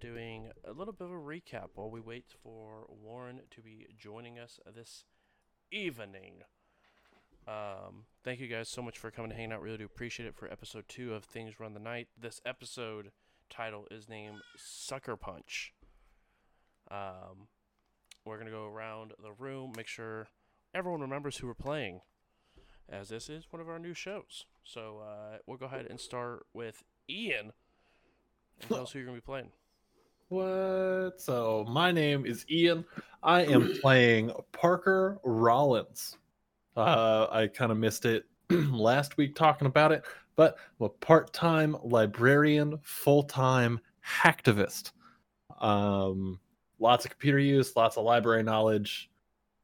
doing a little bit of a recap while we wait for Warren to be joining us this evening. Um, thank you guys so much for coming to hang out. Really do appreciate it for episode two of Things Run the Night. This episode title is named Sucker Punch. Um, we're gonna go around the room, make sure everyone remembers who we're playing, as this is one of our new shows. So uh, we'll go ahead and start with Ian. And tell us who you're gonna be playing. What? So my name is Ian. I am playing Parker Rollins. Uh, I kind of missed it last week talking about it, but I'm a part-time librarian, full-time hacktivist. Um, lots of computer use, lots of library knowledge,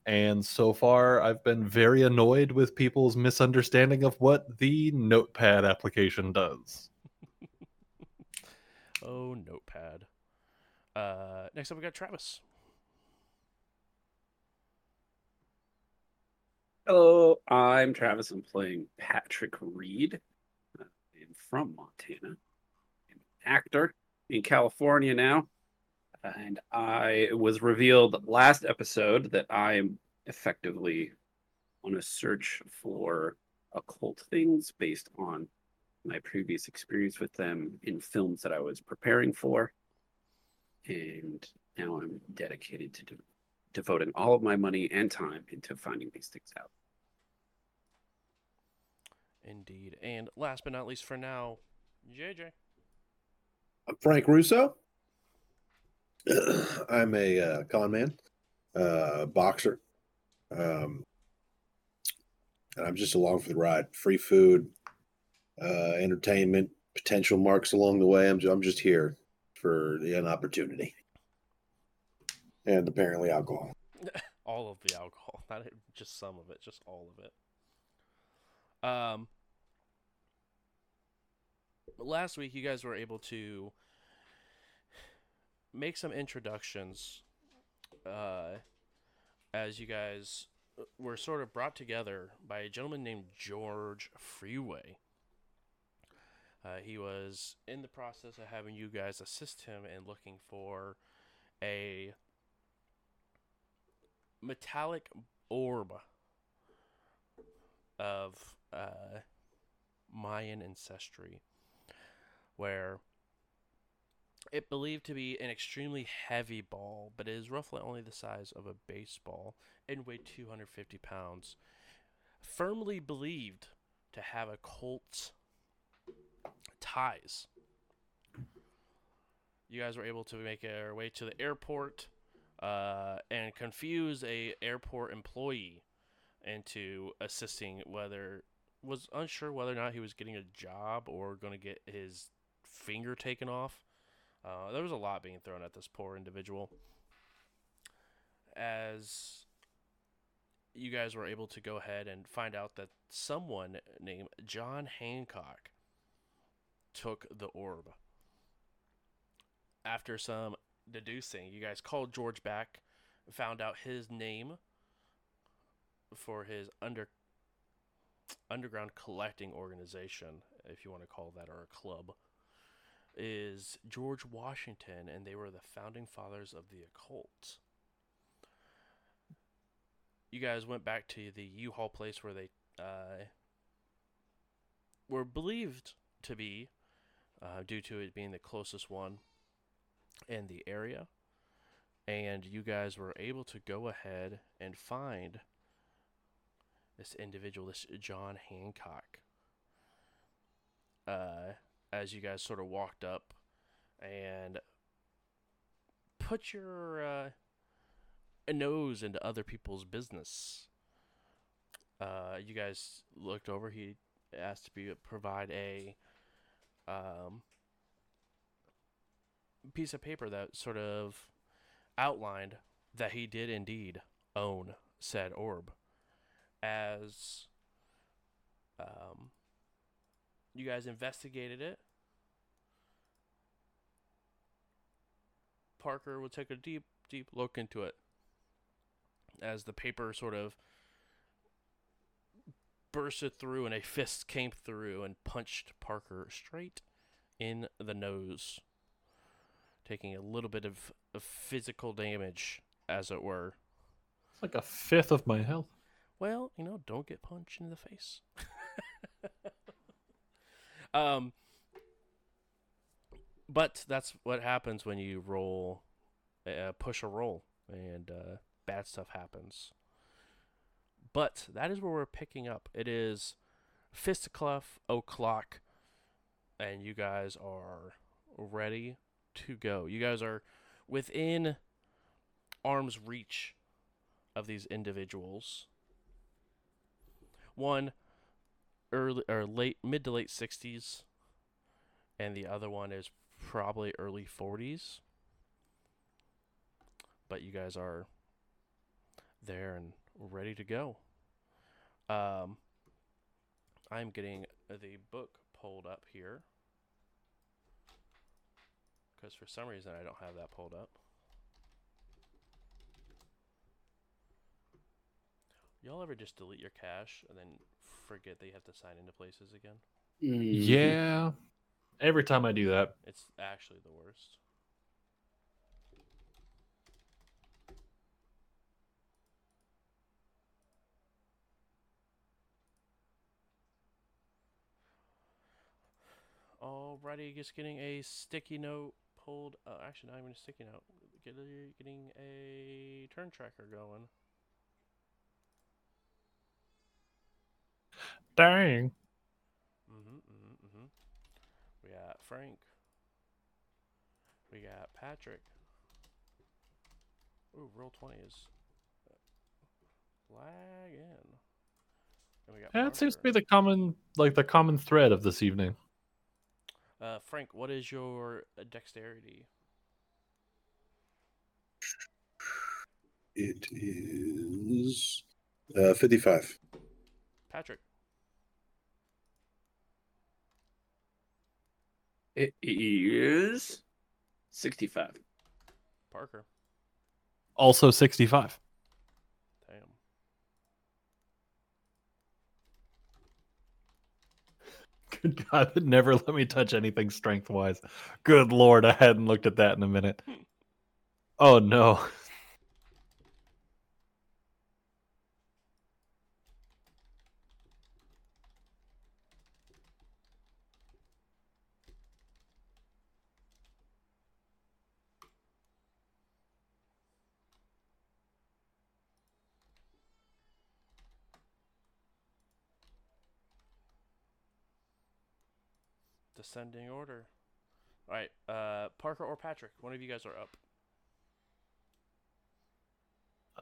and so far I've been very annoyed with people's misunderstanding of what the Notepad application does. Oh, Notepad. Uh, next up, we got Travis. Hello, I'm Travis. I'm playing Patrick Reed. Uh, I'm from Montana. I'm an actor in California now. And I was revealed last episode that I am effectively on a search for occult things based on my previous experience with them in films that I was preparing for. And now I'm dedicated to de- devoting all of my money and time into finding these things out. Indeed. And last but not least for now, JJ. I'm Frank Russo. I'm a uh, con man, uh, boxer, um, and I'm just along for the ride. Free food, uh, entertainment, potential marks along the way. I'm I'm just here for an opportunity, and apparently alcohol. all of the alcohol, not just some of it, just all of it. Um, last week you guys were able to make some introductions, uh, as you guys were sort of brought together by a gentleman named George Freeway. Uh, he was in the process of having you guys assist him in looking for a metallic orb of uh, Mayan ancestry, where it believed to be an extremely heavy ball, but it is roughly only the size of a baseball and weighed 250 pounds. Firmly believed to have occult ties. You guys were able to make our way to the airport uh, and confuse a airport employee into assisting whether was unsure whether or not he was getting a job or going to get his finger taken off. Uh, there was a lot being thrown at this poor individual. As you guys were able to go ahead and find out that someone named John Hancock took the orb. After some deducing, you guys called George back, found out his name for his under underground collecting organization, if you want to call that, or a club, is George Washington, and they were the founding fathers of the occult. You guys went back to the U-Haul place where they uh, were believed to be, uh, due to it being the closest one in the area, and you guys were able to go ahead and find this individual, this John Hancock. Uh, as you guys sort of walked up and put your uh, nose into other people's business. Uh, you guys looked over. He asked to be provide a um, piece of paper that sort of outlined that he did indeed own said orb as um, you guys investigated it. Parker will take a deep, deep look into it as the paper sort of bursted through and a fist came through and punched Parker straight in the nose, taking a little bit of, of physical damage, as it were. It's like a fifth of my health. Well, you know, don't get punched in the face. um, but that's what happens when you roll, uh, push a roll, and uh, bad stuff happens. But that is where we're picking up. It is fisticuff o'clock, and you guys are ready to go. You guys are within arm's reach of these individuals. One early or late mid to late 60s and the other one is probably early 40s. But you guys are there and ready to go. Um I'm getting the book pulled up here. Because for some reason I don't have that pulled up. Y'all ever just delete your cache and then forget that you have to sign into places again? Mhm. Yeah. Every time I do that, It's actually the worst. Alrighty, just getting a sticky note pulled. Uh, actually, not even a sticky note. Get a, getting a turn tracker going. dang. Mm-hmm, mm-hmm, mm-hmm. We got Frank. We got Patrick. Ooh, Roll20 is lagging. And we got That seems to be the common, like the common thread of this evening. Uh, Frank, what is your uh, dexterity? It is uh, 55. Patrick. It is 65. Parker. Also 65. Damn. Good God, it never let me touch anything strength wise. Good Lord, I hadn't looked at that in a minute. Hmm. Oh no. Descending order. All right, uh, Parker or Patrick, one of you guys are up.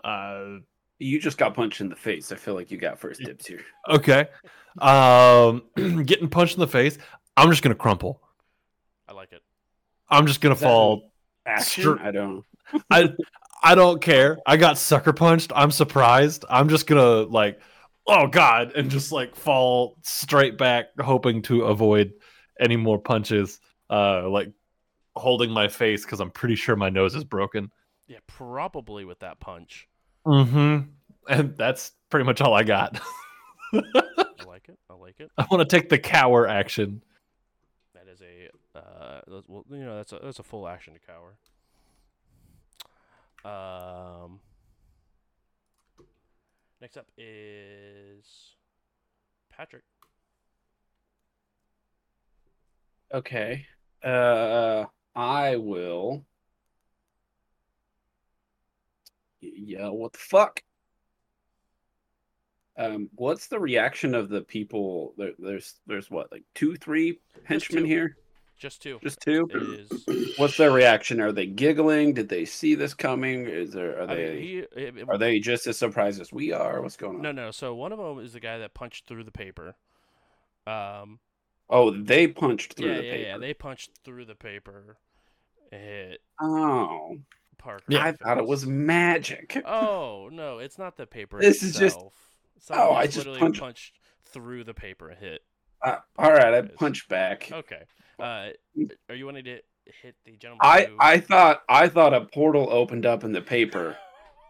Uh, You just got punched in the face. I feel like you got first dibs here. okay. Um, getting punched in the face. I'm just gonna crumple. I like it. I'm just gonna fall. Action? Str- I don't. I I don't care. I got sucker punched. I'm surprised. I'm just gonna like, oh god, and just like fall straight back, hoping to avoid any more punches. Uh, like holding my face because I'm pretty sure my nose is broken. Yeah, probably with that punch. Mm-hmm. And that's pretty much all I got. I like it. I like it. I want to take the cower action. That is a uh, that's- well, you know, that's a that's a full action to cower. Um, next up is Patrick. Okay. Uh, I will. Yeah. What the fuck? Um, what's the reaction of the people? There, there's, there's what, like two, three henchmen two. here? Just two. Just two. Is. What's their reaction? Are they giggling? Did they see this coming? Is there? Are I mean, they? he, it- it- Are they just as surprised as we are? What's going on? No, no. So one of them is the guy that punched through the paper. Um. Oh, they punched through yeah, the yeah, paper. yeah. They punched through the paper. Hit Oh, Parker. Yeah. I thought it was magic. Oh no, it's not the paper. This is just- itself. Oh, I just punched- punched through the paper hit. Uh, all right, I punched back. Okay. Uh, are you wanting to hit the gentleman? I who- I thought I thought a portal opened up in the paper.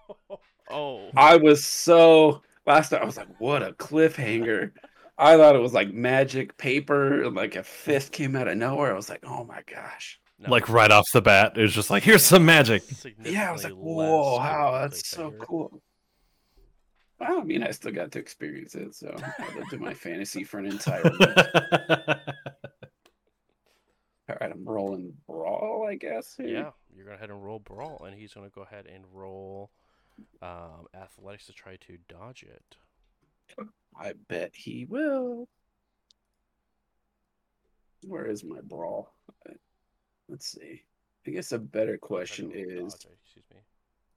oh. I was so last time. I was like, what a cliffhanger. I thought it was like magic paper, like a fist came out of nowhere. I was like, oh my gosh. No, Like right off the bat, it was just like, here's some magic. Yeah, I was like, whoa, less wow, that's the so figure. cool. Well, I mean, I still got to experience it, so I lived in my fantasy for an entire week. All right, I'm rolling brawl, I guess. here. Yeah, you're gonna head and roll brawl, and he's gonna go ahead and roll um, athletics to try to dodge it. I bet he will. Where is my brawl? Let's see. I guess a better question is. dodge, excuse me.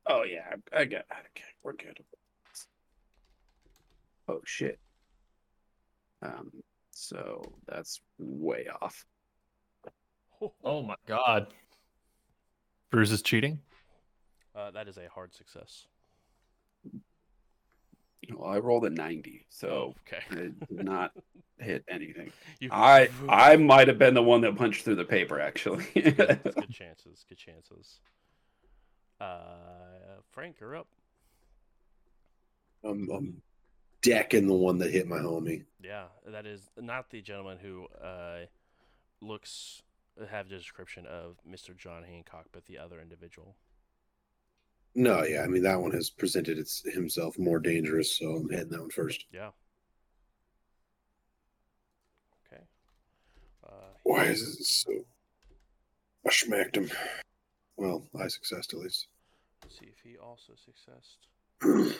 Oh yeah, I I got. Okay, we're good. Oh shit. Um. So that's way off. oh my god. Bruce is cheating? Uh, that is a hard success. Well, I rolled a ninety, so Oh, okay. it did not hit anything. You- I I might have been the one that punched through the paper, actually. good, good chances. Good chances. Uh, Frank, you're up. I'm, I'm decking the one that hit my homie. Yeah, that is not the gentleman who uh, looks have the description of Mr. John Hancock, but the other individual. No, yeah, I mean that one has presented its, himself more dangerous, so I'm heading that one first. Yeah. Okay. Uh, Why is it so? I smacked him. Well, I successed at least. let's see if he also successed.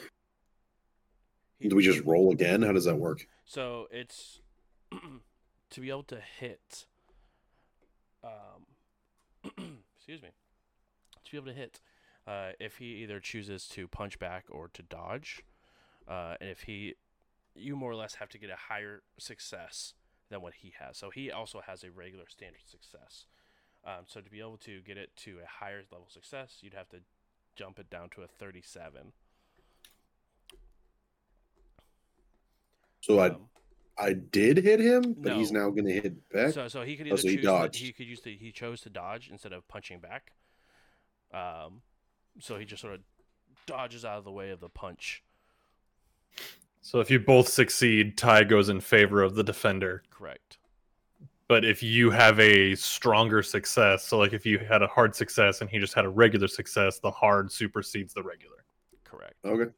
Do we just roll again? How does that work? So it's to be able to hit. Um, excuse me. To be able to hit, uh, if he either chooses to punch back or to dodge, uh, and if he, you more or less have to get a higher success than what he has. So he also has a regular standard success. Um, so to be able to get it to a higher level success, you'd have to jump it down to a 37. So I Um, I did hit him, but he's now going to hit back. So, so he could Oh, either so he choose dodged. he could use the he chose to dodge instead of punching back. Um, so he just sort of dodges out of the way of the punch. So if you both succeed, tie goes in favor of the defender. Correct. But if you have a stronger success, so like if you had a hard success and he just had a regular success, the hard supersedes the regular. Correct. okay.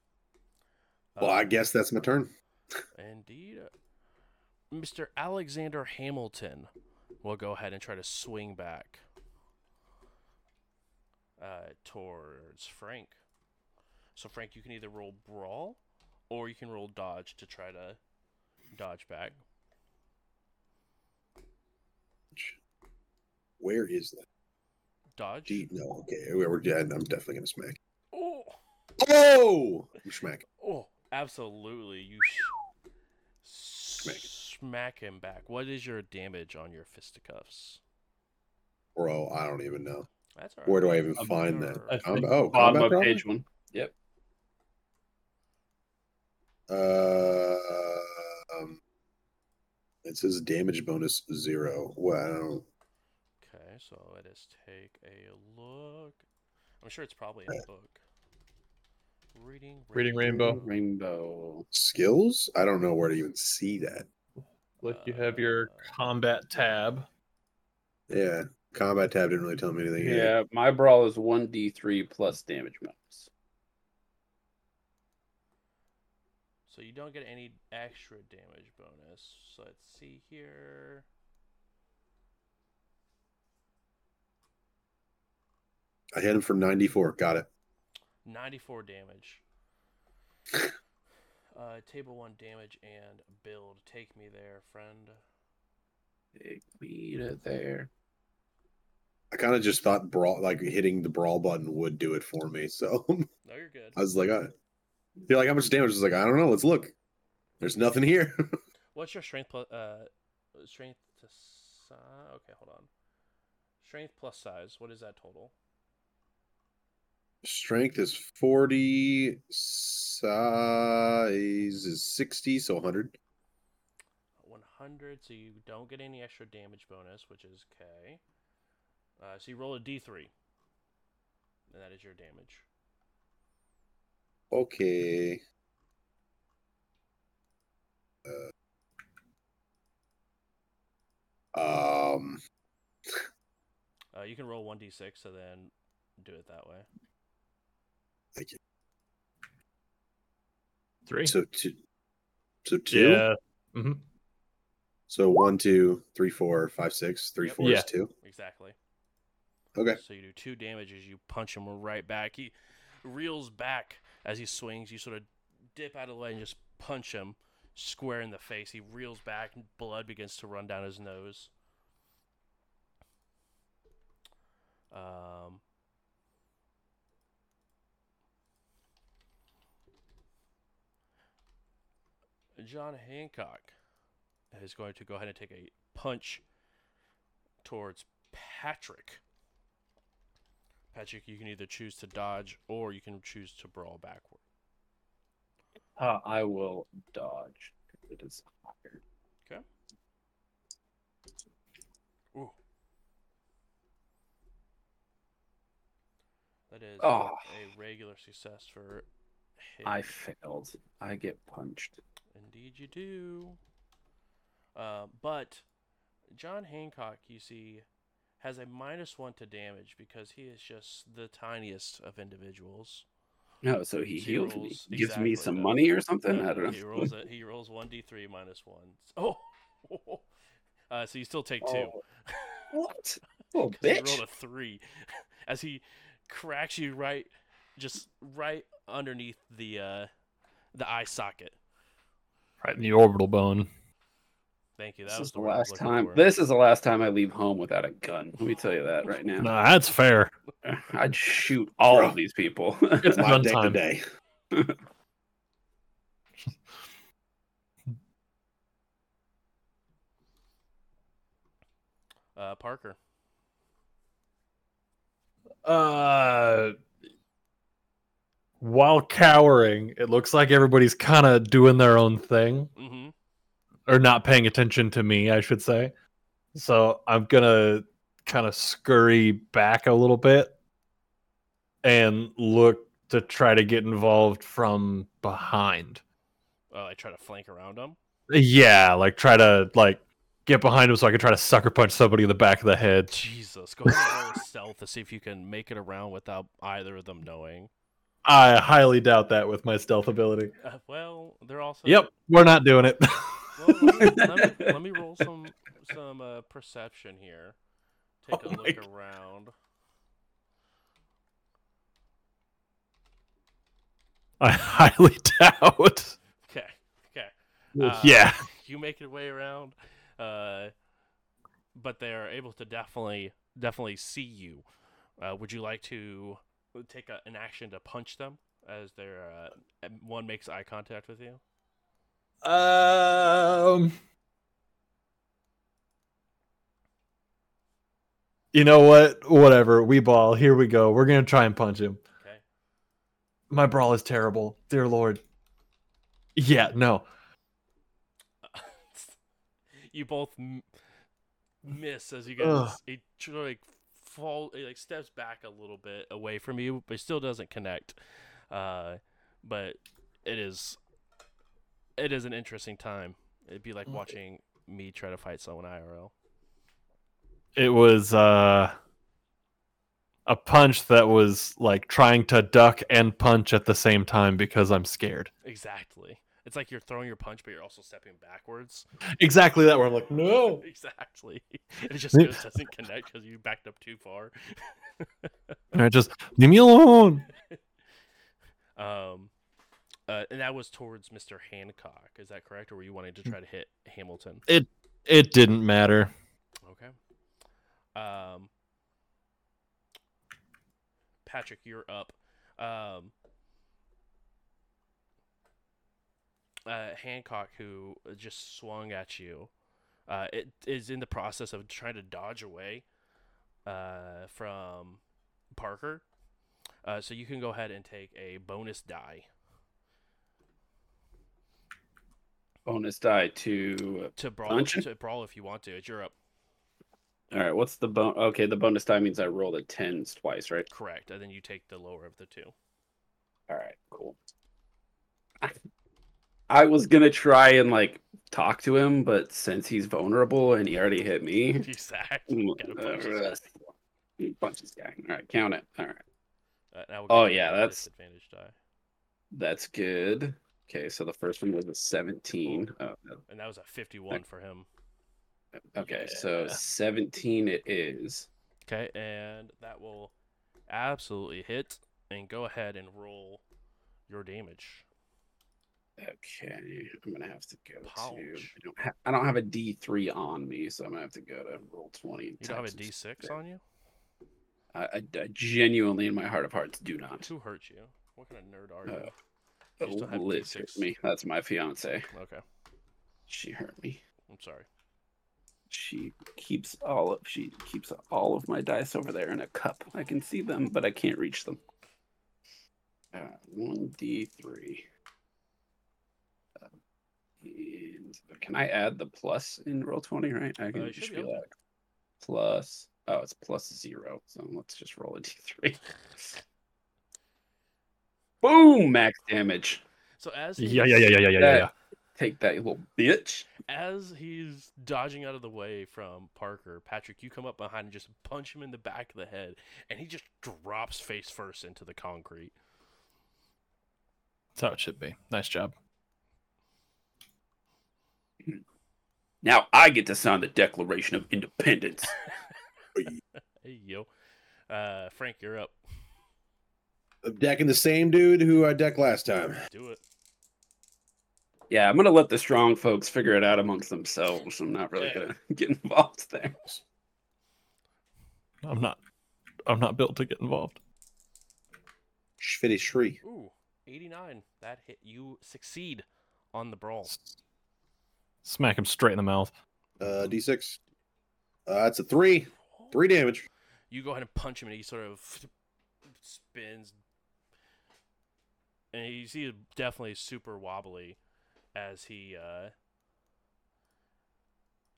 Uh, well, I guess that's my turn. Indeed. Mr. Alexander Hamilton will go ahead and try to swing back uh, towards Frank. So, Frank, you can either roll brawl or you can roll dodge to try to dodge back. Where is that? Dodge. No, okay. We're dead. I'm definitely going to smack. Oh, Oh! You smack. oh, absolutely. You sh- Smack. smack him back. What is your damage on your fisticuffs? Bro, I don't even know. That's all right. Where do I even Um, find that? Com- oh, Bottom combat of page one. Yep. Uh, um, it says damage bonus zero. Well, Okay, so let us take a look. I'm sure it's probably in the book. Reading. Reading Rainbow. Rainbow. Skills? I don't know where to even see that. Like you have your Uh, combat tab. Yeah, combat tab didn't really tell me anything. either. Yeah, my brawl is one d three plus damage bonus. So you don't get any extra damage bonus. So let's see here. I hit him for 94. Got it. 94 damage. uh, table one damage and build. Take me there, friend. Take me to there. I kind of just thought brawl, like hitting the brawl button would do it for me. So No, you're good. I was like, I, you're like, how much damage? I was like, I don't know. Let's look. There's nothing here. What's your strength plus uh strength to size? Okay, hold on. Strength plus size. What is that total? Strength is 40. Size is 60, so 100. 100. So you don't get any extra damage bonus, which is okay. Uh, so you roll a d3, and that is your damage. Okay. Uh, um, Uh, you can roll one d6 so then do it that way. Thank you. Three. So two. So two. Yeah. hmm So one, two, three, four, five, six. Three, Yep. four Yeah. is two. Exactly. Okay. So you do two damages. you punch him right back. He reels back as he swings. You sort of dip out of the way and just punch him square in the face. He reels back and blood begins to run down his nose. Um, John Hancock is going to go ahead and take a punch towards Patrick. Patrick, you can either choose to dodge or you can choose to brawl backward. Uh, I will dodge. It is higher. Okay. Ooh. That is Oh. a regular success for. I failed. I get punched. Indeed, you do. Uh, but John Hancock, you see, has a minus one to damage because he is just the tiniest of individuals. No, so he he heals me. rolls- Gives me some no. money or something. Uh, I don't He rolls a, he rolls one d three minus one. Oh, uh, so you still take two. Oh, what? Oh, 'cause he rolled bitch. a three as he cracks you right, just right underneath the uh, the eye socket. Right in the orbital bone. Thank you. That This was is the word I was last time. for. This is the last time I leave home without a gun. Let me tell you that right now. Nah, that's fair. I'd shoot all Bro. of these people. It's gun day time. day. Uh, Parker. Uh, while cowering, it looks like everybody's kind of doing their own thing Mm-hmm. Or not paying attention to me, I should say. So I'm gonna kind of scurry back a little bit and look to try to get involved from behind. Oh, I try to flank around him. Yeah, like try to like get behind him so I can try to sucker punch somebody in the back of the head. Jesus, go ahead and stealth to see if you can make it around without either of them knowing. I highly doubt that with my stealth ability. Uh, well, they're also. Yep, we're not doing it. Well, let, me, let, me, let me roll some some uh, perception here. Take Oh a look God. around. I highly doubt. Okay, okay. Uh, yeah. you make your way around, uh, but they are able to definitely definitely see you. Uh, would you like to take a, an action to punch them as their uh, one makes eye contact with you? Um. You know what? Whatever. We ball. Here we go. We're gonna try and punch him. Okay. My brawl is terrible. Dear Lord. Yeah. No. you both m- miss as you guys. He like fall, he like steps back a little bit away from you, but still doesn't connect. Uh, but it is, it is an interesting time. It'd be like Mm. watching me try to fight someone IRL. It was uh a punch that was like trying to duck and punch at the same time because I'm scared. Exactly. It's like you're throwing your punch, but you're also stepping backwards. Exactly that where I'm like, no. Exactly. It just goes, doesn't connect because you backed up too far. And I just leave me alone. Um, uh, and that was towards Mr. Hancock. Is that correct, or were you wanting to try to hit Hamilton? It it didn't matter. Okay. Um, Patrick, you're up. Um, uh, Hancock, who just swung at you, uh, it is in the process of trying to dodge away uh, from Parker. Uh, so you can go ahead and take a bonus die Bonus die to. to brawl. Punch? To brawl if you want to. It's your up. All right. What's the bon? Okay, the bonus die means I rolled a tens twice, right? Correct, and then you take the lower of the two. All right. Cool. I was gonna try and like talk to him, but since he's vulnerable and he already hit me, Exactly. Gotta punch uh, punch this guy. All right, count it. All right, Uh, Oh, yeah, that's- disadvantage die, that's good. Okay, so the first one was a 17. Oh, no. and that was a fifty-one for him. okay, so 17 it is. Okay, and that will absolutely hit. And go ahead and roll your damage. Okay, I'm gonna have to go to. I don't, ha- I don't have a D3 on me, so I'm gonna have to go to Roll20. You don't have a times D6 six. on you? I, I, I genuinely, in my heart of hearts, do not. Who hurt you? What kind of nerd are you? Uh, You still have Liz hurt D6. me. That's my fiance. Okay, She hurt me. I'm sorry. She keeps all of she keeps all of my dice over there in a cup. I can see them, but I can't reach them. Uh, one D three. Uh, and can I add the plus in Roll20? Right, I can Uh, you just be be able like plus. Oh, it's plus zero. So let's just roll a D three. Boom! Max damage. So as Yeah, he's- yeah, yeah, yeah, yeah, yeah, yeah. Take that, you little bitch. as he's dodging out of the way from Parker, Patrick, you come up behind and just punch him in the back of the head, and he just drops face first into the concrete. That's how it should be. Nice job. Now I get to sign the Declaration of Independence. Hey yo, uh, Frank, you're up. I'm decking the same dude who I decked last time. Do it. Yeah, I'm gonna let the strong folks figure it out amongst themselves. I'm not really Yeah. gonna get involved there. I'm not. I'm not built to get involved. Shfitty Shree. Ooh, 89. That hit. You succeed on the brawl. Smack him straight in the mouth. Uh, D6. Uh, it's a three. Three damage. You go ahead and punch him, and he sort of spins. And you see definitely super wobbly as he uh,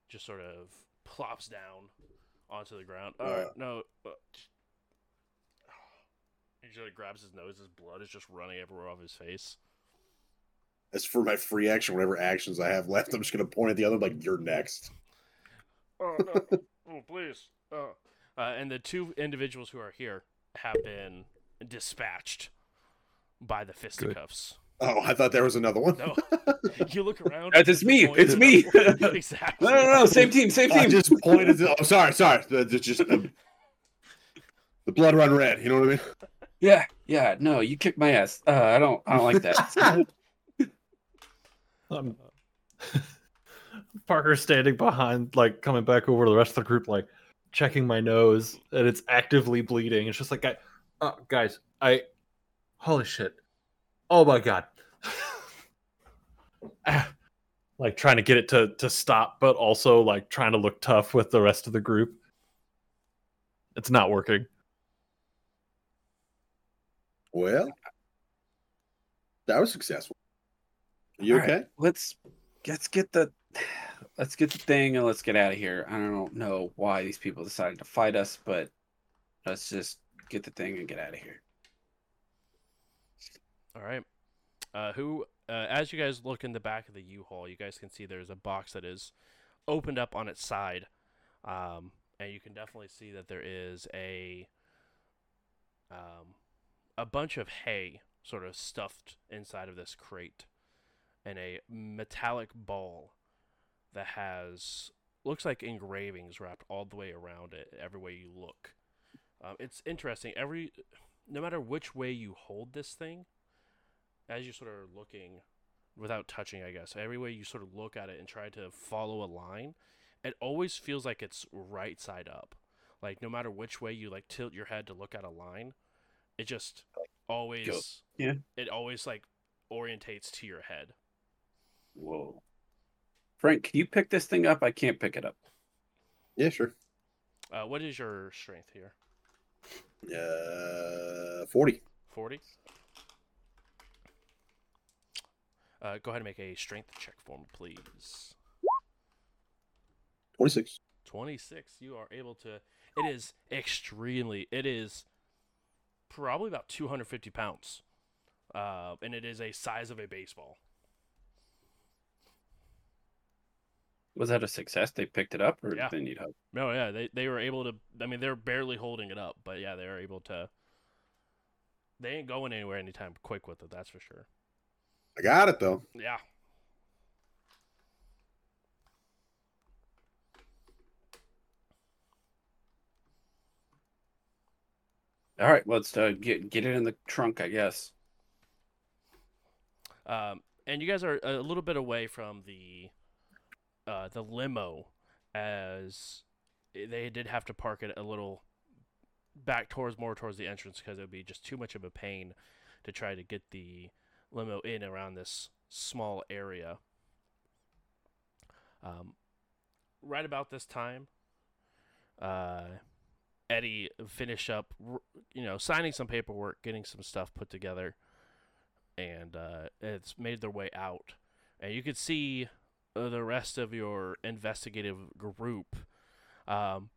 just sort of plops down onto the ground. Uh. no. Uh, he of grabs his nose. His blood is just running everywhere off his face. As for my free action, whatever actions I have left, I'm just gonna point at the other like you're next. Oh no! oh please! Oh. Uh, and the two individuals who are here have been dispatched by the fisticuffs. Oh, I thought there was another one. No. You look around. It's me, it's me. exactly. No, no, no, same team, same I team. just pointed. To, oh, sorry, sorry. The, the- just the, the blood run red. You know what I mean? Yeah, yeah. No, you kicked my ass. Uh, I don't, I don't like that. Um, Parker's standing behind, like coming back over to the rest of the group, like checking my nose, and it's actively bleeding. It's just like, guy, uh, guys, I, holy shit, oh my god, like trying to get it to to stop, but also like trying to look tough with the rest of the group. It's not working. Well, that was successful. You All right, okay? let's let's get the let's get the thing and let's get out of here. I don't know why these people decided to fight us, but let's just get the thing and get out of here. All right. Uh, who? Uh, as you guys look in the back of the U-Haul, you guys can see there's a box that is opened up on its side, um, and you can definitely see that there is a um, a bunch of hay sort of stuffed inside of this crate, and a metallic ball that has looks like engravings wrapped all the way around it every way you look. Um, it's interesting. Every no matter which way you hold this thing, as you sort of looking without touching, I guess, every way you sort of look at it and try to follow a line, it always feels like it's right side up. Like no matter which way you like tilt your head to look at a line, it just always yeah. it always like orientates to your head. Whoa. Frank, can you pick this thing up? I can't pick it up. Yeah, sure. Uh, what is your strength here? Uh, forty. 40? Uh, go ahead and make a strength check for me, please. Twenty-six. 26. You are able to. It is extremely. It is probably about 250 pounds. Uh, and it is a size of a baseball. Was that a success? They picked it up, or Yeah. did they need help? No, yeah, they they were able to. I mean, they're barely holding it up, but yeah, they were able to. They ain't going anywhere anytime quick with it. That's for sure. I got it though. Yeah. All right, let's uh, get get it in the trunk, I guess. Um, and you guys are a little bit away from the uh, the limo, as they did have to park it a little back towards more towards the entrance because it would be just too much of a pain to try to get the limo in around this small area. Um, right about this time, uh, Eddie finish up, you know, signing some paperwork, getting some stuff put together and uh, it's made their way out. And you could see uh, the rest of your investigative group um,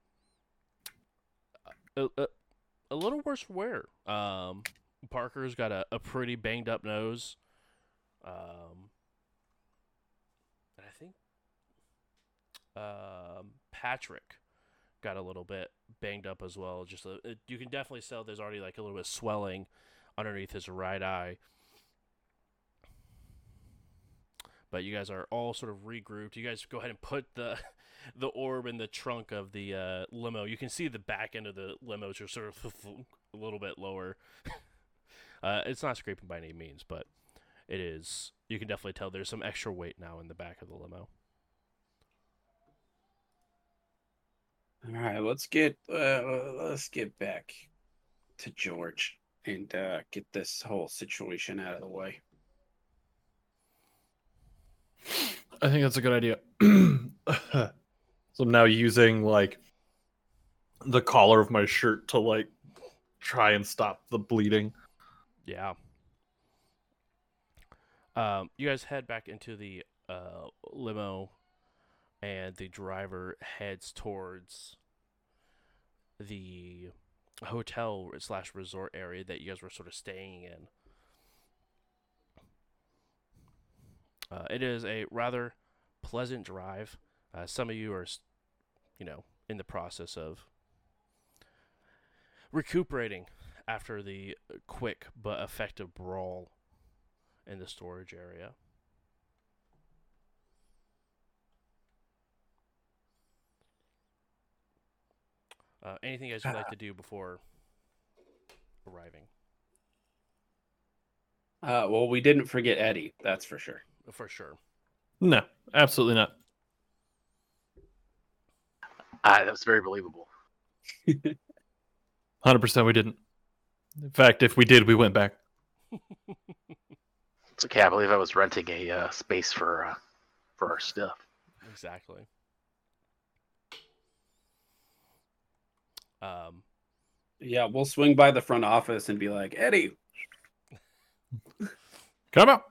a, a, little worse for wear. Um, Parker's got a, a pretty banged up nose. Um, and I think um, Patrick got a little bit banged up as well. Just a, it, you can definitely tell there's already like a little bit of swelling underneath his right eye. but you guys are all sort of regrouped. You guys go ahead and put the the orb in the trunk of the uh, limo. You can see the back end of the limos are sort of a little bit lower. uh, it's not scraping by any means, but it is. You can definitely tell there's some extra weight now in the back of the limo. All right, let's get uh, let's get back to George and uh, get this whole situation out of the way. I think that's a good idea. so I'm now using like the collar of my shirt to like try and stop the bleeding. Yeah. Um, you guys head back into the uh, limo, and the driver heads towards the hotel slash resort area that you guys were sort of staying in. Uh, it is a rather pleasant drive. Uh, some of you are, you know, in the process of recuperating after the quick but effective brawl in the storage area. Uh, anything you guys would like to do before arriving? Uh, well, we didn't forget Eddie, that's for sure. For sure. No, absolutely not. Ah, that was very believable. 100% we didn't. In fact, if we did, we went back. It's okay. I believe I was renting a uh, space for uh, for our stuff. Exactly. Um, Yeah, we'll swing by the front office and be like, Eddie, Come out.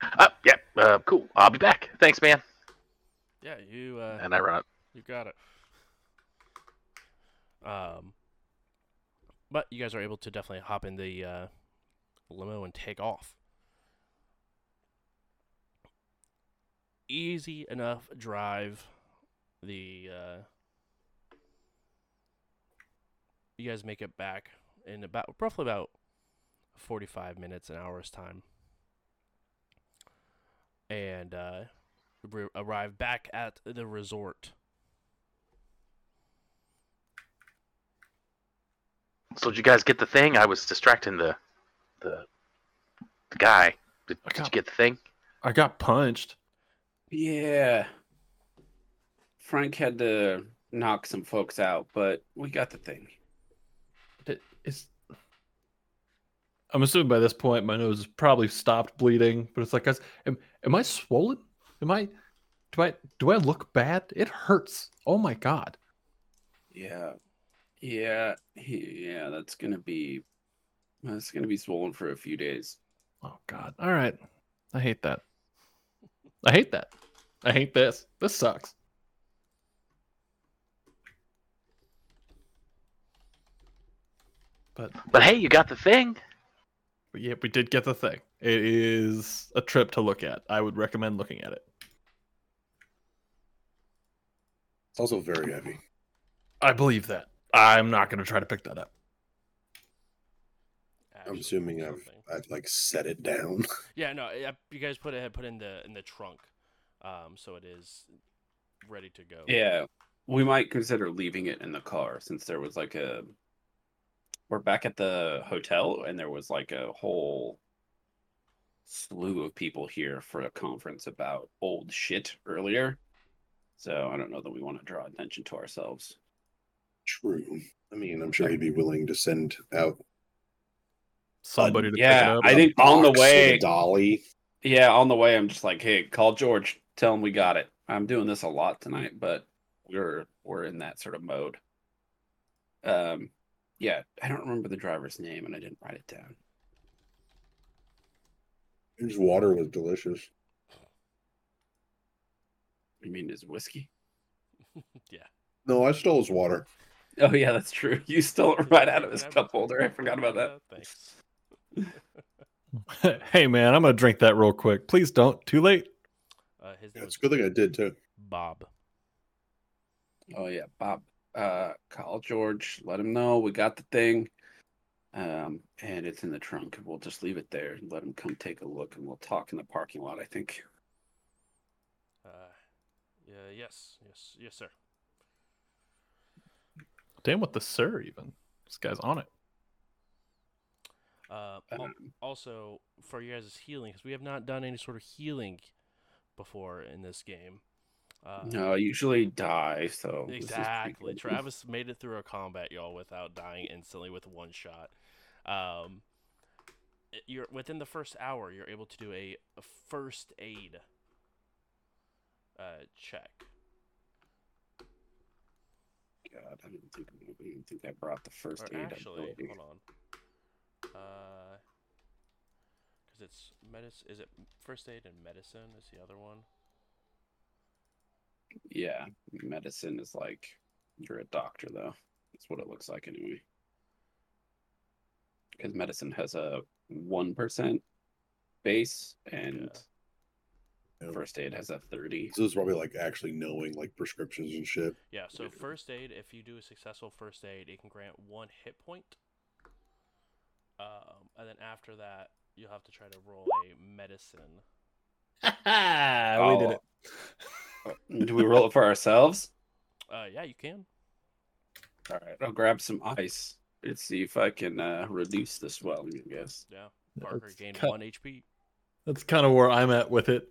Uh, yeah, uh, cool. I'll be back. Thanks, man. yeah, you uh, And I run up. You got it. Um, but you guys are able to definitely hop in the uh, limo and take off. Easy enough drive. The uh, you guys make it back in about roughly about forty-five minutes, an hour's time, and uh, arrive back at the resort. So did you guys get the thing? I was distracting the the, the guy. Did, I did you get the thing? I got punched. yeah. Frank had to knock some folks out, but we got the thing. It- It's. I'm assuming by this point my nose has probably stopped bleeding, but it's like, guys, am, am I swollen? Am I? Do I do I look bad? It hurts. Oh my god. Yeah. Yeah, he, yeah, that's gonna be that's gonna be swollen for a few days. Oh God! All right, I hate that. I hate that. I hate this. This sucks. But but hey, you got the thing. Yeah, we did get the thing. It is a trip to look at. I would recommend looking at it. It's also very heavy. I believe that. I'm not going to try to pick that up. I'm assuming I've. I've like set it down. Yeah, no, yeah, you guys put it put in the in the trunk, um, so it is ready to go. Yeah, we might consider leaving it in the car since there was like a. We're back at the hotel, and there was like a whole slew of people here for a conference about old shit earlier. So I don't know that we want to draw attention to ourselves. True. I mean, I'm sure he'd be willing to send out Somebody to pick yeah, it up. I a think on the box with a way- dolly. Yeah, on the way, I'm just like, hey, call George, tell him we got it. I'm doing this a lot tonight, but we're we're in that sort of mode. Um, yeah, I don't remember the driver's name, and I didn't write it down. His water was delicious. You mean his whiskey? yeah. No, I stole his water. Oh yeah, that's true. You stole it right out of his cup holder. I forgot about that. Thanks. hey, man, I'm going to drink that real quick. Please don't. Too late. Uh, his name It's was a good thing I did too. Bob. Oh yeah, Bob. Uh, call George. Let him know we got the thing. Um, and it's in the trunk. We'll just leave it there and let him come take a look, and we'll talk in the parking lot. I think. Uh, yeah, yes, yes, yes, sir. Damn with the sir, even. This guy's on it. Uh, Um, also for you guys' healing, because we have not done any sort of healing before in this game. Uh, no, I usually die. So this is pretty Exactly. Travis made it through a combat, y'all, without dying instantly with one shot. Um, you're within the first hour. You're able to do a, a first aid uh, check. God, I didn't think I didn't think I brought the first Or aid actually, ability. hold on. Uh, because it's medicine. Is it first aid and medicine? Is the other one? Yeah, medicine is like you're a doctor though. That's what it looks like anyway. Because medicine has a one percent base, and Yeah. First aid has a thirty. So it's probably like actually knowing like prescriptions and shit. Yeah. So first aid, if you do a successful first aid, it can grant one hit point. Um, and then after that, you'll have to try to roll a medicine. we Oh. did it. Do we roll it for ourselves? Uh, yeah, you can. All right, I'll grab some ice. Let's see if I can uh, reduce the swelling. I guess. Yeah. Parker That's gained ki- one HP. That's kind of where I'm at with it.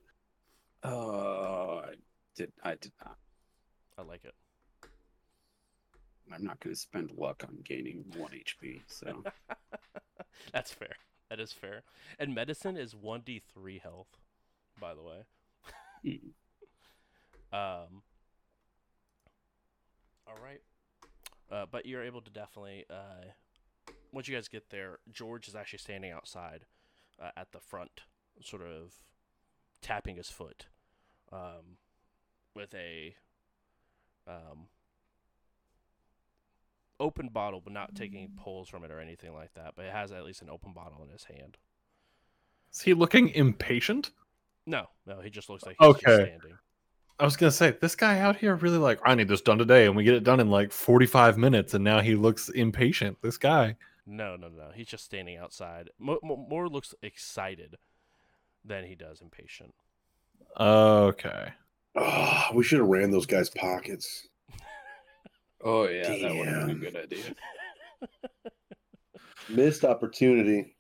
Oh, I did. I did not. I like it. I'm not going to spend luck on gaining one HP. So That's fair. That is fair. And medicine is one d three health, by the way. Hmm. Um. All right. Uh, but you're able to definitely. Uh, once you guys get there, George is actually standing outside, uh, at the front, sort of tapping his foot, um, with a, um, open bottle, but not taking pulls from it or anything like that. But it has at least an open bottle in his hand. Is he looking impatient? No, no, he just looks like he's just Okay. standing. I was gonna say this guy out here really like I need this done today, and we get it done in like 45 minutes, and now he looks impatient. This guy. No, no, no. He's just standing outside. Mo- mo- more looks excited than he does impatient. Okay. Oh, we should have ran those guys' pockets. Oh yeah, that would have been a good idea. Missed opportunity.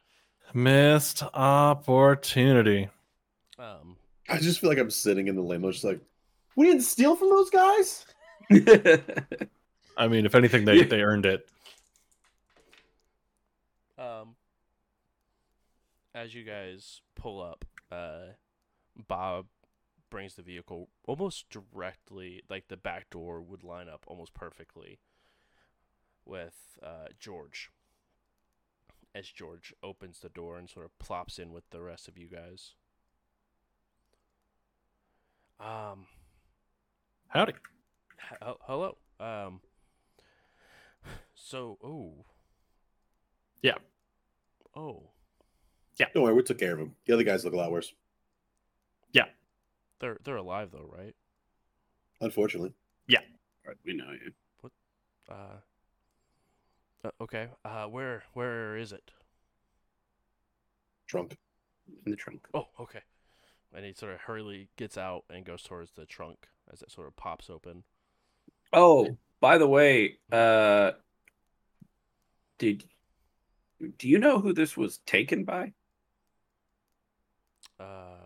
Missed opportunity. Um, I just feel like I'm sitting in the limo, just like we didn't steal from those guys. I mean, if anything, they, they earned it. um, as you guys pull up, uh, Bob brings the vehicle almost directly, like the back door would line up almost perfectly with uh, George. As George opens the door and sort of plops in with the rest of you guys. Um, Howdy. H- hello. Um. So, oh. Yeah. Oh, yeah. Don't worry, we took care of them. The other guys look a lot worse, they're they're alive though, right? unfortunately. Boulevard. We know you. Uh, uh, okay. Uh, where where is it? Trunk. In the trunk. Oh, okay. And he sort of hurriedly gets out and goes towards the trunk as it sort of pops open. Oh, by the way, uh, did do you know who this was taken by? Uh,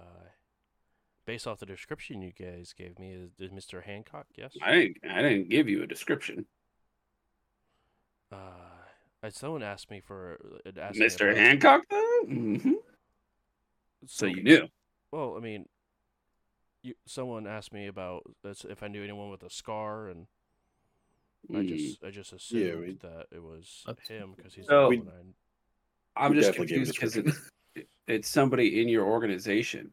based off the description you guys gave me, is, is Mr. Hancock? Yes. I didn't. I didn't give you a description. Uh, someone asked me for uh, asked Mr. about- Hancock, though. hmm So you knew. Well, I mean, you, someone asked me about if I knew anyone with a scar, and I Mm. just I just assumed Yeah, we- that it was him because he's So- the one I'm just definitely gave a confused because description. it's it's somebody in your organization.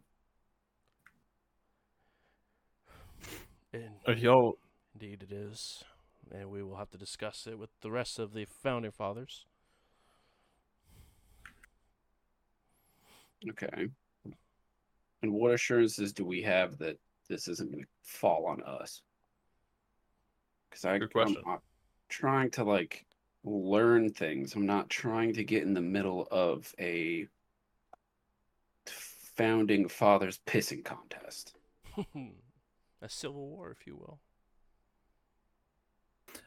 I. In, Uh, Yo, indeed, it is, and we will have to discuss it with the rest of the founding fathers. Okay. And what assurances do we have that this isn't going to fall on us? Because I, Good question. I'm, I'm trying to like learn things. I'm not trying to get in the middle of a founding fathers pissing contest. a civil war, if you will.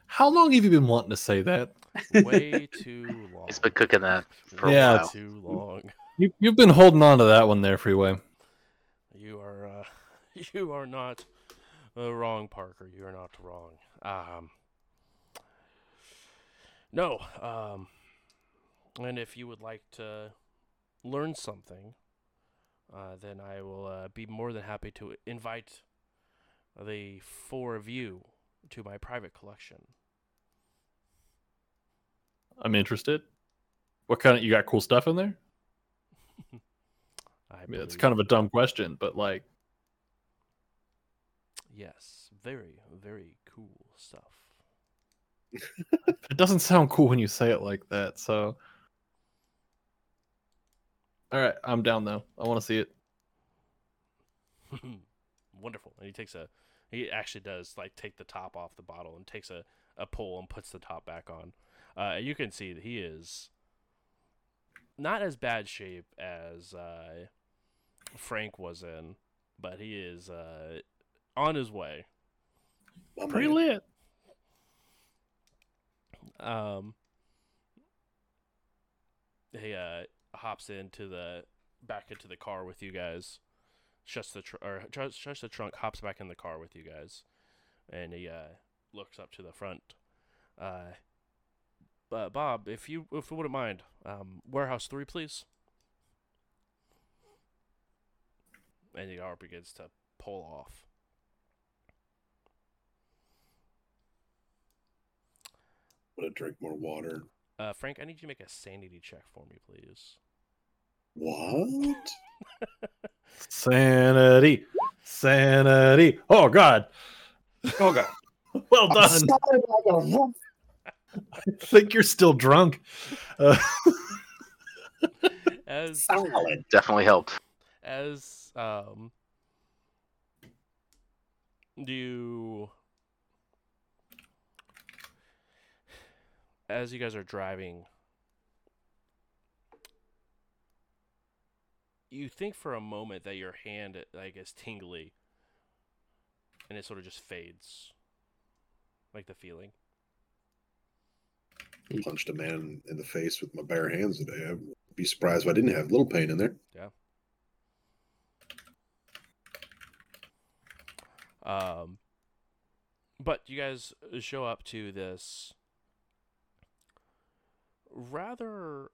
how long have you been wanting to say that? Way too long. He's been cooking that for Yeah, a it's- while. too long. You, you've been holding on to that one there, Freeway. You are uh, you are not uh, wrong, Parker. You are not wrong. Um, no. Um, and if you would like to learn something, uh, then I will uh, be more than happy to invite the four of you to my private collection. I'm interested. What kind of you got cool stuff in there? I I mean, it's kind of a dumb question, but like, yes, very very cool stuff. it doesn't sound cool when you say it like that. So, all right, I'm down though. I want to see it. Wonderful. And he takes a he actually does like take the top off the bottle and takes a, a pull and puts the top back on. Uh, you can see that he is not as bad shape as uh, Frank was in, but he is uh, on his way. My Pretty man. lit. Um, he uh, hops into the back into the car with you guys, shuts the tr- or shuts the trunk, hops back in the car with you guys, and he uh, looks up to the front. Uh, but Bob, if you if you wouldn't mind, um, warehouse three, please. And the car begins to pull off. I'm gonna drink more water. Uh, Frank, I need you to make a sanity check for me, please. What? Sanity, sanity. Oh God. Oh god. Well I'm done. sorry about the rump. I think you're still drunk. Uh, As Solid. Definitely helped. as um do you as you guys are driving you think for a moment that your hand like is tingly and it sort of just fades like the feeling Punched a man in the face with my bare hands today. I'd be surprised if I didn't have a little pain in there. Yeah. Um, but you guys show up to this rather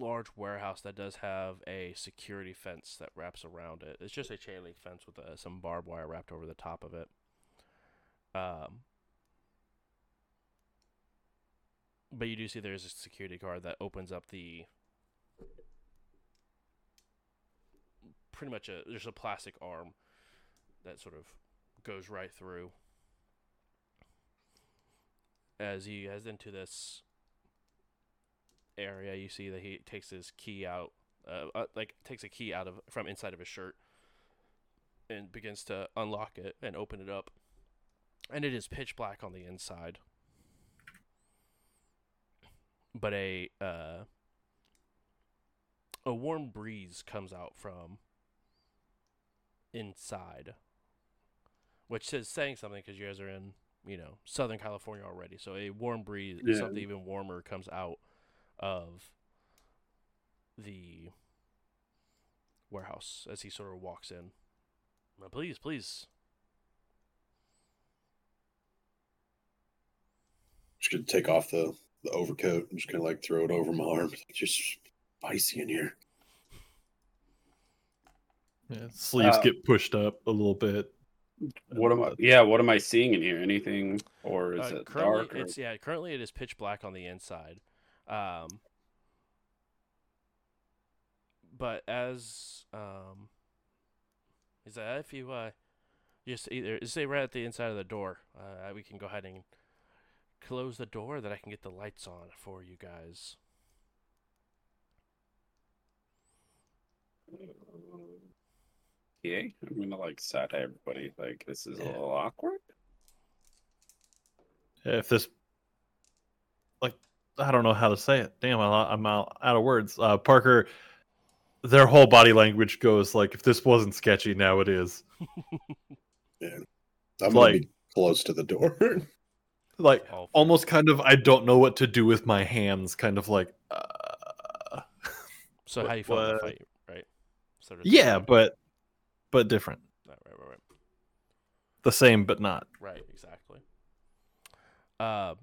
large warehouse that does have a security fence that wraps around it. It's just a chain link fence with uh, some barbed wire wrapped over the top of it. Um, but you do see there's a security guard that opens up the pretty much a there's a plastic arm that sort of goes right through as he heads into this area you see that he takes his key out uh, uh, like takes a key out of from inside of his shirt and begins to unlock it and open it up and it is pitch black on the inside. But a uh, a warm breeze comes out from inside, which is saying something because you guys are in you know Southern California already. So a warm breeze, Yeah. something even warmer, comes out of the warehouse as he sort of walks in. Uh, Please, please. Just gonna take off the, the overcoat and just gonna like throw it over my arm. It's just spicy in here. Yeah, sleeves Uh, get pushed up a little bit. What am I? Yeah, what am I seeing in here? Anything, or is Uh, it dark? Or... it's yeah. Currently, it is pitch black on the inside. Um, but as um, is that if you uh, just either stay right at the inside of the door, uh, we can go ahead and close the door that I can get the lights on for you guys. Yeah, I'm gonna like side eye everybody. Like this is a little awkward. If this, like, I don't know how to say it. Damn, I- I'm out, out of words. Uh, Parker, their whole body language goes like, if this wasn't sketchy, now it is. yeah, I'm gonna Like- be close to the door. Like, All almost kind of, I don't know what to do with my hands. Kind of like, uh, So What- how you felt in the fight, right? Sort of yeah, thing. but, but different. Right, right, right, right. The same, but not. Right, exactly. Uh,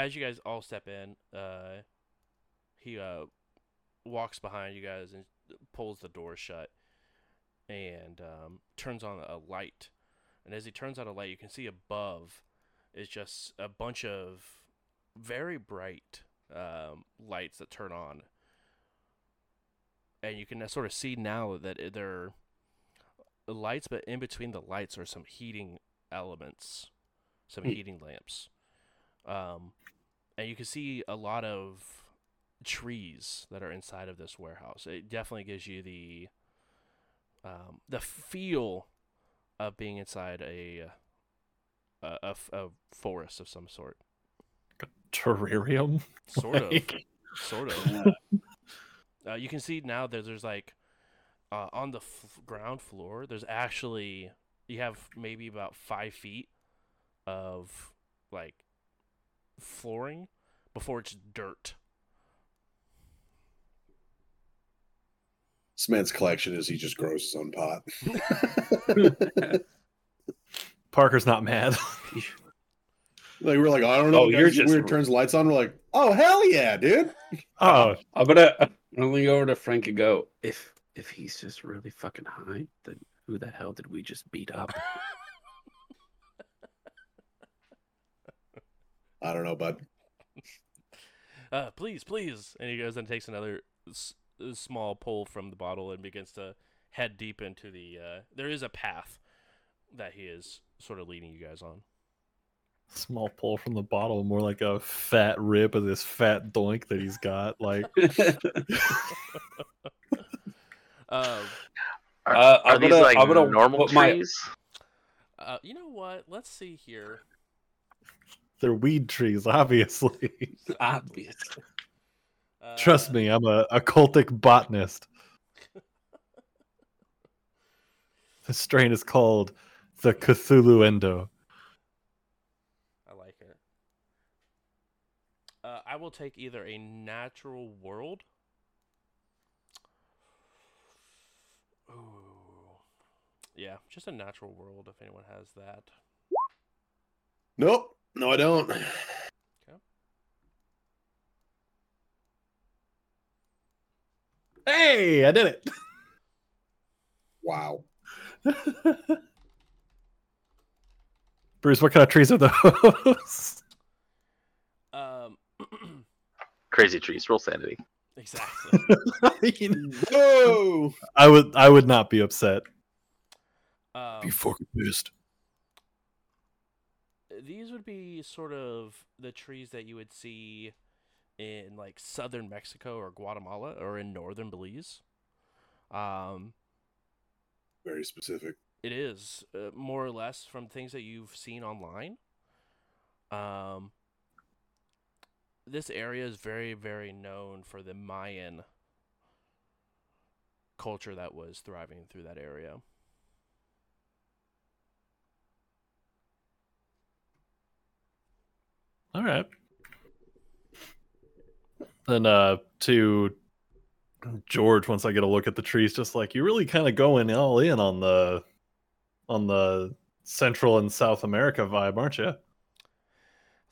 as you guys all step in, uh, he uh walks behind you guys and pulls the door shut and um, turns on a light. And as he turns on a light, you can see above is just a bunch of very bright um, lights that turn on. And you can sort of see now that they're lights, but in between the lights are some heating elements, some Hmm. heating lamps. Um, and you can see a lot of trees that are inside of this warehouse. It definitely gives you the um, the feel of being inside a a a forest of some sort. A Terrarium. Sort of, sort of. Uh, you can see now that there's like uh, on the f- ground floor. There's actually you have maybe about five feet of like flooring before it's dirt. this man's collection is he just grows his own pot. Parker's not mad. Like we're like, I don't know. Oh, you're just- weird. Turns the lights on. We're like, oh hell yeah, dude. oh, I'm gonna I'm gonna lean over to Frank and go. If if he's just really fucking high, then who the hell did we just beat up? I don't know, bud. uh, please, please. And he goes and takes another s- uh, small pull from the bottle and begins to head deep into the. Uh, there is a path that he is sort of leading you guys on. small pull from the bottle, more like a fat rip of this fat doink that he's got. Like, Um, Are, Uh, are I'm these gonna- like I'm gonna normal put my- trees? uh, you know what? Let's see here. They're weed trees, obviously. Obviously. Uh, Trust me, I'm a, a cultic botanist. the strain is called the Cthulhu Endo. I like it. Uh, I will take either a natural world. Ooh. Yeah, just a natural world if anyone has that. Nope. No, I don't. Okay. Hey, I did it. Wow. Bruce, what kind of trees are those? Um, Crazy trees. Roll sanity. exactly. Whoa. I would I would not be upset. Um, Be fucking pissed. These would be sort of the trees that you would see in like southern Mexico or Guatemala or in northern Belize. Um, Very specific. it is uh, more or less from things that you've seen online. Um, this area is very, very known for the Mayan culture that was thriving through that area. All right. Then uh to George, once I get a look at the trees, just like you're really kind of going all in on the on the Central and South America vibe, aren't you?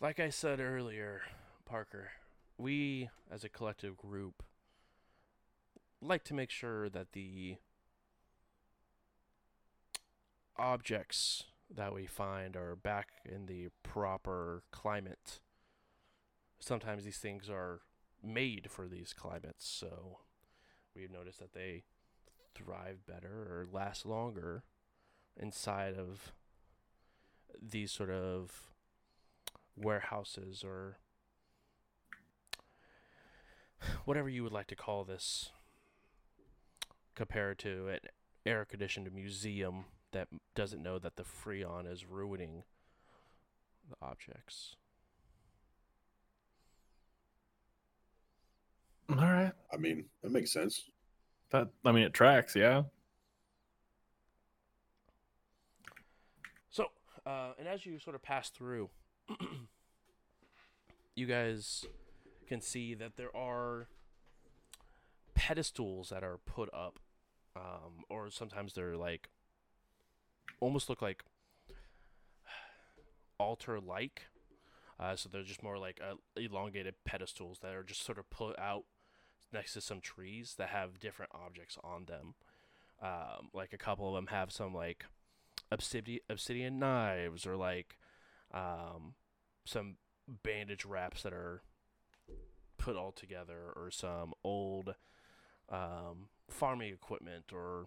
Like I said earlier, Parker, we as a collective group like to make sure that the objects that we find are back in the proper climate. Sometimes these things are made for these climates, so we've noticed that they thrive better or last longer inside of these sort of warehouses or whatever you would like to call this compared to an air conditioned museum that doesn't know that the freon is ruining the objects. All right. I mean, that makes sense. That I mean, it tracks. Yeah. So, uh, and as you sort of pass through, you guys can see that there are pedestals that are put up, um, or sometimes they're like almost look like altar like. Uh, so they're just more like uh, elongated pedestals that are just sort of put out next to some trees that have different objects on them. Um, like a couple of them have some like obsidian obsidian knives or like um, some bandage wraps that are put all together or some old um, farming equipment or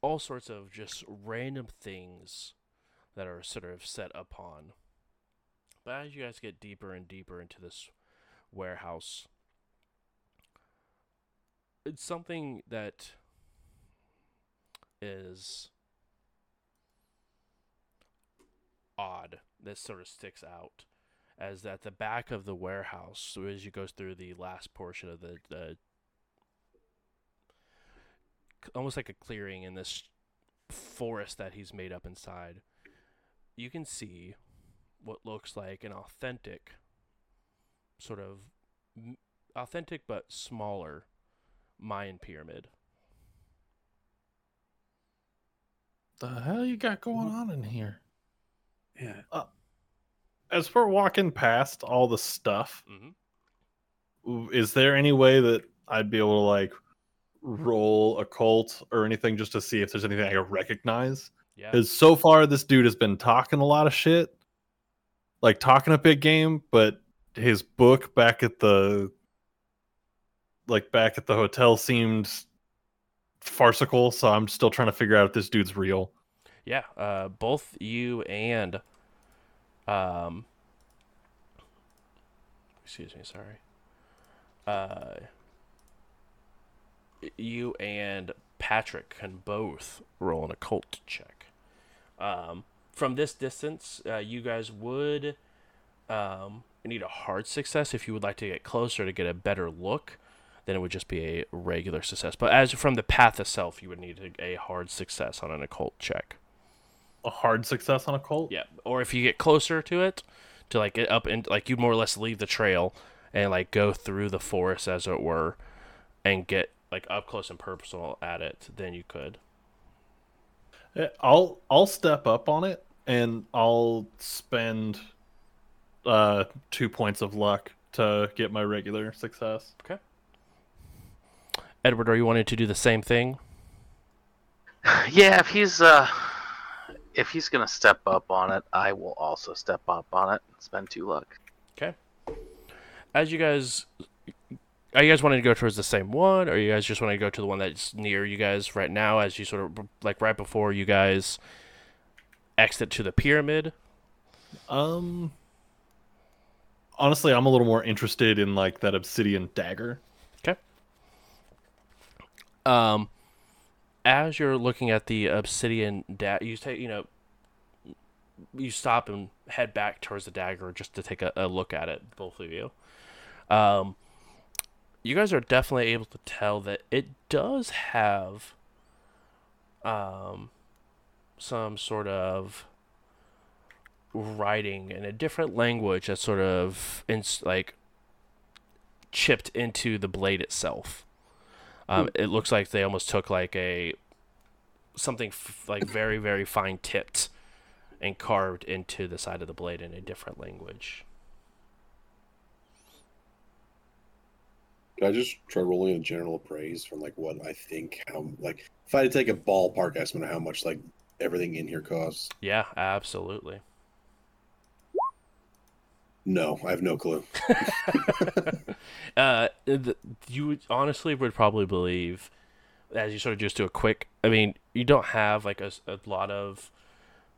all sorts of just random things that are sort of set upon. But as you guys get deeper and deeper into this warehouse, it's something that is odd that sort of sticks out as at the back of the warehouse so as you go through the last portion of the, the almost like a clearing in this forest that he's made up inside you can see what looks like an authentic sort of authentic but smaller mayan pyramid The hell you got going on in here? Yeah. As we're walking past all the stuff, hmm is there any way that I'd be able to like roll occult or anything just to see if there's anything I can recognize? yeah Because so far this dude has been talking a lot of shit, like talking a big game, but his book back at the like back at the hotel seemed farcical. So I'm still trying to figure out if this dude's real. Yeah, uh, both you and um, excuse me, sorry. Uh, you and Patrick can both roll an occult check. Um, from this distance, uh, you guys would um, need a hard success if you would like to get closer to get a better look. Then it would just be a regular success. But as from the path itself, you would need a, a hard success on an occult check. A hard success on occult. Yeah, or if you get closer to it, to like get up and like you more or less leave the trail and like go through the forest as it were, and get like up close and personal at it, than you could. Eh, I'll I'll step up on it and I'll spend uh two points of luck to get my regular success. Okay. Edward, are you wanting to do the same thing? Yeah, if he's uh, if he's gonna step up on it, I will also step up on it. and Spend two luck. Okay. As you guys, are you guys wanting to go towards the same one, or you guys just want to go to the one that's near you guys right now? As you sort of like right before you guys exit to the pyramid. Um honestly, I'm a little more interested in like that obsidian dagger. Okay. Um, as you're looking at the obsidian dagger, you take you know you stop and head back towards the dagger just to take a, a look at it both of you um you guys are definitely able to tell that it does have um some sort of writing in a different language that's sort of in, like chipped into the blade itself. Um, It looks like they almost took like a something f- like very very fine tipped and carved into the side of the blade in a different language. Can I just try rolling a general appraise from like what I think how like if I had to take a ballpark estimate of how much like everything in here costs? Yeah, absolutely. No, I have no clue. uh, the, you honestly would probably believe, as you sort of just do a quick. I mean, you don't have like a, a lot of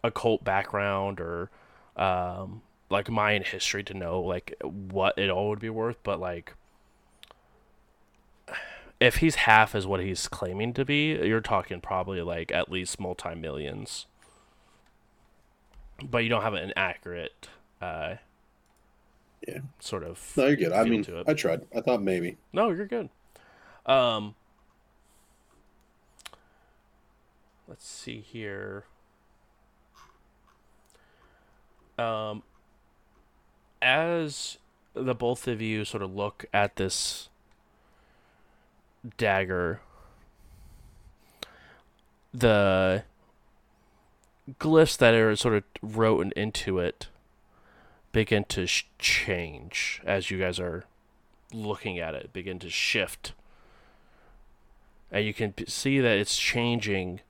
occult background or um, like Mayan history to know like what it all would be worth, but like if he's half as what he's claiming to be, you're talking probably like at least multi millions. But you don't have an accurate, uh, Yeah. sort of. No, you're good. I mean, to it. I tried. I thought maybe. No, you're good. Um, let's see here. Um, as the both of you sort of look at this dagger, the glyphs that are sort of written into it begin to sh- change as you guys are looking at it begin to shift. And you can p- see that it's changing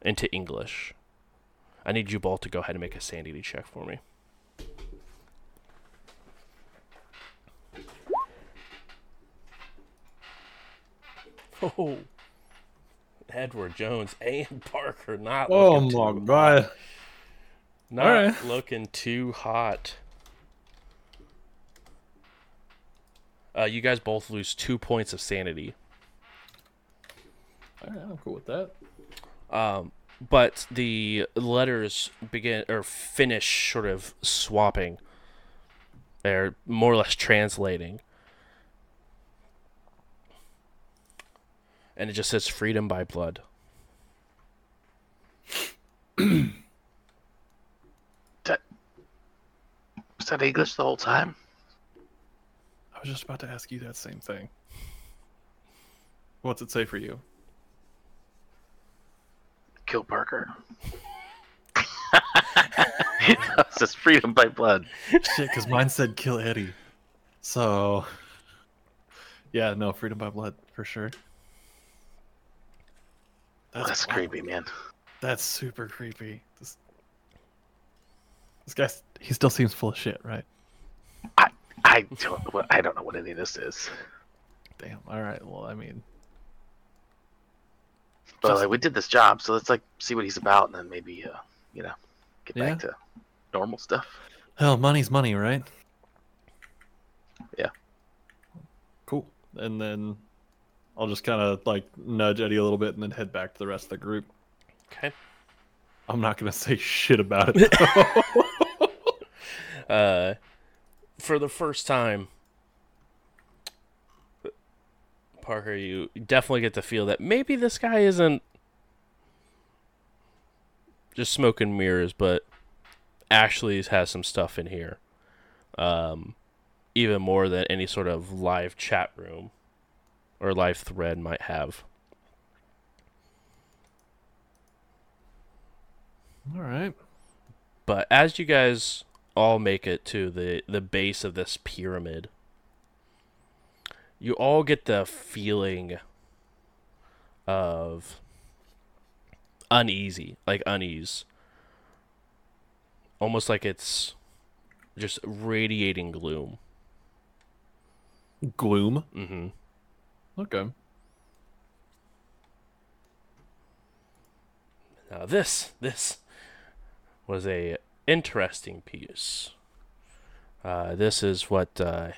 into English. I need you both to go ahead and make a sanity check for me. Oh, Edward Jones and Parker not Oh looking my too god. not Alright. looking too hot. Uh, you guys both lose two points of sanity. Alright, I'm cool with that. Um, but the letters begin or finish sort of swapping. They're more or less translating. And it just says freedom by blood. Was that English the whole time? I was just about to ask you that same thing. What's it say for you? Kill Parker. it says freedom by blood. Shit, because mine said kill Eddie. So, yeah, no, freedom by blood for sure. That's, That's creepy, man. That's super creepy. This, this guy, he still seems full of shit, right? I I don't. I don't know what any of this is. Damn. All right. Well, I mean, But Just- like, we did this job, so let's like see what he's about, and then maybe, uh, you know, get Yeah. back to normal stuff. hell, money's money, right? Yeah. Cool. And then I'll just kind of like nudge Eddie a little bit and then head back to the rest of the group. Okay. I'm not gonna say shit about it. uh, for the first time, Parker, you definitely get the feel that maybe this guy isn't just smoking mirrors, but Ashley's has some stuff in here. Um, even more than any sort of live chat room or live thread might have. All right. But as you guys all make it to the the base of this pyramid, you all get the feeling of uneasy, like unease. Almost like it's just radiating gloom. Gloom. hmm Okay. Now this this was a interesting piece. Uh, this is what uh,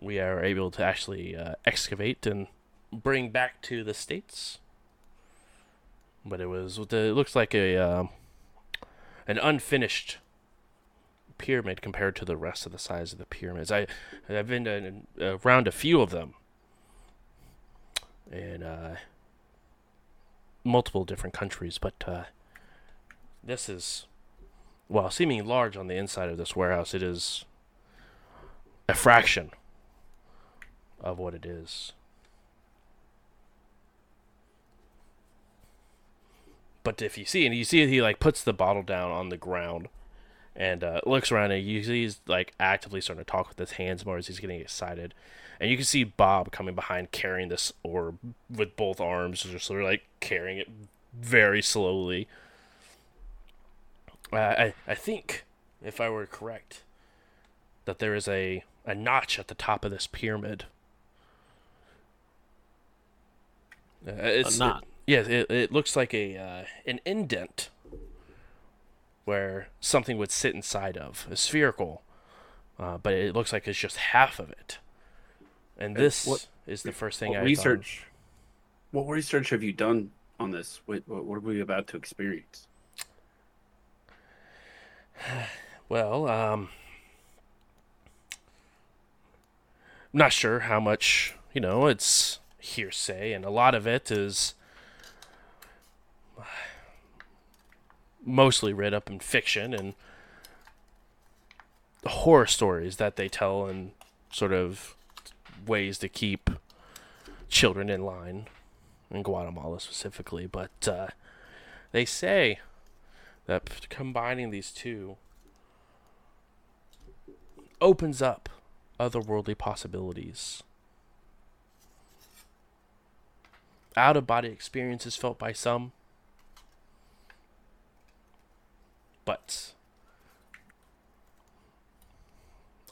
we are able to actually uh, excavate and bring back to the states. but it was it looks like a um an unfinished pyramid compared to the rest of the size of the pyramids. I I've been to, around a few of them, in uh, multiple different countries, but uh, this is while seeming large on the inside of this warehouse, it is a fraction of what it is. But if you see, and you see, he like puts the bottle down on the ground, and uh, looks around, and you see he's like actively starting to talk with his hands more as he's getting excited, and you can see Bob coming behind carrying this orb with both arms, just sort of like carrying it very slowly. Uh, I I think, if I were correct, that there is a a notch at the top of this pyramid. Uh, it's, knot. It, yeah, it, it looks like a uh, an indent where something would sit inside of, a spherical, uh, but it looks like it's just half of it. And this what- is the first thing I thought- research? What research have you done on this? What, what, what are we about to experience? Well, um, I'm not sure how much, you know, it's hearsay, and a lot of it is mostly read up in fiction and the horror stories that they tell and sort of ways to keep children in line in Guatemala specifically. But uh, they say that combining these two opens up otherworldly possibilities. Out of body experiences felt by some, but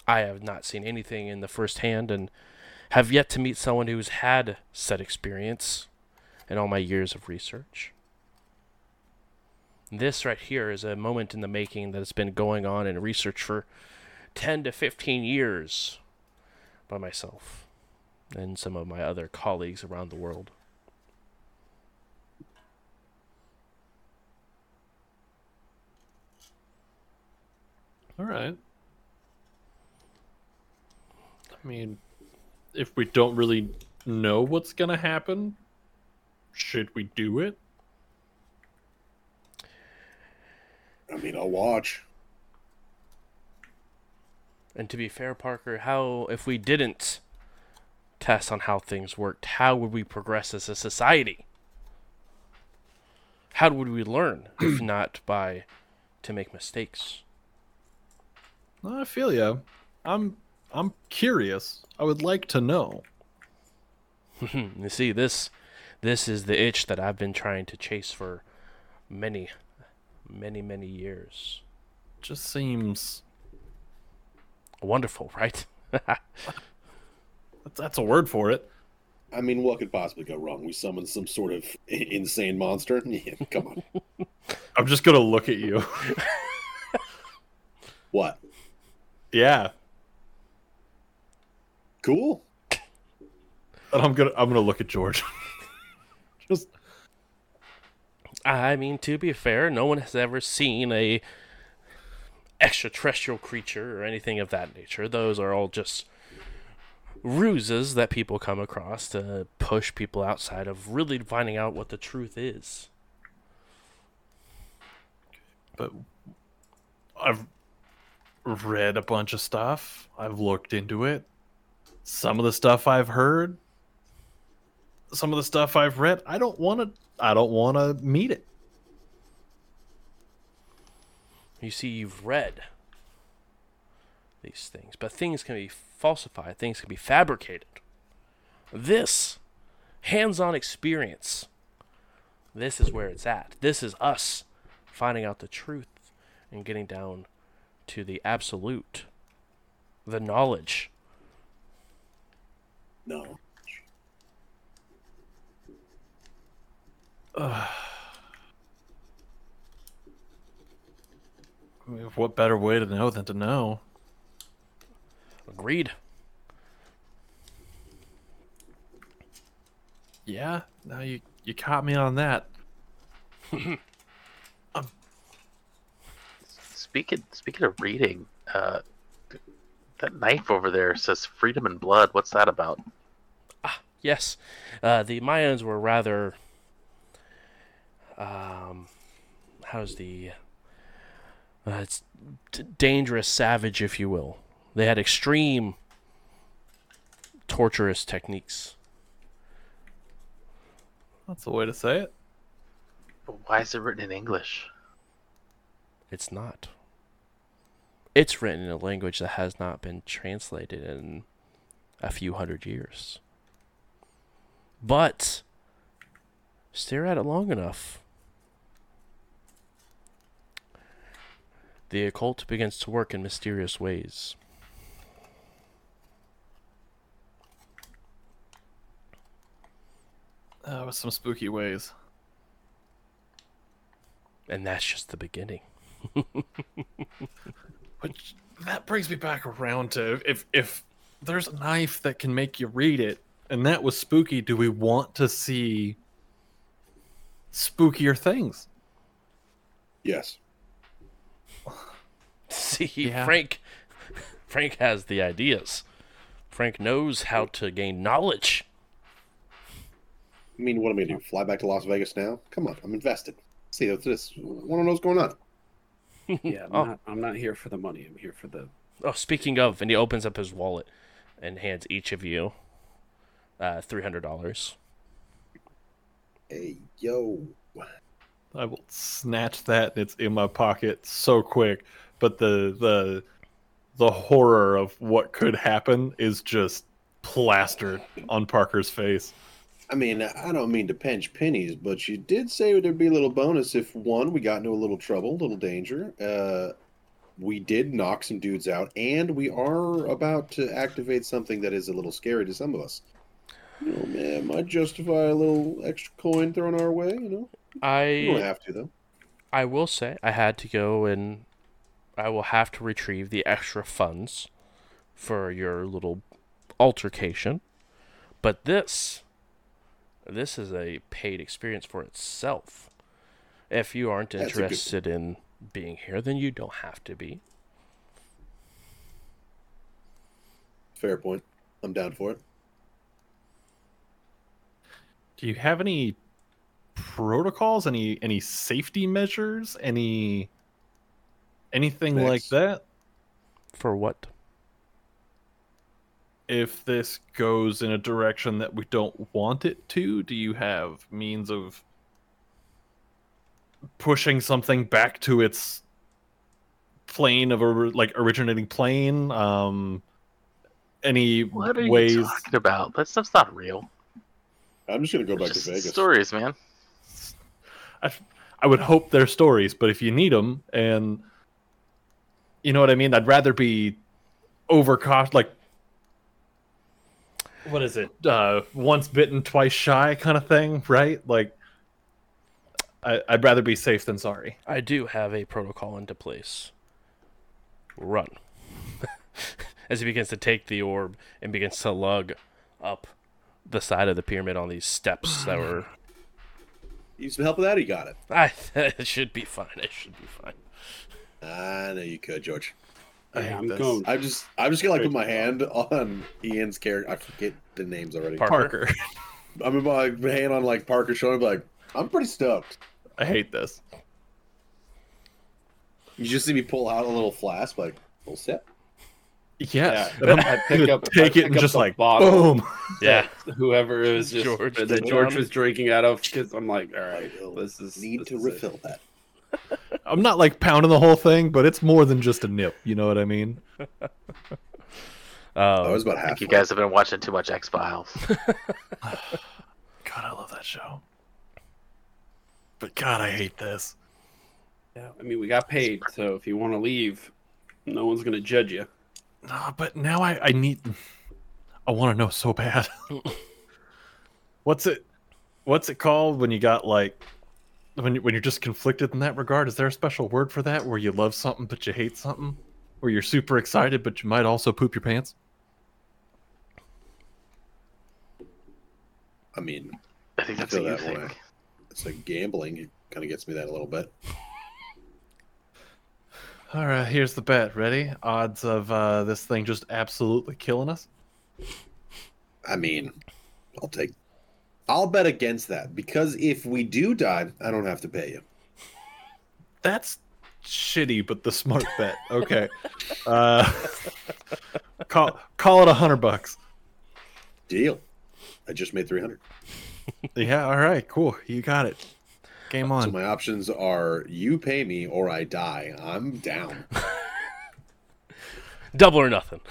I have not seen anything in the first hand and have yet to meet someone who's had said experience in all my years of research. This right here is a moment in the making that has been going on in research for 10 to 15 years by myself and some of my other colleagues around the world. All right. I mean, if we don't really know what's gonna happen, should we do it? I mean, I'll watch. And to be fair, Parker, how if we didn't test on how things worked, how would we progress as a society? How would we learn if not by to make mistakes? I feel ya. I'm I'm curious. I would like to know. you see, this this is the itch that I've been trying to chase for many, many, many years. Just seems Wonderful, right? that's, that's a word for it. I mean, what could possibly go wrong? We summon some sort of insane monster. Yeah, come on. I'm just gonna look at you. What? yeah, Cool. and I'm gonna I'm gonna look at George. just I mean, to be fair, no one has ever seen a extraterrestrial creature or anything of that nature. Those are all just ruses that people come across to push people outside of really finding out what the truth is. but I've read a bunch of stuff. I've looked into it. Some of the stuff I've heard, some of the stuff I've read, I don't want to I don't want to meet it. You see, you've read these things, but things can be falsified, things can be fabricated. This hands on experience, this is where it's at. This is us finding out the truth and getting down to the absolute, the knowledge. No. I mean, what better way to know than to know? Agreed. Yeah, now you you caught me on that. Speaking speaking of reading, uh, that knife over there says "freedom and blood." What's that about? Ah, yes, uh, the Mayans were rather. Um, how's the. Uh, it's d- dangerous, savage, if you will. They had extreme, torturous techniques. That's the way to say it. But why is it written in English? It's not. It's written in a language that has not been translated in a few hundred years. But stare at it long enough. The occult begins to work in mysterious ways. Uh, with some spooky ways. And that's just the beginning. Which that brings me back around to if if there's a knife that can make you read it, and that was spooky, do we want to see spookier things? Yes. See, Yeah. Frank Frank has the ideas. Frank knows how to gain knowledge. I mean, what am I gonna do? Fly back to Las Vegas now? Come on, I'm invested. See, what's this? Want to know what's going on? Yeah, I'm, Oh. not, I'm not here for the money. I'm here for the. Oh, speaking of, and he opens up his wallet and hands each of you uh, three hundred dollars. Hey, yo. I will snatch that and it's in my pocket so quick. But the the the horror of what could happen is just plastered on Parker's face. I mean, I don't mean to pinch pennies, but you did say there'd be a little bonus if one, we got into a little trouble, a little danger. Uh, we did knock some dudes out, and we are about to activate something that is a little scary to some of us. You know, man, might justify a little extra coin thrown our way. You know, I you don't have to though. I will say I had to go and I will have to retrieve the extra funds for your little altercation. But this this is a paid experience for itself. If you aren't That's interested in being here, then you don't have to be. Fair point. I'm down for it. Do you have any protocols, any any safety measures, any anything like that? For what? If this goes in a direction that we don't want it to, do you have means of pushing something back to its plane of a like originating plane? Um, any What are ways? you talking about? That stuff's not real. I'm just gonna go back Just to Vegas. stories, man. I, I would hope they're stories, but if you need them, and you know what I mean, I'd rather be overcautious. Like, what is it? Uh, once bitten, twice shy, kind of thing, right? Like, I, I'd rather be safe than sorry. I do have a protocol into place. Run. As he begins to take the orb and begins to lug up the side of the pyramid on these steps that were. Need some help with that? Or you got it. I it should be fine. It should be fine. I know you could, George. I Yeah, hate I'm this. going. I'm just, I'm just gonna like put my hand on Ian's character. I forget the names already. Parker. Parker, I'm gonna put my hand on like Parker's shoulder, and like, I'm pretty stoked. I hate this. You just see me pull out a little flask, like, little sip. Yes, Yeah, and I'm I pick gonna up- I pick it and just like bottle. boom. Yeah. Whoever it was just George that George was drinking out of, because I'm like, all right, I right, this is need this to is it. refill that. I'm not like pounding the whole thing, but it's more than just a nip. You know what I mean? I Um, was about I half. think you guys have been watching too much X Files. God, I love that show. But God, I hate this. Yeah, I mean, we got paid, so if you want to leave, no one's gonna judge you. Nah, but now I, I need. I want to know so bad. what's it? What's it called when you got like when you, when you're just conflicted in that regard? Is there a special word for that where you love something but you hate something? Where you're super excited but you might also poop your pants? I mean, I think that's feel what you that way. it's like gambling. It kind of gets me that a little bit. All right, here's the bet. Ready? Odds of uh, this thing just absolutely killing us. I mean, I'll take. I'll bet against that because if we do die, I don't have to pay you. That's shitty, but the smart bet. Okay. uh, call call it a hundred bucks. Deal. I just made three hundred. Yeah. All right. Cool. You got it. Game So on. my options are you pay me or I die. I'm down. Double or nothing.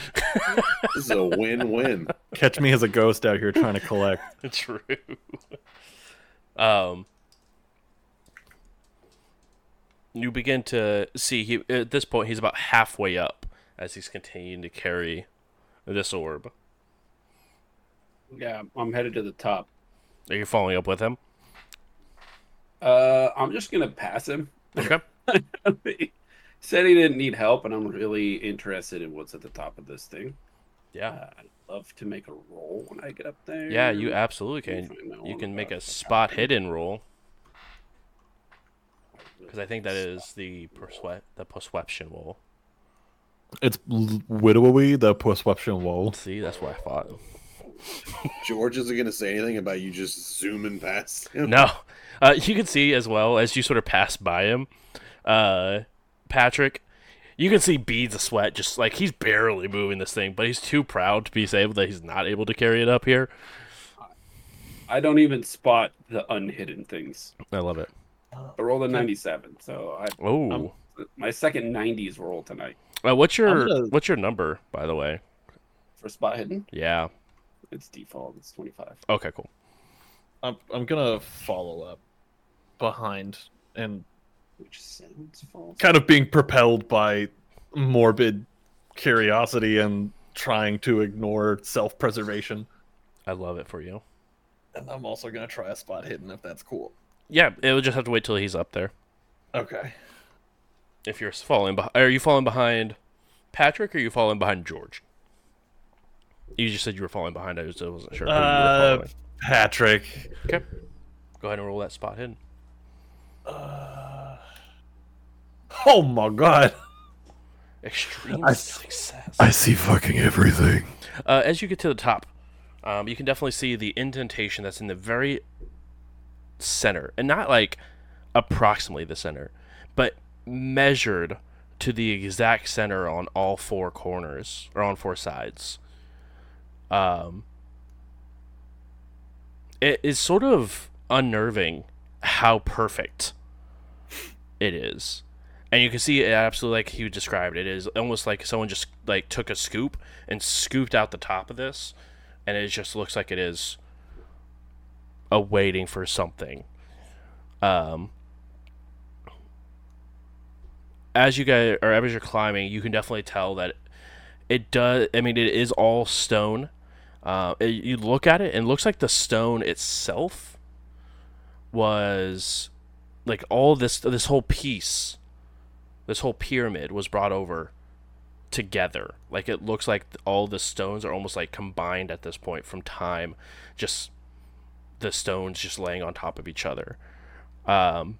This is a win-win. Catch me as a ghost out here trying to collect. True. um, you begin to see he at this point he's about halfway up as he's continuing to carry this orb. Yeah, I'm headed to the top. Are you following up with him? Uh, I'm just gonna pass him. Okay. he said he didn't need help, and I'm really interested in what's at the top of this thing. Yeah. Uh, I'd love to make a roll when I get up there. Yeah, you absolutely can. You can make a spot hidden roll because I think that is the perswe- the perception roll. It's l- widowy the perception roll. See, that's what I thought. George isn't going to say anything about you just zooming past. him? No, uh, you can see as well as you sort of pass by him, uh, Patrick. You can see beads of sweat, just like he's barely moving this thing, but he's too proud to be able that he's not able to carry it up here. I don't even spot the unhidden things. I love it. I rolled a 97, so I Oh, my second 90s roll tonight uh, what's your gonna- what's your number, by the way? for spot hidden. Yeah. It's default. It's 25. Okay. Cool. I'm I'm gonna follow up behind and Which sounds false. kind of being propelled by morbid curiosity and trying to ignore self-preservation. I love it for you. And I'm also gonna try a spot hidden if that's cool. Yeah, it would just have to wait till he's up there. Okay. If you're falling behind, are you falling behind Patrick or are you falling behind George? You just said you were falling behind. I just wasn't sure. who you were Uh. Patrick. Okay. Go ahead and roll that spot hidden. Uh... Oh my god. Extreme I- success. I see fucking everything. Uh, as you get to the top, um, you can definitely see the indentation that's in the very center, and not like approximately the center, but measured to the exact center on all four corners or on four sides. Um, it is sort of unnerving how perfect it is. And you can see it absolutely like he described it. It is almost like someone just like took a scoop and scooped out the top of this, and it just looks like it is awaiting for something. Um, as you guys or as you're climbing, you can definitely tell that it does. I mean, it is all stone. Uh, it, you look at it, and it looks like the stone itself was like all this this whole piece, this whole pyramid was brought over together. Like it looks like all the stones are almost like combined at this point from time, just the stones just laying on top of each other. Um,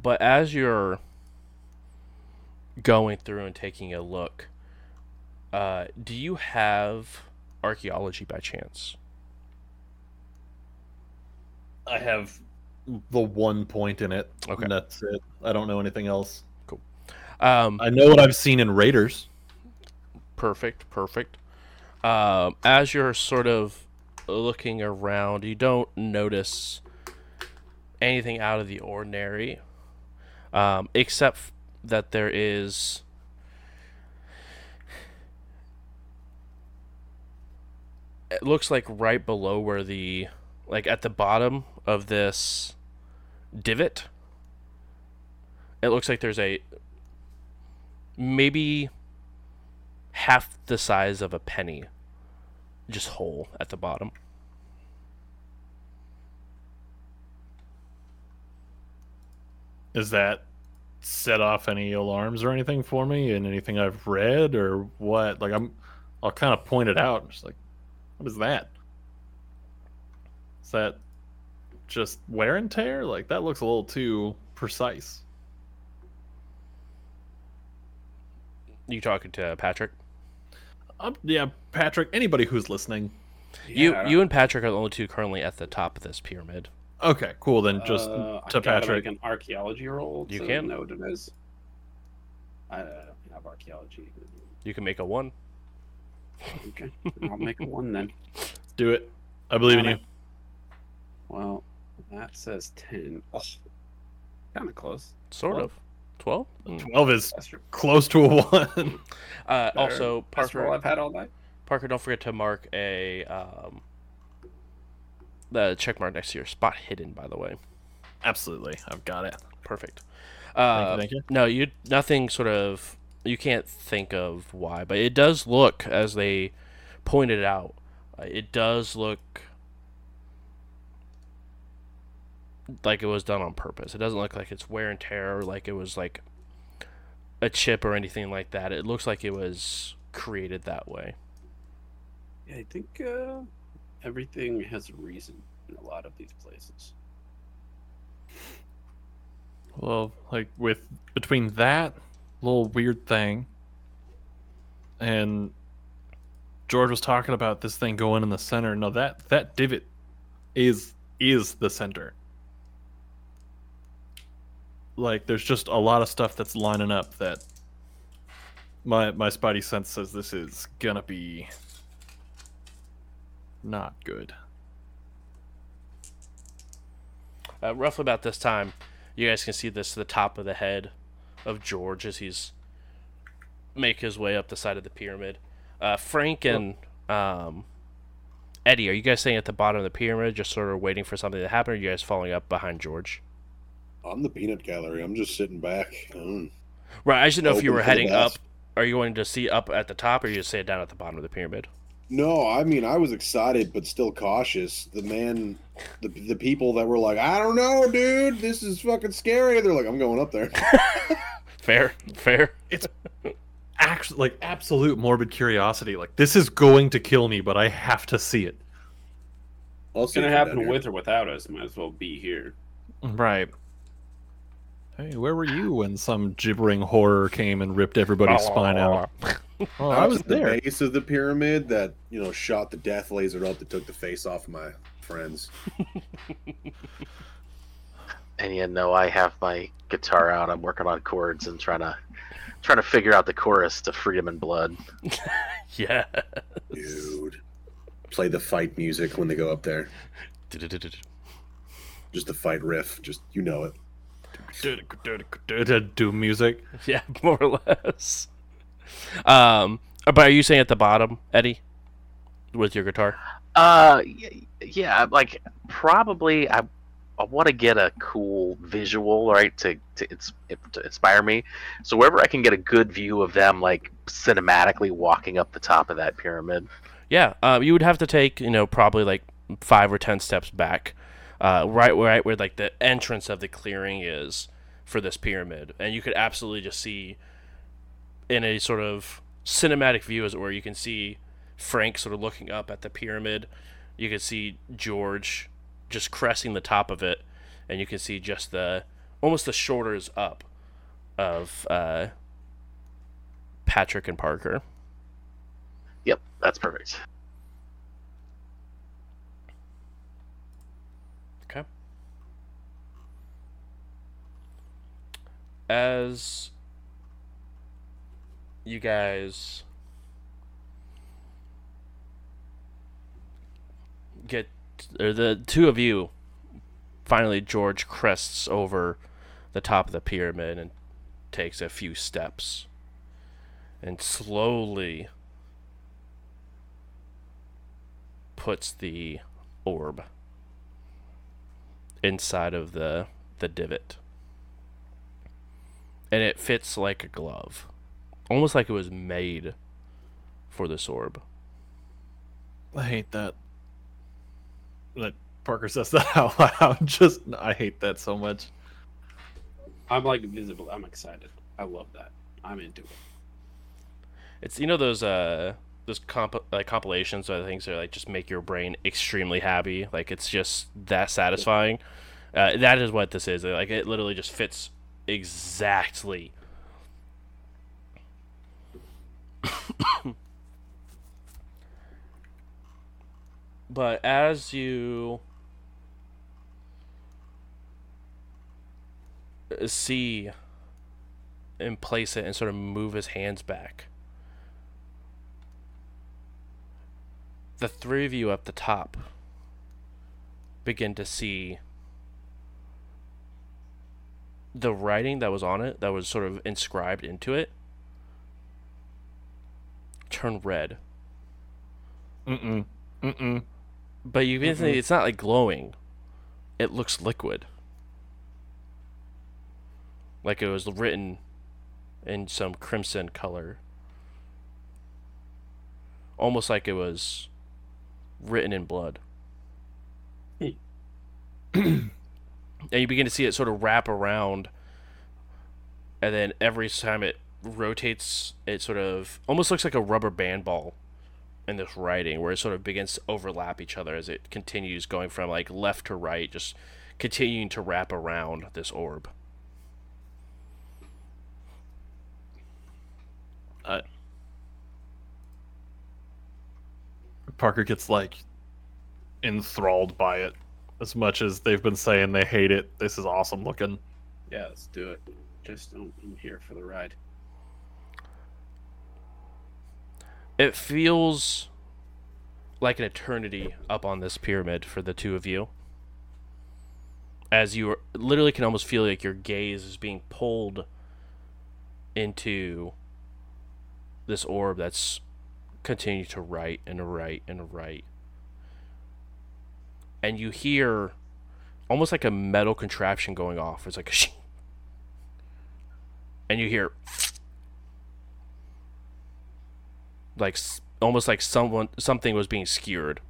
but as you're going through and taking a look, uh, do you have archaeology by chance? I have the one point in it. Okay. And that's it. I don't know anything else. Um, I know what I've seen in Raiders. perfect, perfect. Um, as you're sort of looking around, you don't notice anything out of the ordinary, um, except that there is. It looks like right below where the, like at the bottom of this divot. It looks like there's a maybe half the size of a penny just hole at the bottom Is that set off any alarms or anything for me and anything I've read or what? Like I'm I'll kind of point it out. I'm just like, what is that? Is that just wear and tear? Like that looks a little too precise. You talking to Patrick? Um, yeah, Patrick. Anybody who's listening. You Yeah, you and Patrick are the only two currently at the top of this pyramid. Okay, cool. Then just uh, to gotta Patrick. make an archaeology roll. You to can. know what it is. I uh, have archaeology. You can make a one. Okay, I'll make a one then. do it. I believe in you. Well, that says ten. Oh, kind of close. Sort Twelve. of. Twelve. Mm. Twelve is close to a one. Uh, also, best roll Parker. I've had all night. Parker, don't forget to mark a um, the check mark next to your spot hidden. By the way, Absolutely, I've got it. perfect. Thank Uh, you. Thank you. No, you nothing sort of you can't think of why, but it does look as they pointed out. Uh, it does look like it was done on purpose. It doesn't look like it's wear and tear or like it was like a chip or anything like that. It looks like it was created that way. Yeah, I think uh, everything has a reason in a lot of these places. Well, like with between that little weird thing and George was talking about this thing going in the center. No, that that divot is is the center. Like there's just a lot of stuff that's lining up that my my spidey sense says this is gonna be not good. Uh, roughly about this time, you guys can see this the top of the head of George as he's make his way up the side of the pyramid. Uh, Frank and um, Eddie, are you guys staying at the bottom of the pyramid, just sort of waiting for something to happen, or are you guys following up behind George? I'm the peanut gallery. I'm just sitting back. Mm. Right, I should didn't know if you were heading up. Are you going to see up at the top, or you just stay down at the bottom of the pyramid? No, I mean I was excited but still cautious. The man, the the people that were like, I don't know, dude, this is fucking scary. They're like, I'm going up there. Fair, fair. It's actually, like absolute morbid curiosity. Like this is going to kill me, but I have to see it. I'll It's gonna happen with or without us. Might as well be here. Right. Hey, where were you when some gibbering horror came and ripped everybody's spine out? Oh, I was at the there. base of the pyramid that you know shot the death laser up that took the face off of my friends. And you know, I have my guitar out. I'm working on chords and trying to trying to figure out the chorus to "Freedom and Blood." yeah. Dude, play the fight music when they go up there. Just the fight riff. Just you know it. Do music. Yeah, more or less. Um, but are you saying at the bottom, Eddie, with your guitar? Uh, yeah, like probably I, I want to get a cool visual, right, to to, ins- to inspire me. So wherever I can get a good view of them, like cinematically walking up the top of that pyramid. Yeah, um, you would have to take you know probably like five or ten steps back, uh, right right where like the entrance of the clearing is for this pyramid, and you could absolutely just see in a sort of cinematic view, as it were, you can see Frank sort of looking up at the pyramid. You can see George just cresting the top of it, and you can see just the almost the shoulders up of uh, Patrick and Parker. Yep, that's perfect. As you guys get or the two of you finally George crests over the top of the pyramid and takes a few steps and slowly puts the orb inside of the the divot and it fits like a glove, almost like it was made for this orb. I hate that. That Parker says that out loud. Just I hate that so much. I'm like visible. I'm excited. I love that. I'm into it. It's you know those uh those comp like compilations of things that like just make your brain extremely happy. Like it's just that satisfying. Uh, that is what this is. Like it literally just fits exactly. but as you see and place it and sort of move his hands back. The three of you up the top begin to see the writing that was on it, that was sort of inscribed into it, turn red. Mm-mm. Mm-mm. But you it's not like glowing. It looks liquid. Like it was written in some crimson color. Almost like it was written in blood. and you begin to see it sort of wrap around and then every time it rotates it sort of almost looks like a rubber band ball in this writing where it sort of begins to overlap each other as it continues going from like left to right just continuing to wrap around this orb. Uh, Parker gets like enthralled by it as much as they've been saying they hate it. This is awesome looking. Yeah, let's do it. Just don't I'm here for the ride. it feels like an eternity up on this pyramid for the two of you as you are, literally can almost feel like your gaze is being pulled into this orb that's continuing to write and write and write and you hear almost like a metal contraption going off it's like a shing. and you hear like almost like someone something was being skewered.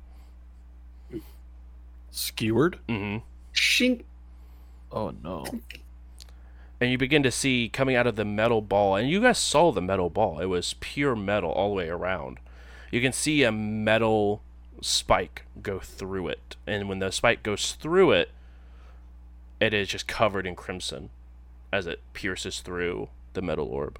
Skewered? Mm-hmm. Shink. Oh no. And you begin to see coming out of the metal ball, and you guys saw the metal ball. It was pure metal all the way around. You can see a metal spike go through it, and when the spike goes through it, it is just covered in crimson as it pierces through the metal orb.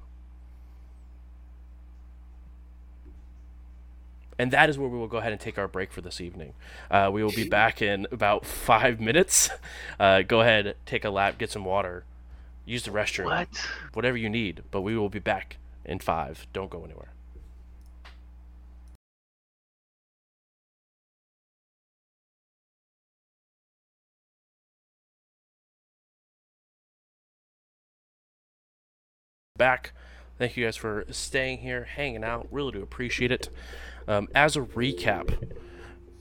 And that is where we will go ahead and take our break for this evening. Uh, we will be back in about five minutes. Uh, go ahead, take a lap, get some water, use the restroom, What? whatever you need. But we will be back in five. Don't go anywhere. Back. Thank you guys for staying here, hanging out. Really do appreciate it. Um, as a recap,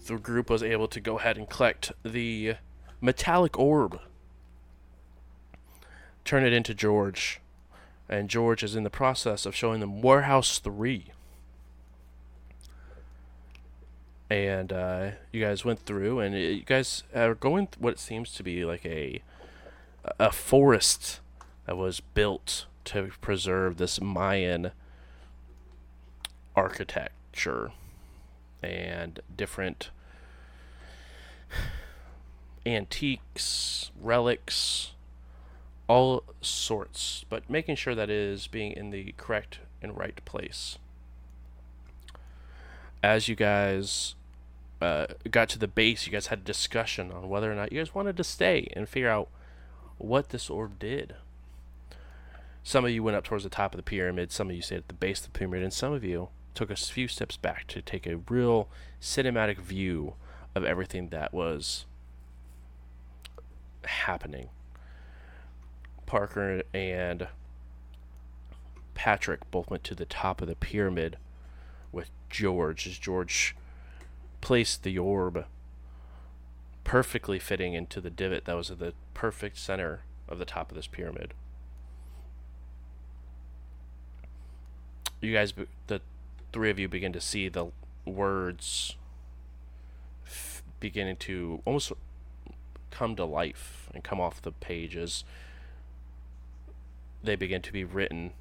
the group was able to go ahead and collect the metallic orb, turn it into George, and George is in the process of showing them Warehouse 3. And uh, you guys went through, and you guys are going what seems to be like a a forest that was built to preserve this Mayan architecture and different antiques, relics, all sorts, but making sure that is being in the correct and right place. As you guys uh, got to the base, you guys had a discussion on whether or not you guys wanted to stay and figure out what this orb did. Some of you went up towards the top of the pyramid, some of you stayed at the base of the pyramid, and some of you took a few steps back to take a real cinematic view of everything that was happening. Parker and Patrick both went to the top of the pyramid with George as George placed the orb perfectly fitting into the divot that was at the perfect center of the top of this pyramid. You guys, the three of you begin to see the words f- beginning to almost come to life and come off the pages. They begin to be written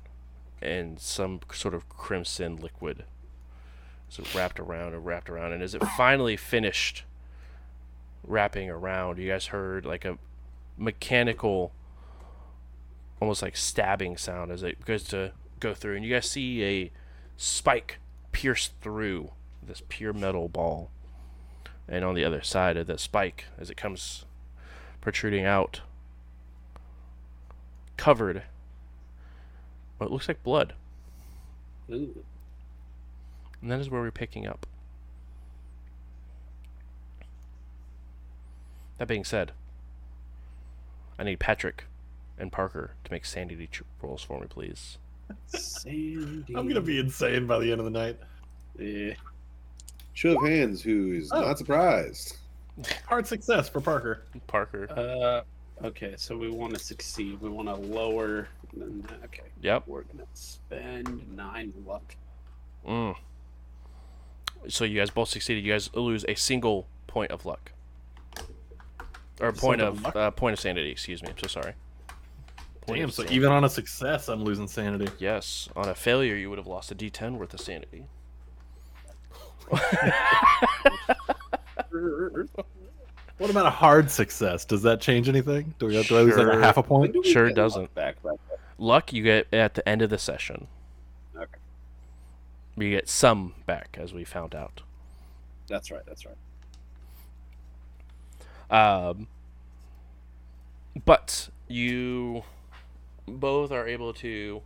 in some sort of crimson liquid. So wrapped around and wrapped around, and as it finally finished wrapping around, you guys heard like a mechanical, almost like stabbing sound as it goes to go through, and you guys see a spike pierce through this pure metal ball, and on the other side of the spike, as it comes protruding out, covered what looks like blood. Ooh. And that is where we're picking up. That being said, I need Patrick and Parker to make sanity rolls for me, please. Sandy. I'm gonna be insane by the end of the night. Yeah. Show of hands, who is Oh. not surprised? Hard success for Parker. Parker. Uh, okay, so we want to succeed. We want to lower. Than that. Okay, Yep. we're gonna spend nine luck. Mm. So you guys both succeeded. You guys lose a single point of luck, or a point Single of uh, point of sanity. Excuse me. I'm so sorry. Point Damn, so sanity. even on a success, I'm losing sanity. yes, on a failure, you would have lost a D10 worth of sanity. What about a hard success? Does that change anything? Do, we, do I lose like a half a point? Do Sure get doesn't. luck Back, back, back? Luck you get at the end of the session. Okay. You get some back, as we found out. That's right. That's right. Um, but you both are able to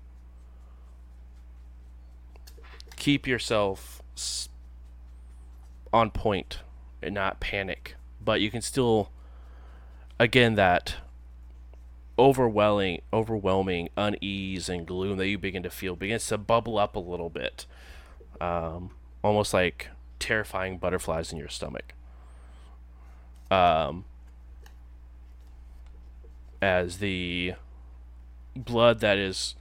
keep yourself on point and not panic. But you can still, again, that overwhelming, overwhelming unease and gloom that you begin to feel begins to bubble up a little bit, um, almost like terrifying butterflies in your stomach. Um, as the blood that is,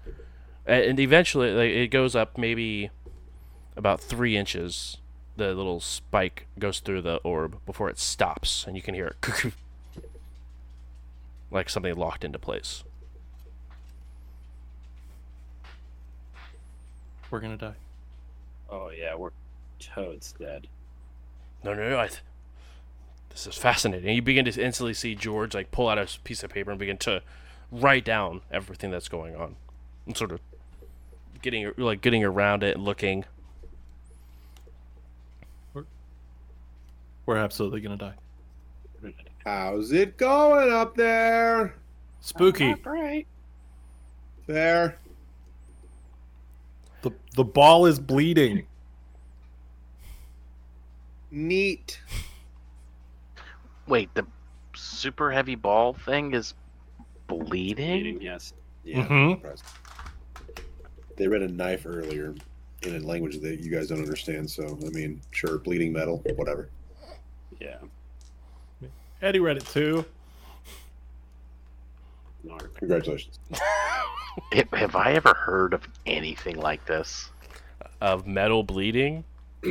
and eventually like, it goes up maybe about three inches. The little spike goes through the orb before it stops, and you can hear it like something locked into place. We're gonna die. Oh yeah, we're toads dead. No, no, no. I th- this is fascinating. You begin to instantly see George like pull out a piece of paper and begin to write down everything that's going on, and sort of getting like getting around it and looking. We're absolutely gonna die. We're gonna die. How's it going up there? Spooky. Not great. There. The the ball is bleeding. Neat. Wait, the super heavy ball thing is bleeding? Bleeding, yes. Yeah. Mhm. They read a knife earlier in a language that you guys don't understand. So, I mean, sure, bleeding metal, whatever. Yeah. Eddie read it too. Narc. Congratulations. Have- Have I ever heard of anything like this? of metal bleeding.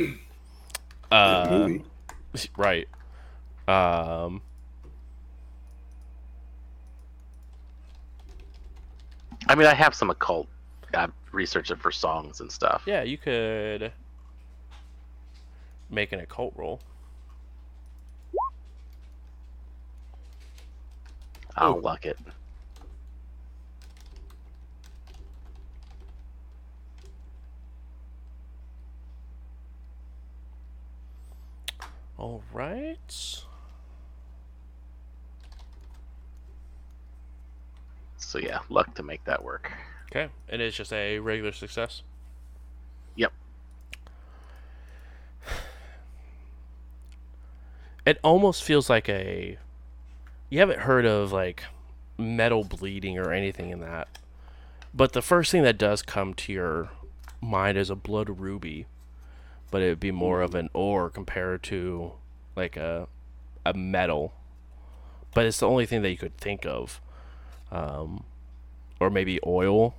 Yeah, uh, movie. right. Um, I mean, I have some occult. I've researched it for songs and stuff. yeah, you could make an occult roll. I'll oh. luck it. All right. So yeah, luck to make that work. Okay, and it is just a regular success. Yep. It almost feels like a. You haven't heard of like metal bleeding or anything in that, but the first thing that does come to your mind is a blood ruby, but it would be more of an ore compared to like a a metal. But it's the only thing that you could think of, um, or maybe oil.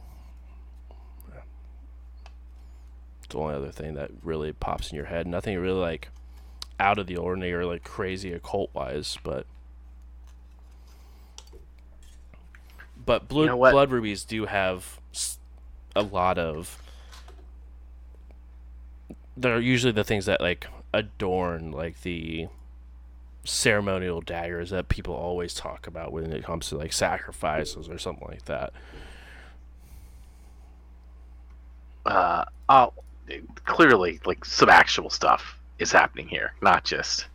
It's the only other thing that really pops in your head. Nothing really like out of the ordinary or like crazy occult wise, but but blood know blood rubies do have a lot of they're usually the things that like adorn like the ceremonial daggers that people always talk about when it comes to like sacrifices or something like that. Uh, oh, clearly, like some actual stuff is happening here, not just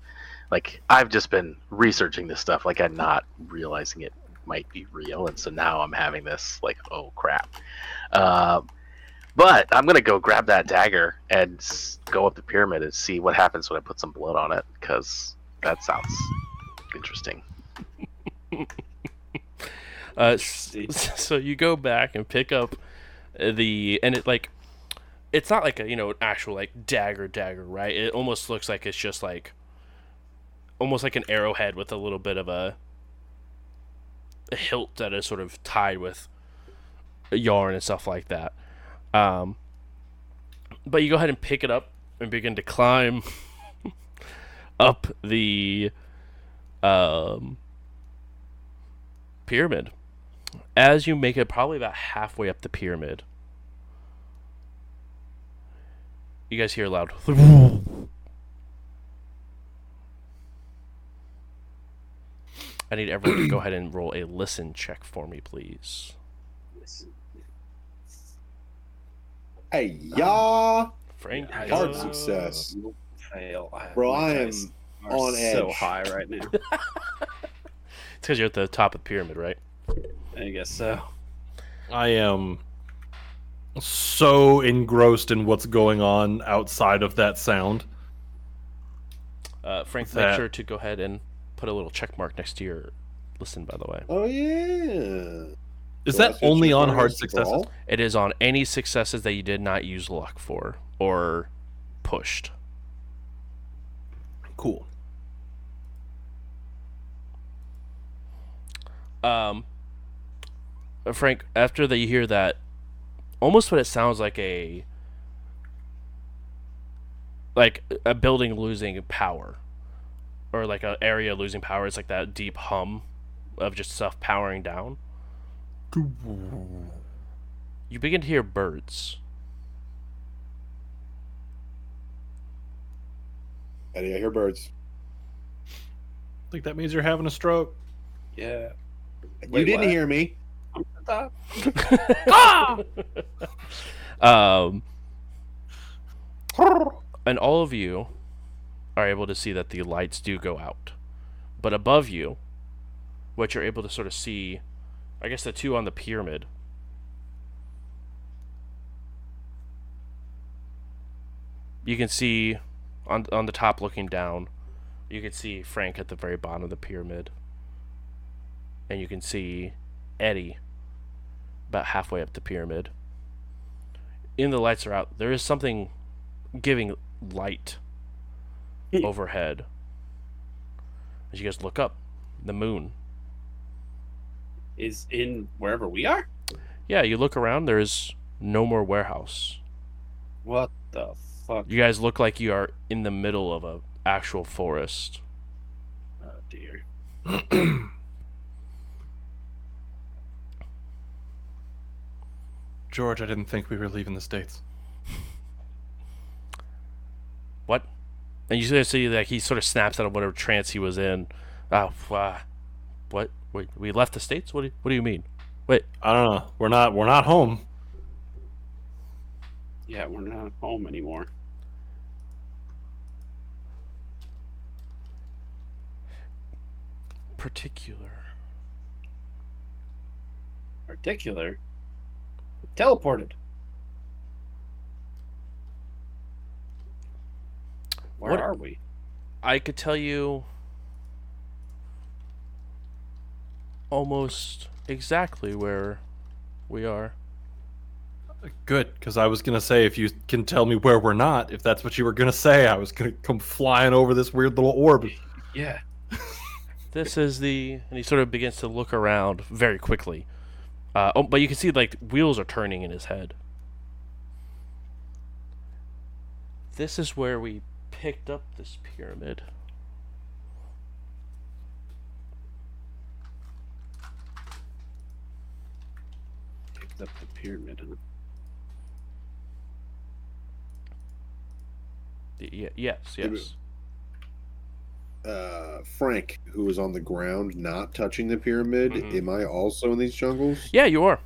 like I've just been researching this stuff, like I'm not realizing it might be real, and so now I'm having this like, oh crap. Uh, but I'm gonna go grab that dagger and go up the pyramid and see what happens when I put some blood on it, because that sounds interesting. Uh, so you go back and pick up the and it like it's not like a you know an actual like dagger dagger right it almost looks like it's just like almost like an arrowhead with a little bit of a, a hilt that is sort of tied with yarn and stuff like that um but you go ahead and pick it up and begin to climb up the um pyramid as you make it probably about halfway up the pyramid, you guys hear loud. I need everyone to go ahead and roll a listen check for me, please. Hey, y'ah. Frank, Yeah, Hard go. success. Fail. Bro, I am dice are on so edge. high right now. It's because you're at the top of the pyramid, right? I guess so. I am so engrossed in what's going on outside of that sound. Uh, Frank, make That- sure to go ahead and put a little check mark next to your listen. By the way, Oh yeah. Is So that that's only on hard is successes? brawl? it is on any successes that you did not use luck for or pushed. Cool. Um, Frank, after that you hear that, almost what it sounds like a like a building losing power, or like an area losing power. It's like that deep hum of just stuff powering down. You begin to hear birds. Eddie, I hear birds. I think that means you're having a stroke. Yeah. you didn't what? hear me. I'm at the top. um, and all of you are able to see that the lights do go out. But above you, what you're able to sort of see, I guess the two on the pyramid. You can see on on the top looking down, you can see Frank at the very bottom of the pyramid. And you can see Eddie about halfway up the pyramid. In the lights are out, there is something giving light overhead. As you guys look up, the moon. Is in wherever we are? Yeah, you look around, there is no more warehouse. What the fuck? You guys look like you are in the middle of a actual forest. Oh dear. George, I didn't think we were leaving the states. What? And you sort of see like he sort of snaps out of whatever trance he was in. Oh, uh, what? Wait, we left the states? What do you, what do you mean? Wait, I don't know. We're not. We're not home. Yeah, we're not home anymore. Particular. Particular. Teleported. Where What- are we? I could tell you almost exactly where we are. Good, because I was gonna say if you can tell me where we're not, if that's what you were gonna say, I was gonna come flying over this weird little orb. Yeah. This is the, and he sort of begins to look around very quickly. Uh, oh, but you can see like wheels are turning in his head. This is where we picked up this pyramid. Picked up the pyramid. Huh? Y- yes, yes. Uh, Frank, who was on the ground not touching the pyramid, Mhm. am I also in these jungles? Yeah, you are.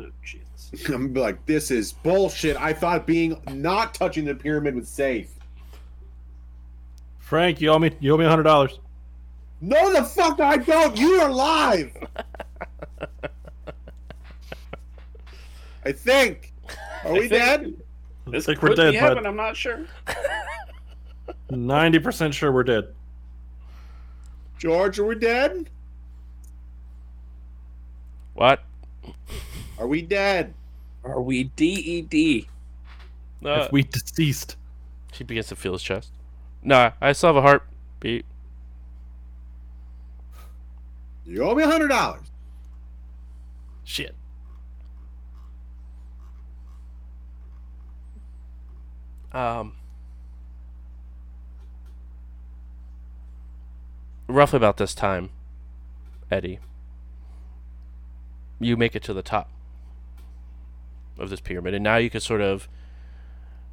Oh, Jesus. I'm like, this is bullshit. I thought being not touching the pyramid was safe. Frank, you owe me you owe me hundred dollars. No, the fuck I don't. You are live. I think. Are we I think dead? This think we're dead, be bud. heaven, I'm not sure. Ninety percent sure we're dead. George, are we dead? What? Are we dead? Are we DED? Uh, if we deceased. he begins to feel his chest. Nah, I still have a heartbeat. You owe me a hundred dollars. Shit. Um, roughly about this time, Eddie, you make it to the top of this pyramid, and now you can sort of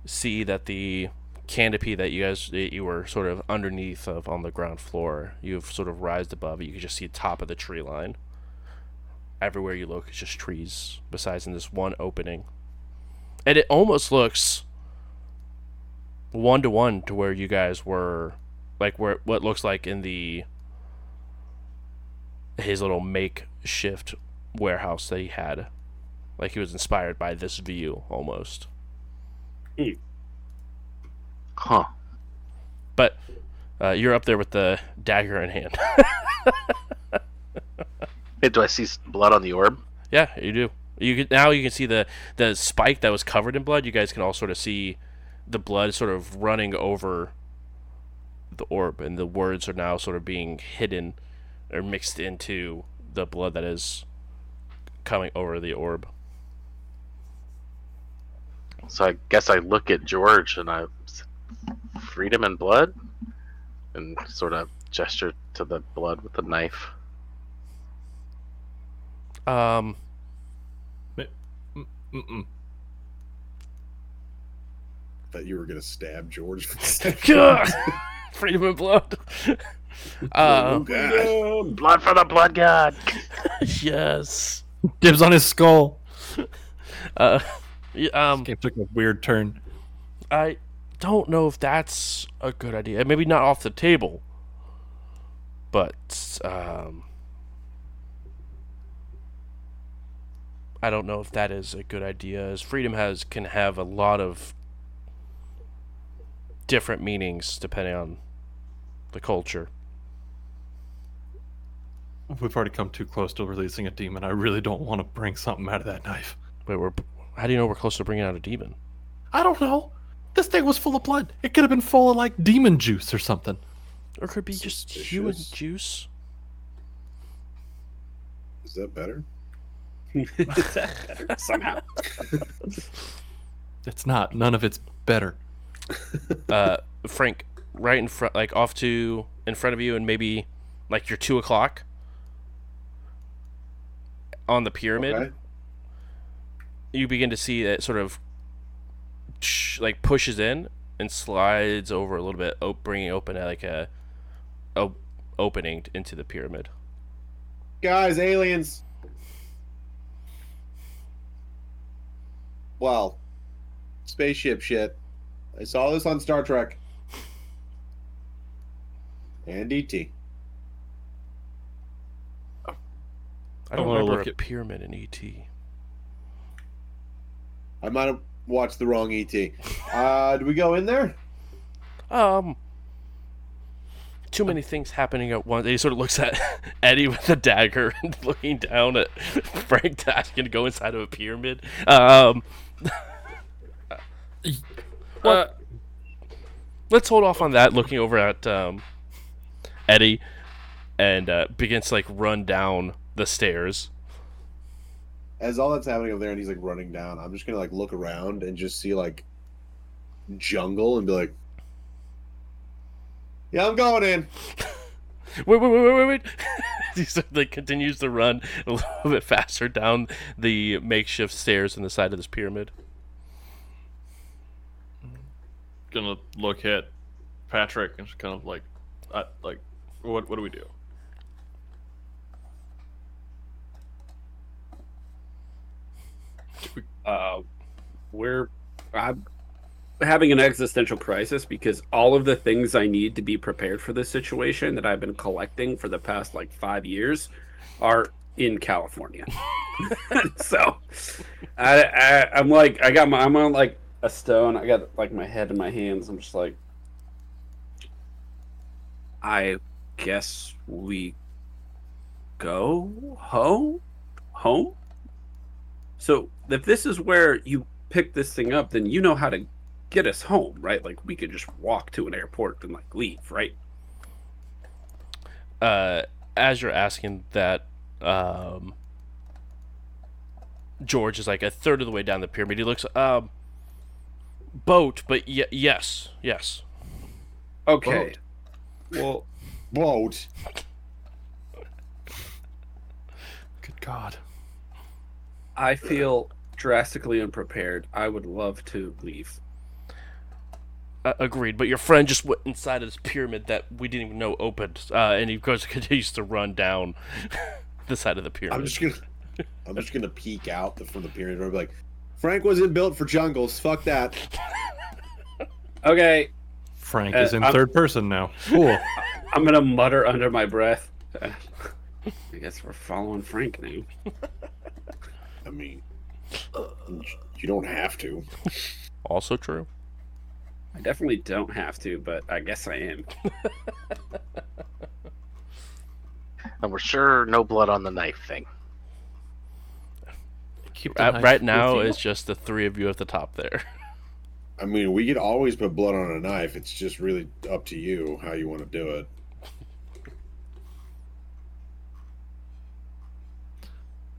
see that the canopy that you guys that you were sort of underneath of on the ground floor, you've sort of rised above it. You can just see the top of the tree line. Everywhere you look, it's just trees, besides in this one opening, and it almost looks one to one to where you guys were like where what looks like in the his little makeshift warehouse that he had. Like he was inspired by this view almost. Huh. but uh, you're up there with the dagger in hand. Hey, do I see blood on the orb? yeah you do. You can now you can see the the spike that was covered in blood. You guys can all sort of see the blood sort of running over the orb and the words are now sort of being hidden or mixed into the blood that is coming over the orb So I guess I look at George and I s- freedom and blood, and sort of gesture to the blood with the knife. um Mm-mm. Thought you were gonna stab George. freedom and blood uh, God. Blood for the blood god. yes Dibs on his skull. uh, y- um Game took a weird turn. I don't know if that's a good idea. Maybe not off the table, but um, I don't know if that is a good idea. As freedom has can have a lot of different meanings depending on the culture. We've already come too close to releasing a demon. I really don't want to bring something out of that knife. Wait, we're how do you know we're close to bringing out a demon? I don't know. This thing was full of blood. It could have been full of like demon juice or something. Or it could be just human juice. Is that better? Is that better? Somehow. It's not. None of it's better. uh, Frank, right in front, like off to in front of you, and maybe like your two o'clock on the pyramid. Okay. You begin to see that sort of like pushes in and slides over a little bit, bringing open uh, like a, a opening into the pyramid. Guys, aliens. Well, spaceship shit. I saw this on Star Trek. And ET. I I don't wanna remember look a at- pyramid in ET. I might have watched the wrong ET. Uh, do we go in there? Um, too many things happening at once. He sort of looks at Eddie with the dagger and looking down at Frank asking to go inside of a pyramid. Um, uh, let's hold off on that. Looking over at um, Eddie and uh, begins to like run down the stairs. As all that's happening over there and he's like running down, I'm just gonna like look around and just see like jungle and be like, Yeah, I'm going in. Wait, wait, wait, wait, wait, wait. he like continues to run a little bit faster down the makeshift stairs in the side of this pyramid. Gonna look at Patrick and just kind of like, uh, like, what what do we do? uh, we're I'm having an existential crisis because all of the things I need to be prepared for this situation that I've been collecting for the past like five years are in California. so I, I I'm like I got my I'm on like a stone. I got like my head in my hands. I'm just like I guess we go home home so if this is where you pick this thing up, then you know how to get us home, right? Like we could just walk to an airport and like leave, right? Uh, as you're asking that, um, George is like a third of the way down the pyramid. He looks, um, boat, but y- yes, yes. Okay. Well, Boat. Good God. I feel drastically unprepared. I would love to leave. Uh, agreed. But your friend just went inside of this pyramid that we didn't even know opened, uh, and he goes continues to run down the side of the pyramid. I'm just gonna, I'm just gonna peek out the, from the pyramid and be like, Frank wasn't built for jungles. Fuck that. Okay, Frank Uh, is in I'm- third person now. Cool. I'm gonna mutter under my breath. I guess we're following Frank now. I mean, you don't have to. also true. I definitely don't have to, but I guess I am. And we're sure no blood on the knife thing. Keep the Uh, right now, you. it's just the three of you at the top there. I mean, we could always put blood on a knife. It's just really up to you how you want to do it.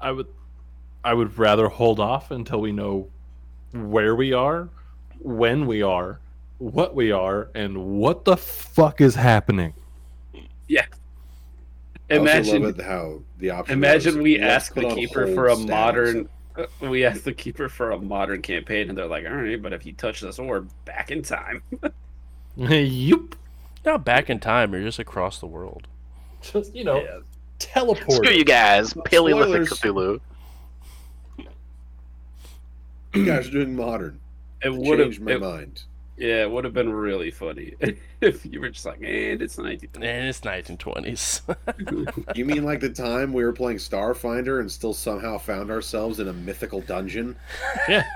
I would, I would rather hold off until we know where we are, when we are, what we are, and what the fuck is happening. I also Imagine, love it how the option. imagine was, we ask the keeper for a status. modern. We ask the keeper for a modern campaign, and they're like, "All right, but if you touch this orb, back in time." yup. Not back in time. You're just across the world. Just you know, Yeah. teleport. Screw you guys, Paleolithic Cthulhu. You guys are doing modern. It would have. Changed my mind. Yeah, it would have been really funny if you were just like, "And it's 19." And it's 1920s. You mean like the time we were playing Starfinder and still somehow found ourselves in a mythical dungeon? Yeah. That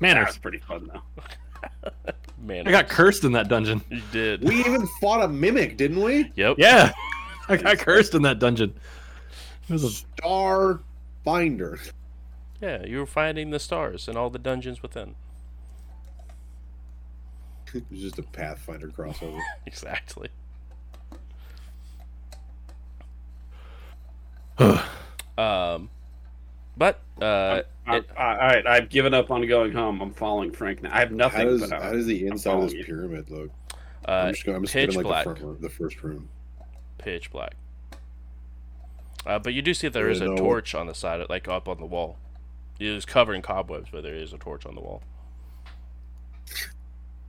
Manners. was pretty fun though. Man, I got cursed in that dungeon. You did. We even fought a mimic, didn't we? Yep. Yeah. I got cursed in that dungeon. It was a Starfinder. Yeah, you were finding the stars and all the dungeons within. It was just a Pathfinder crossover. Exactly. Um, but uh, I, it- I, all right, I've given up on going home. I'm following Frank now. I have How nothing. does but how does the inside of this you. pyramid look? uh, I'm just going. I'm just pitch skipping like black. the front room, the first room. pitch black. Uh, but you do see there is a no. torch on the side, like up on the wall. It is covered in cobwebs, but there is a torch on the wall.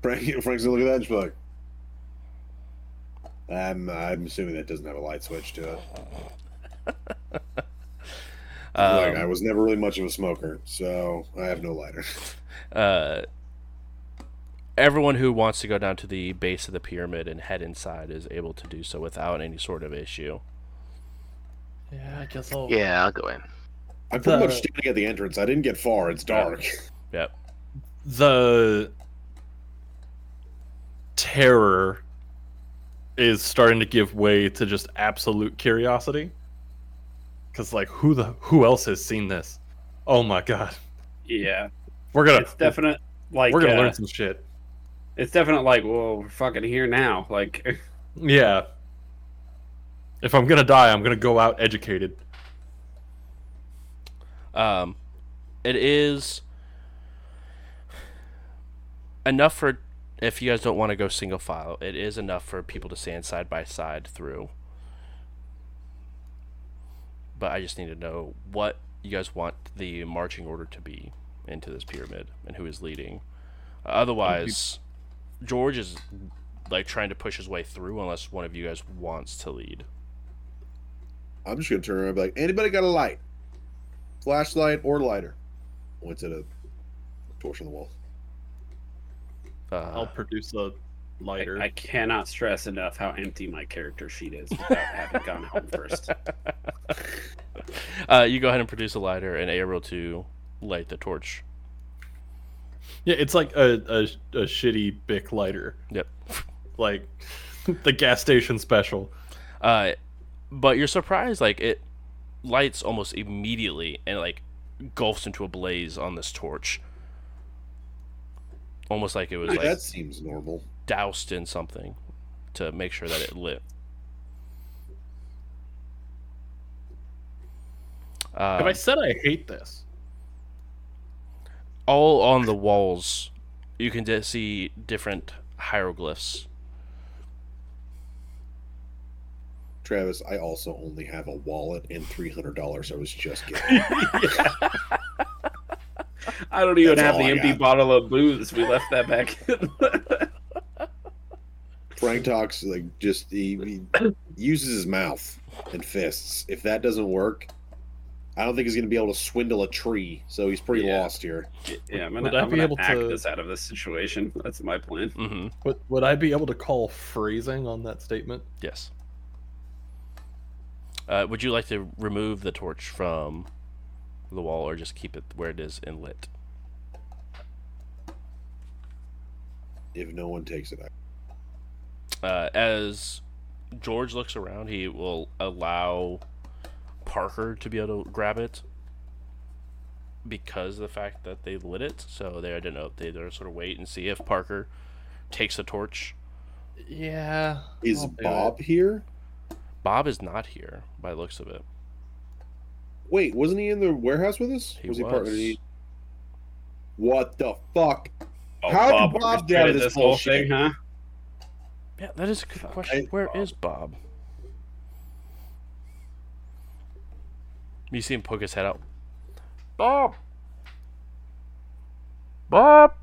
Frank, Frank's gonna look at that and just be like, I'm, I'm assuming that doesn't have a light switch to it. like, I Um, was never really much of a smoker, so I have no lighter. uh, everyone who wants to go down to the base of the pyramid and head inside is able to do so without any sort of issue. Yeah, I guess I'll Yeah, I'll go in. I'm pretty The- much standing at the entrance. I didn't get far. It's dark. Yep. the terror is starting to give way to just absolute curiosity because like who the who else has seen this oh my god Yeah, we're gonna it's definite. Like we're gonna uh, learn some shit It's definite. Like, well, we're fucking here now. Like, yeah if i'm gonna die i'm gonna go out educated Um, it is enough for if you guys don't want to go single file. It is enough for people to stand side by side through. But I just need to know what you guys want the marching order to be into this pyramid and who is leading. Uh, otherwise, George is like trying to push his way through, unless one of you guys wants to lead. I'm just gonna turn around and be like, anybody got a light? Flashlight or lighter? Points at the torch on the wall. Uh, I'll produce a lighter. I cannot stress enough how empty my character sheet is without having gone home first. uh, you go ahead and produce a lighter and able to light the torch. Yeah, it's like a, a, a shitty Bic lighter, Yep. like the gas station special. Uh, but you're surprised, like it lights almost immediately and like gulfs into a blaze on this torch. Almost like it was like that seems normal. doused in something to make sure that it lit. Have Um, I said I hate this? all on the walls, you can just see different hieroglyphs. Travis, I also only have a wallet and three hundred dollars. I was just kidding. I don't even That's have the I empty got. bottle of booze. We left that back in. Frank talks like just he, he uses his mouth and fists. If that doesn't work, I don't think he's going to be able to swindle a tree. So he's pretty Yeah. lost here. yeah, I'm Would gonna, I be gonna able act to- this out of this situation. That's my plan. hmm Would, would I be able to call phrasing on that statement? Yes. Uh, would you like to remove the torch from the wall or just keep it where it is and lit? If no one takes it, Uh, as George looks around, he will allow Parker to be able to grab it because of the fact that they lit it. So they, I don't know, if they they're sort of wait and see if Parker takes the torch. Yeah. is I'll Bob here? Bob is not here by the looks of it. Wait, wasn't he in the warehouse with us? He he was. part of the? What the fuck? Oh, How did Bob Bob get out of orchestrated this whole bullshit? thing, huh? Yeah, that is a good question. Where is Bob. Bob? You see him poke his head out. Bob. Bob.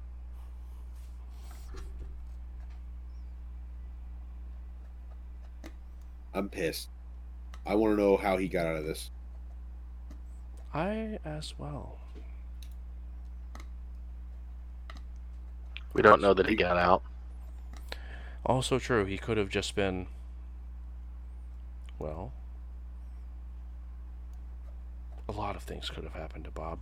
I'm pissed. I want to know how he got out of this. I as well. We don't know that he got out. Also true. He could have just been. Well. A lot of things could have happened to Bob.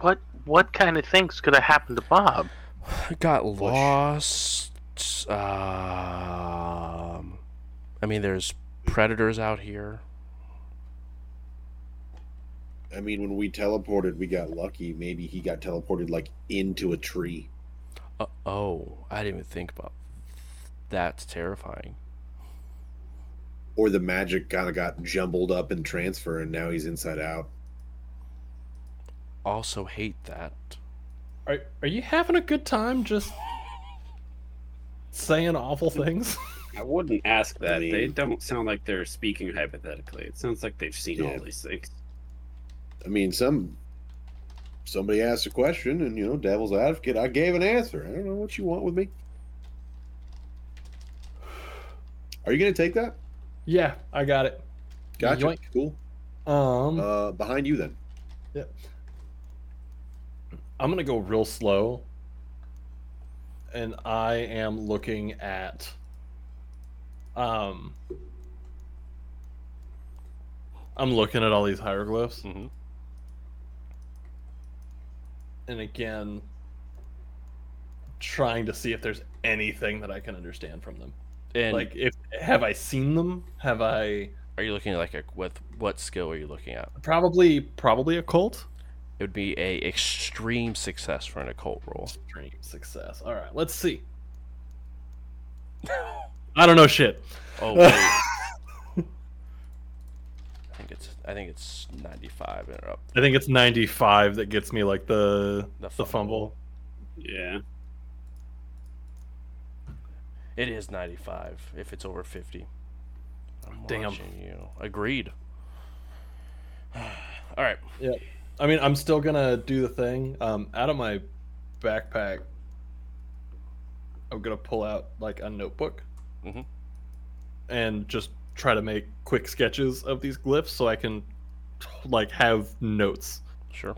What what kind of things could have happened to Bob? Got lost. Um. I mean, there's predators out here. I mean, when we teleported, we got lucky. Maybe he got teleported like into a tree. Uh, oh, I didn't even think about. That's terrifying. Or the magic kind of got jumbled up in transfer and now he's inside out. Also hate that. Are, are you having a good time just saying awful things? I wouldn't ask that. mean- they don't sound like they're speaking hypothetically. It sounds like they've seen Yeah. all these things. I mean, some somebody asked a question and you know, devil's advocate, I gave an answer. I don't know what you want with me. Are you gonna take that? yeah, I got it. Gotcha. Yoink. Cool. Um, Uh behind you then. I'm gonna go real slow, and I am looking at, um, I'm looking at all these hieroglyphs, hmm and again, trying to see if there's anything that I can understand from them. And like, if have I seen them? Have I are you looking at like a with what skill are you looking at? probably probably occult? It would be a extreme success for an occult roll. Extreme success. All right, let's see. I don't know shit. Oh wait. I think it's I think it's 95 and up. I think it's 95 that gets me like the The the fumble. Yeah. It is 95 if it's over 50. I'm Damn. watching you. Agreed. All right. Yeah. I mean, I'm still gonna do the thing. Um, out of my backpack, I'm gonna pull out like a notebook Mhm. and just try to make quick sketches of these glyphs so I can like have notes. Sure.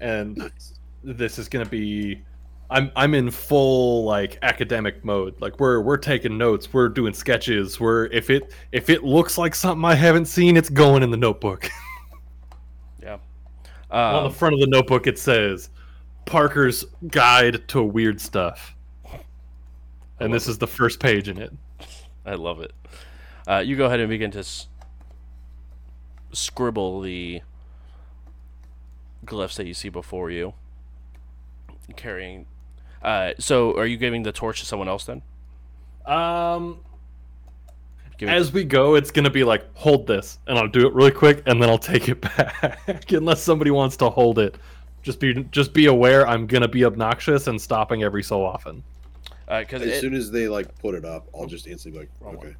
And Nice. this is gonna be I'm I'm in full like academic mode. Like we're we're taking notes, we're doing sketches. We're if it if it looks like something I haven't seen, it's going in the notebook. Yeah. On the Um, front of the notebook it says Parker's Guide to Weird Stuff. And this is the first page in it. I love it. Uh, you go ahead and begin to s- scribble the glyphs that you see before you. Carrying. Uh, so, are you giving the torch to someone else then? Um Giving as we go, it's gonna be like, hold this, and I'll do it really quick, and then I'll take it back, unless somebody wants to hold it. Just be just be aware, I'm gonna be obnoxious and stopping every so often. because As Uh, it, soon as they like put it up, I'll just instantly be like, Wrong one. okay.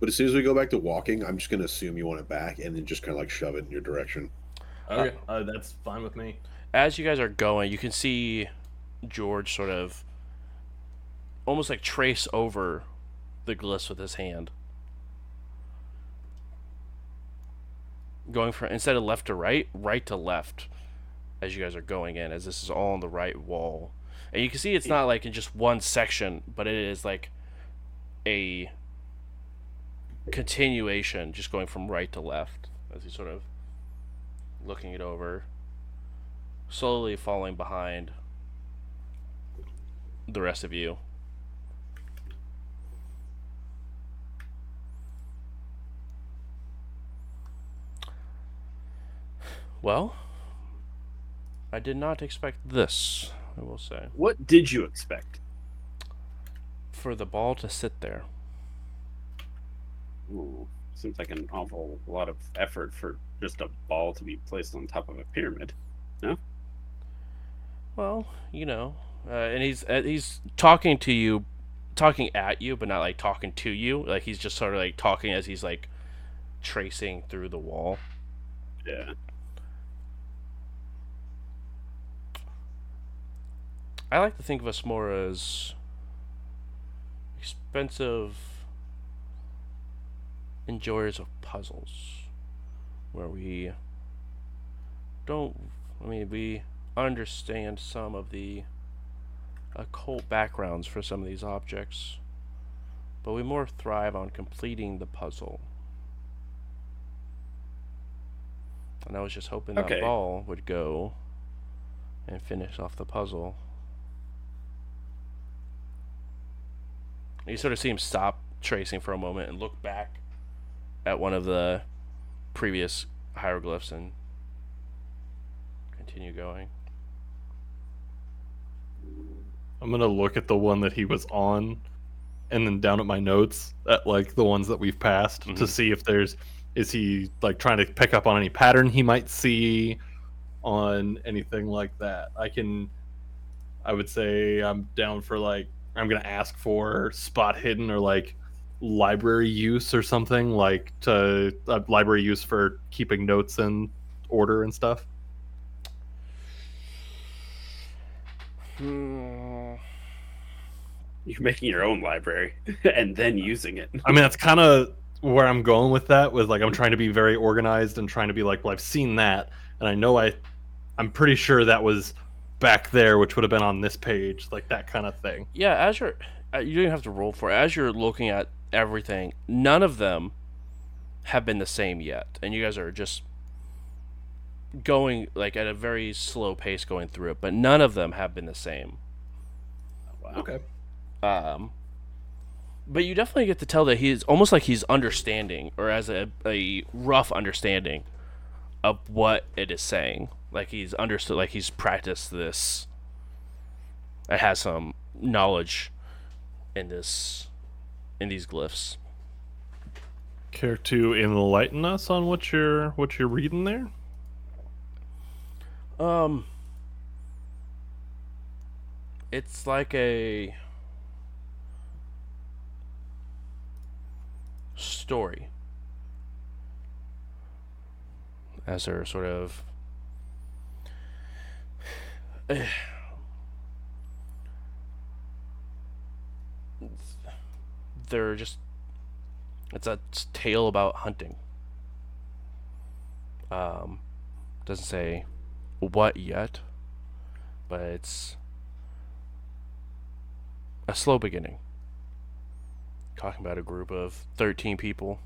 But as soon as we go back to walking, I'm just gonna assume you want it back, and then just kind of like shove it in your direction. Okay, uh, that's fine with me. as you guys are going, you can see George sort of almost like trace over the glyphs with his hand. Going from instead of left to right, right to left as you guys are going in, as this is all on the right wall. And you can see it's not like in just one section, but it is like a continuation, just going from right to left as he's sort of looking it over slowly falling behind the rest of you. Well, I did not expect this, I will say. What did you expect? For the ball to sit there. Ooh, seems like an awful lot of effort for just a ball to be placed on top of a pyramid. No. Well, you know, uh, and he's uh, he's talking to you, talking at you, but not like talking to you. Like he's just sort of like talking as he's like tracing through the wall. Yeah. I like to think of us more as expensive enjoyers of puzzles, where we don't. I mean, we understand some of the occult backgrounds for some of these objects, but we more thrive on completing the puzzle. And I was just hoping Okay. that ball would go and finish off the puzzle. You sort of see him stop tracing for a moment and look back at one of the previous hieroglyphs and continue going. I'm gonna look at the one that he was on, and then down at my notes at like the ones that we've passed to Mhm. see if there's is he like trying to pick up on any pattern he might see on anything like that. I can, I would say I'm down for like I'm gonna ask for spot hidden or like library use or something like to uh, library use for keeping notes in order and stuff. Hmm. You're making your own library and then using it. I mean, that's kind of where I'm going with that. With like, I'm trying to be very organized and trying to be like, well, I've seen that, and I know I, I'm pretty sure that was back there, which would have been on this page, like that kind of thing. Yeah, as you're, uh, you don't even have to roll for it. As you're looking at everything, none of them have been the same yet, and you guys are just going like at a very slow pace going through it. But none of them have been the same. Wow. Okay. Um, but you definitely get to tell that he's almost like he's understanding, or as a, a rough understanding of what it is saying. Like he's understood, like he's practiced this. It has some knowledge in this, in these glyphs. Care to enlighten us on what you're what you're reading there? Um, it's like a story. As they're sort of they're just it's a tale about hunting. Um, doesn't say what yet, but it's a slow beginning. Talking about a group of 13 people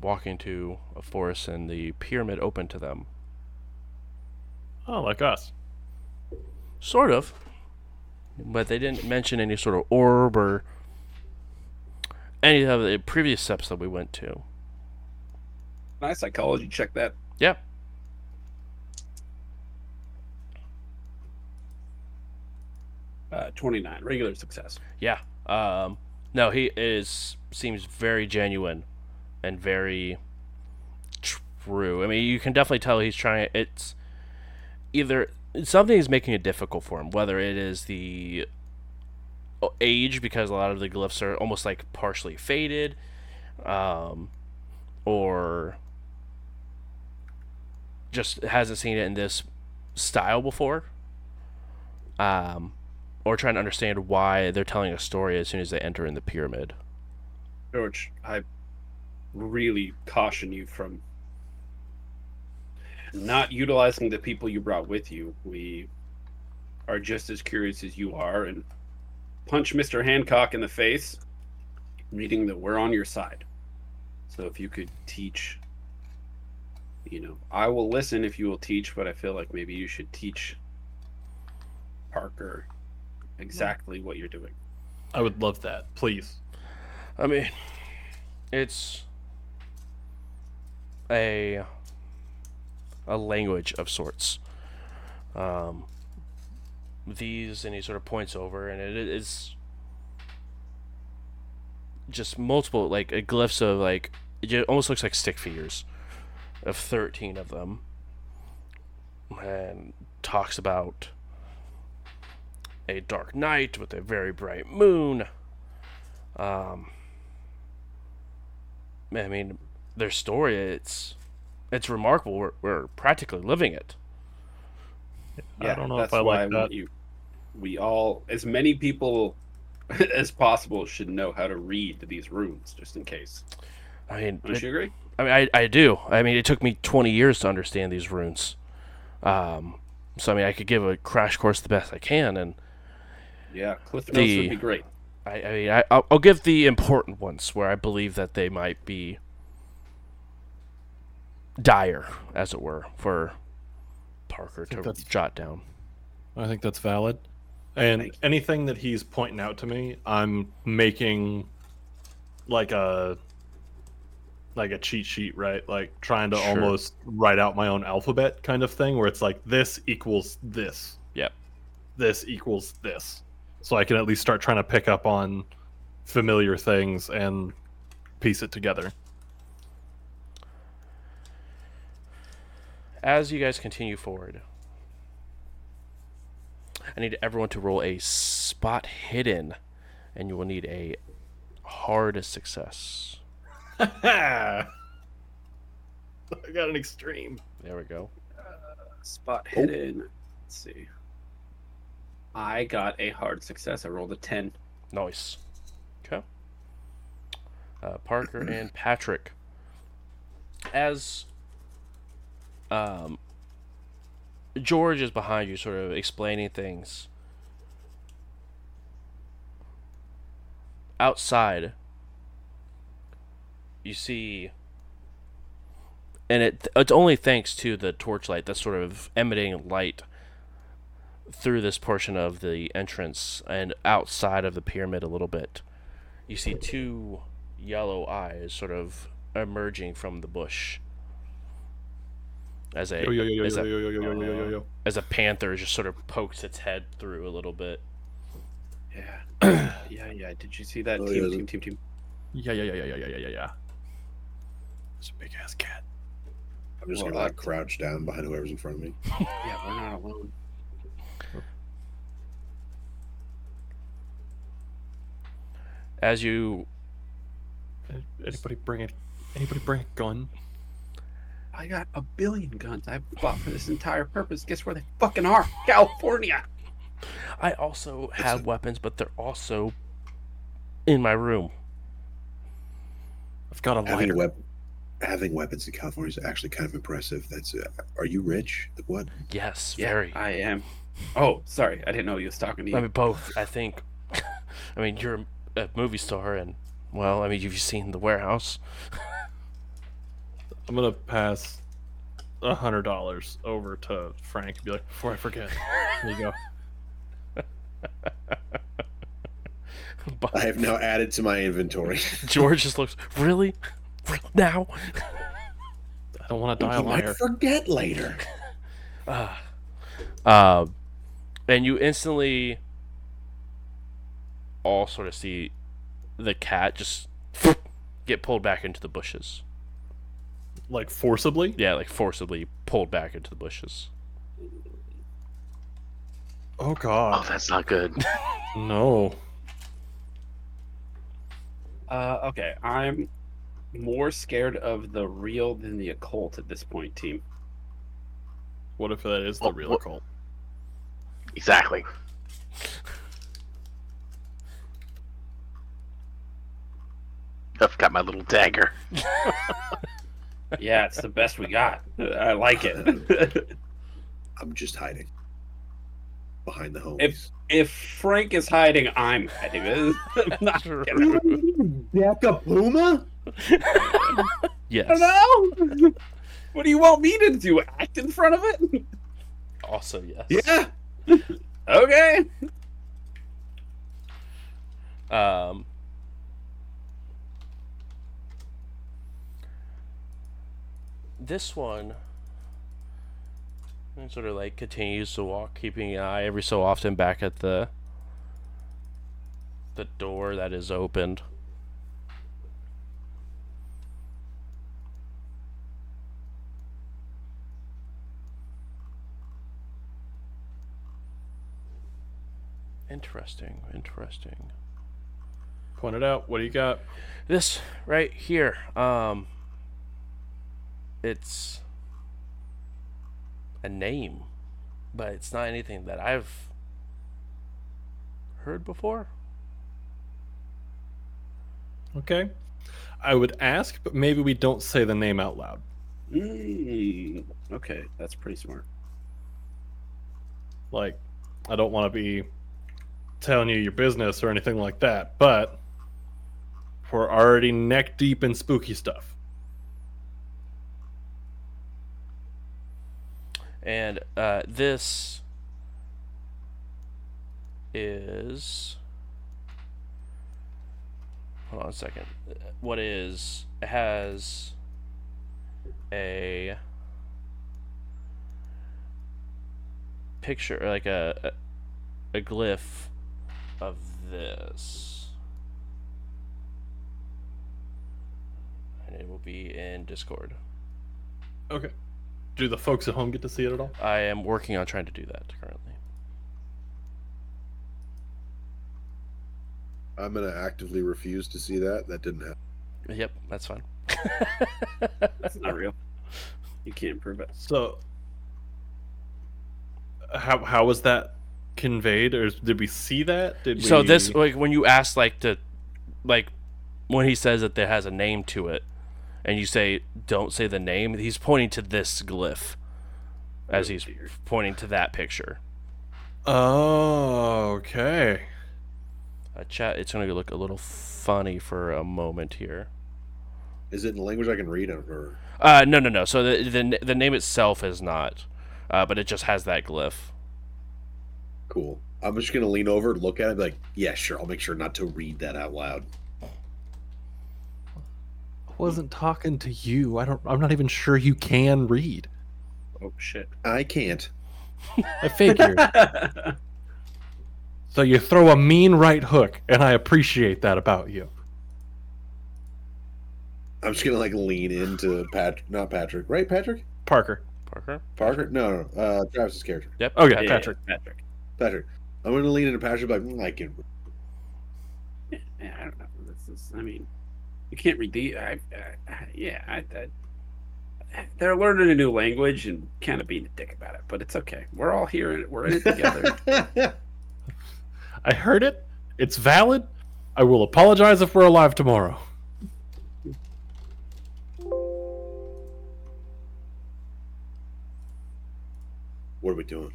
walking to a forest and the pyramid open to them. Oh, like us. Sort of. But they didn't mention any sort of orb or any of the previous steps that we went to. Nice psychology check that. Yeah. Uh, 29, regular success. Yeah. Um, no, he is seems very genuine and very true. I mean, you can definitely tell he's trying. It's either something is making it difficult for him, whether it is the age because a lot of the glyphs are almost like partially faded, um, or just hasn't seen it in this style before. Um, or trying to understand why they're telling a story as soon as they enter in the pyramid. George, I really caution you from not utilizing the people you brought with you. We are just as curious as you are and punch Mr. Hancock in the face, reading that we're on your side. So if you could teach, you know, I will listen if you will teach, but I feel like maybe you should teach Parker exactly what you're doing. I would love that. Please. I mean, it's a a language of sorts. Um, these and he sort of points over, and it is just multiple like glyphs of like it almost looks like stick figures of thirteen of them, and talks about a dark night with a very bright moon. Um, I mean, their story it's it's remarkable. We're, we're practically living it. I don't know that's if I why like that. You, we all, as many people as possible, should know how to read these runes, just in case. I mean, Don't you agree? I mean, I, I do. I mean, it took me 20 years to understand these runes. Um, so I mean, I could give a crash course the best I can, and Yeah, Cliff Notes The- would be great. I, I mean, I, I'll, I'll give the important ones where I believe that they might be dire, as it were, for Parker to that's- jot down. I think that's valid. And anything that he's pointing out to me, I'm making like a like a cheat sheet, right? Like trying to Sure. almost write out my own alphabet kind of thing where it's like this equals this. Yep. This equals this. So I can at least start trying to pick up on familiar things and piece it together. As you guys continue forward, I need everyone to roll a spot hidden, and you will need a hard success. I got an extreme. There we go. Spot hidden. Let's see. I got a hard success. I rolled a 10. Nice. Okay. Uh, Parker and Patrick. As um, George is behind you, sort of explaining things. Outside, you see, and it it's only thanks to the torchlight that's sort of emitting light through this portion of the entrance and outside of the pyramid a little bit. You see two yellow eyes sort of emerging from the bush. As a as a panther just sort of pokes its head through a little bit. Yeah. yeah, yeah. Did you see that? Oh, team, yeah, team, team, team. Yeah yeah yeah yeah yeah yeah yeah yeah. It's a big ass cat. I'm just Well, gonna like crouch down behind whoever's in front of me. Yeah, we're not alone. As you Anybody bring it? Anybody bring a gun? I got a billion guns I bought for this entire purpose. Guess where they fucking are? California. I also have weapons, but they're also in my room. I've got a having lighter. a weapon, having weapons in California is actually kind of impressive. That's. Uh, are you rich? What? Yes, Yeah, very. I am. Oh, sorry. I didn't know you was talking to you. I mean, both. I think. I mean, you're a movie star, and well, I mean, you've seen The Warehouse. I'm gonna pass a hundred dollars over to Frank and be like, before I forget, here you go. I have now added to my inventory. George just looks really, now. I don't want to die you might forget later. Uh, uh, and you instantly all sort of see the cat just get pulled back into the bushes. Like forcibly. Yeah, like forcibly pulled back into the bushes. Oh god. Oh, that's not good. no. Uh, okay, I'm more scared of the real than the occult at this point, team. What if that is the Oh, real what- occult? Exactly. I've got my little dagger. Yeah, it's the best we got. I like it. I'm just hiding behind the homies. If- if Frank is hiding, I'm hiding. I'm not kidding. Deka Puma? Yes. I don't know. What do you want me to do? Act in front of it? Also, yes. Yeah. Okay. Um, this one it sort of like continues to walk, keeping an eye every so often back at the the door that is opened. Interesting, interesting. Point it out. What do you got? this right here um it's a name but it's not anything that i've heard before Okay. I would ask, but maybe we don't say the name out loud. Mm, okay, that's pretty smart. Like, I don't want to be telling you your business or anything like that, but we're already neck deep in spooky stuff. And uh, this is hold on a second. What is has a picture like a, a a glyph of this. And it will be in discord. Okay. Do the folks at home get to see it at all? i am working on trying to do that currently I'm gonna actively refuse to see that. That didn't happen. yep that's fine That's not real. You can't prove it. So, how how was that conveyed, or did we see that? Did So we... this like when you ask like the like when he says that there has a name to it and you say don't say the name, he's pointing to this glyph as he's pointing to that picture. Oh, okay. Uh, chat it's going to look a little funny for a moment here. Is it in a language I can read or Uh no no no. So the the, the name itself is not uh, but it just has that glyph. cool? I'm just gonna lean over, look at it, and be like, yeah, sure. I'll make sure not to read that out loud. I wasn't talking to you. I don't. I'm not even sure you can read. Oh shit. I can't. I figured. so you throw a mean right hook, and I appreciate that about you. I'm just gonna like lean into Pat, not Patrick, right? Patrick, Parker. Parker? Parker? No, no, no. Uh, Travis's character, Yep. Okay, Yeah, Patrick. Patrick. Patrick. I'm gonna lean into Patrick, like mm, I can. Yeah, I don't know. This is. I mean, you can't read the. I, I, yeah, I, I, they're learning a new language and kind of being a dick about it, but it's okay. We're all here. and We're in it together. I heard it. It's valid. I will apologize if we're alive tomorrow. What are we doing?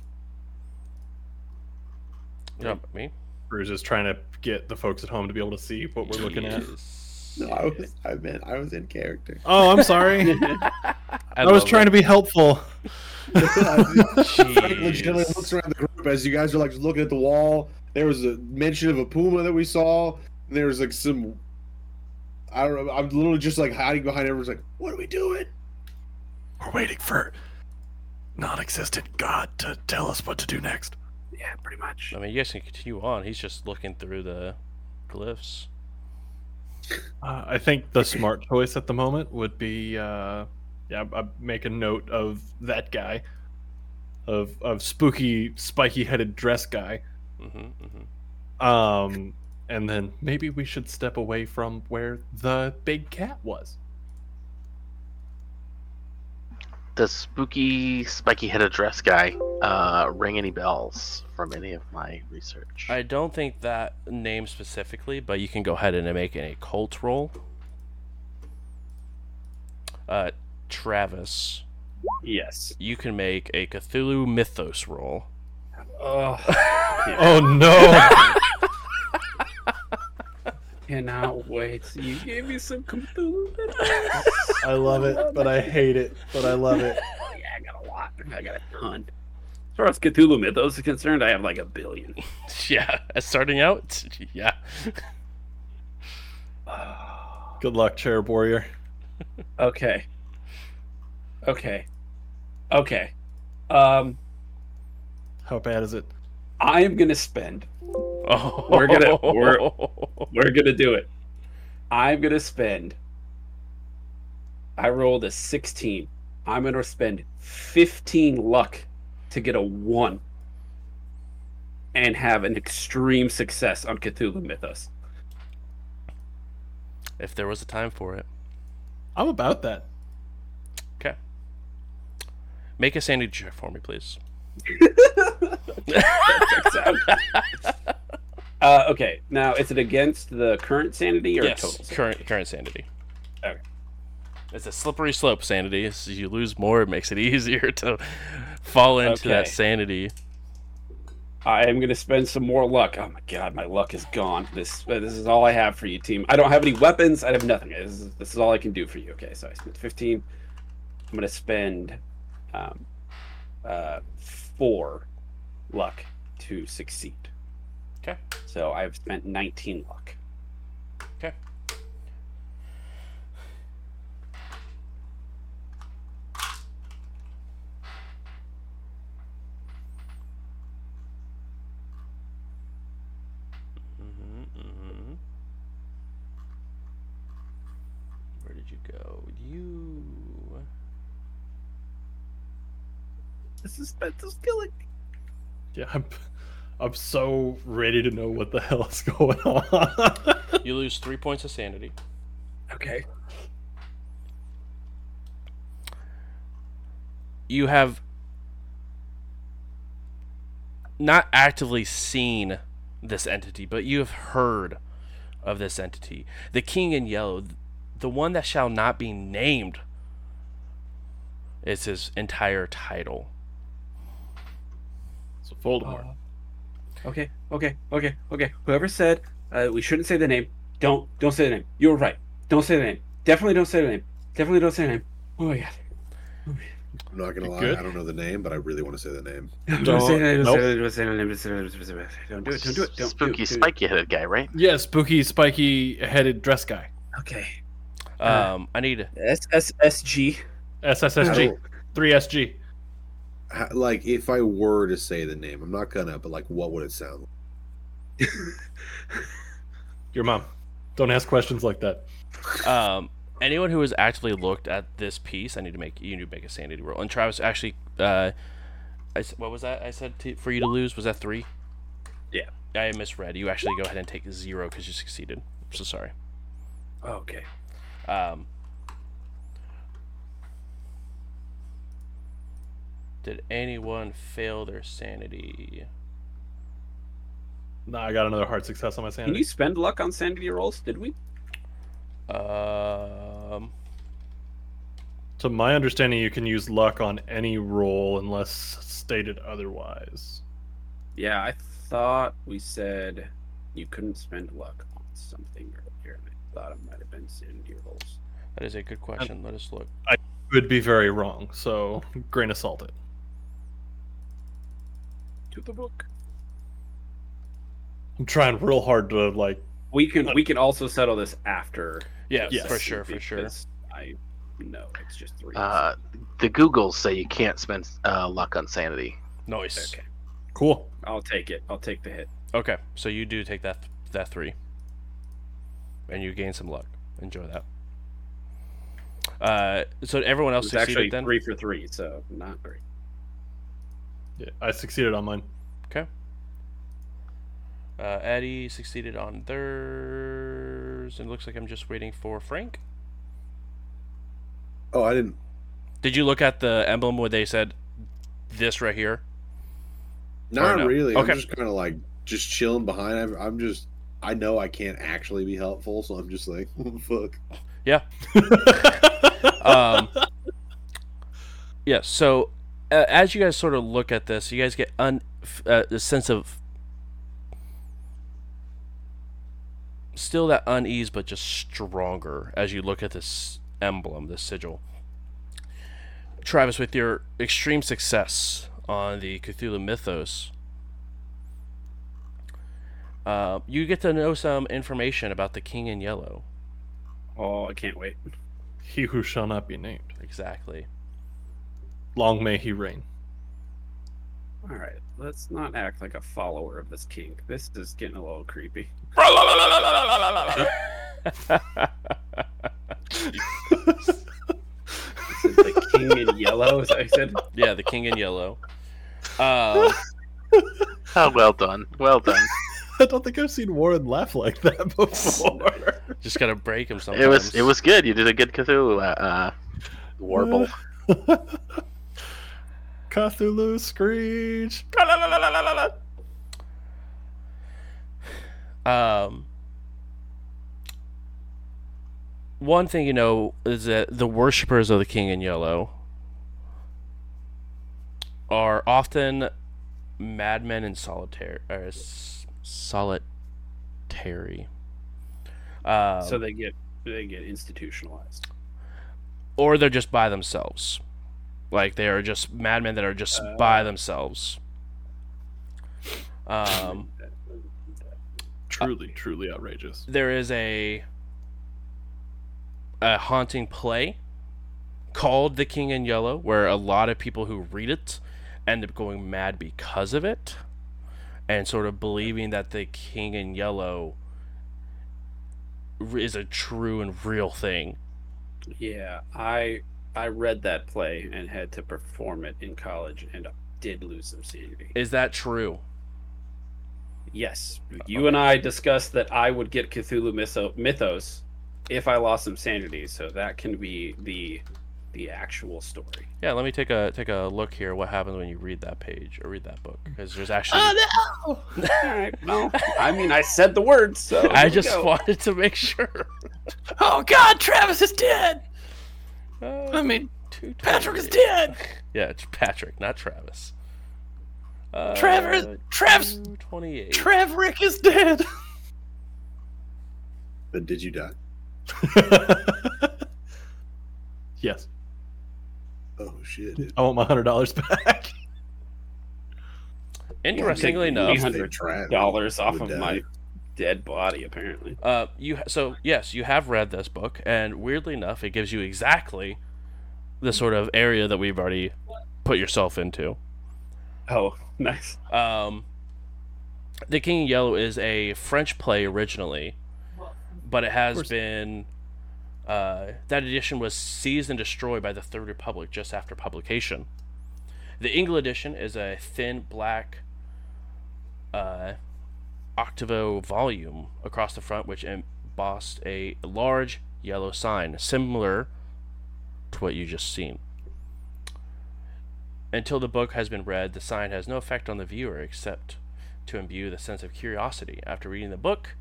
You know me? Bruce is trying to get the folks at home to be able to see what we're looking at. No, I was. I meant I was in character. Oh, I'm sorry. I, was trying to be helpful. Frank legitimately looks around the group as you guys are like looking at the wall. There was a mention of a puma that we saw. And there was like some. I don't know. I'm literally just like hiding behind everyone's like, what are we doing? We're waiting for non-existent God to tell us what to do next. Yeah, pretty much. I mean, you guys can continue on. He's just looking through the glyphs. Uh, I think the smart choice at the moment would be, uh, yeah, I make a note of that guy, of of spooky, spiky-headed dress guy. Mm-hmm, mm-hmm. Um, and then maybe we should step away from where the big cat was. Does spooky, spiky-headed dress guy uh, ring any bells from any of my research? I don't think that name specifically, but you can go ahead and make an occult roll. Uh, Travis, Yes. you can make a Cthulhu Mythos roll. Oh, Oh no! cannot wait. You gave me some Cthulhu. I love it, but I hate it. But I love it. yeah, I got a lot. I got a ton. As far as Cthulhu Mythos is concerned, I have like a billion. yeah, starting out, yeah. Good luck, Cherub Warrior. Okay. Okay. Okay. Um, How bad is it? I am gonna spend. Oh, We're gonna- we're- We're gonna do it. I'm gonna spend. I rolled a 16. I'm gonna spend 15 luck to get a one, and have an extreme success on Cthulhu Mythos. if there was a time for it. I'm about that. Okay. Make a sanity check for me, please. Uh, okay, now is it against the current sanity or yes, total? sanity? current current sanity. Okay. It's a slippery slope sanity. As you lose more, it makes it easier to fall into that sanity. I am gonna spend some more luck. Oh my god, my luck is gone. This uh, this is all I have for you, team. I don't have any weapons. I have nothing. This is, this is all I can do for you. Okay, so I spent 15. I'm gonna spend um, uh, four luck to succeed. Okay. So I've spent 19 luck. Okay. Mhm, mhm. Where did you go? You. This is this is killing me. Yeah, I'm, I'm so ready to know what the hell is going on. You lose three points of sanity. Okay. you have not actively seen this entity, but you have heard of this entity. The King in Yellow, the one that shall not be named, is his entire title. so Voldemort. Uh, okay, okay, okay, okay. Whoever said uh, we shouldn't say the name, don't don't say the name. You were right. Don't say the name. Definitely don't say the name. Definitely don't say the name. Oh my god. I'm not gonna lie, good? I don't know the name, but I really want to say the name. Don't, Don't- say the name. nope. Don't say the name. Don't say the name. Don't say the name. Don't do it. Don't do it. Don't Spooky, do it. spiky headed guy, right? yeah, spooky, spiky-headed dress guy. Okay. Um, I need S S S G. SSSG, 3SG. Ha- Like, if I were to say the name, I'm not gonna, but like, what would it sound like? Your mom. Don't ask questions like that. um, anyone who has actively looked at this piece. I need to make you need to make a sanity roll. And Travis actually, uh, I s- what was that? I said to, for you to lose was that three? Yeah. I misread. You actually go ahead and take zero because you succeeded. I'm so sorry. Okay. Um, did anyone fail their sanity? No, I got another hard success on my sanity. Can you spend luck on sanity rolls? Did we? Um, To my understanding, you can use luck on any roll unless stated otherwise. Yeah, I thought we said you couldn't spend luck on something earlier, and I thought it might have been sanity rolls. that is a good question. Let us look. I could be very wrong, so grain of salt it. To the book. I'm trying real hard to like. We can we can also settle this after. Yeah, Yes. for sure, for sure. I know it's just three. Uh, the Googles say you can't spend uh, luck on sanity. Nice. okay, Cool. I'll take it. I'll take the hit. Okay, so you do take that that three, and you gain some luck. Enjoy that. Uh, so everyone else was succeeded actually then. three for three, so not great. Yeah, I succeeded on mine. Okay. Uh, Eddie succeeded on theirs, and it looks like I'm just waiting for Frank. Oh, I didn't. Did you look at the emblem where they said this right here? Not no? really. Okay. I'm just kind of like just chilling behind. I'm, I'm just. I know I can't actually be helpful, so I'm just like, what the fuck. um, yeah. So uh, as you guys sort of look at this, you guys get un uh, a sense of still that unease, but just stronger as you look at this emblem, this sigil. Travis, with your extreme success on the Cthulhu mythos, uh, you get to know some information about the King in Yellow. Oh, I can't wait. he who shall not be named. Exactly. Long may he reign. All right, let's not act like a follower of this king. This is getting a little creepy. This the king in yellow, as I said. yeah, the King in Yellow. Um, Oh, well done, well done. I don't think I've seen Warren laugh like that before. just gotta break him sometimes. It was it was good. You did a good Cthulhu uh, uh, warble. Cthulhu screech. Um, one thing you know is that the worshippers of the King in Yellow are often madmen in solitary or s- solitary. Um, so they get they get institutionalized. or they're just by themselves. Like they are just madmen that are just Uh. by themselves. Um, Truly, truly outrageous. there is a a haunting play called The King in Yellow, where a lot of people who read it end up going mad because of it, and sort of believing that the King in Yellow is a true and real thing. Yeah, I I read that play and had to perform it in college and did lose some sanity. Is that true? Yes, you and I discussed that I would get Cthulhu mythos if I lost some sanity, so that can be the the actual story. Yeah, let me take a take a look here. What happens when you read that page or read that book? Because there's actually. Oh All right, well, I mean, I said the words, so I just wanted to make sure. Oh God, Travis is dead. Uh, I mean, two Patrick is dead. Yeah, it's Patrick, not Travis. Uh, Trevor- Trav's- 28. Trev Rick is dead. But did you die? yes, Oh shit! dude. I want my hundred dollars back. Interestingly enough, take- $300 off of die. my dead body, apparently. uh, you so yes, you have read this book, and weirdly enough, it gives you exactly the sort of area that we've already put yourself into. Oh, nice. Um, the King in Yellow is a French play originally, but it has been. Uh, that edition was seized and destroyed by the Third Republic just after publication. The English edition is a thin black uh, octavo volume across the front, which embossed a large yellow sign, similar to what you just seen. Until the book has been read, the sign has no effect on the viewer except to imbue the sense of curiosity. After reading the book,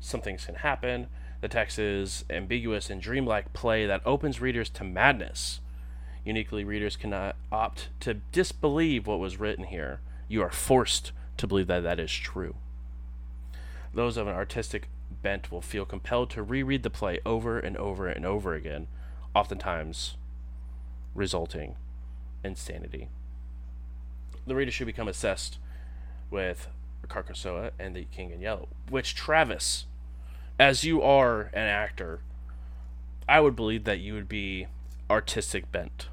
some things can happen. The text is ambiguous and dreamlike play that opens readers to madness. Uniquely, readers cannot opt to disbelieve what was written here. You are forced to believe that that is true. Those of an artistic bent will feel compelled to reread the play over and over and over again, oftentimes resulting in sanity. The reader should become obsessed with Carcosa and the King in Yellow, which Travis, as you are an actor, I would believe that you would be artistic bent.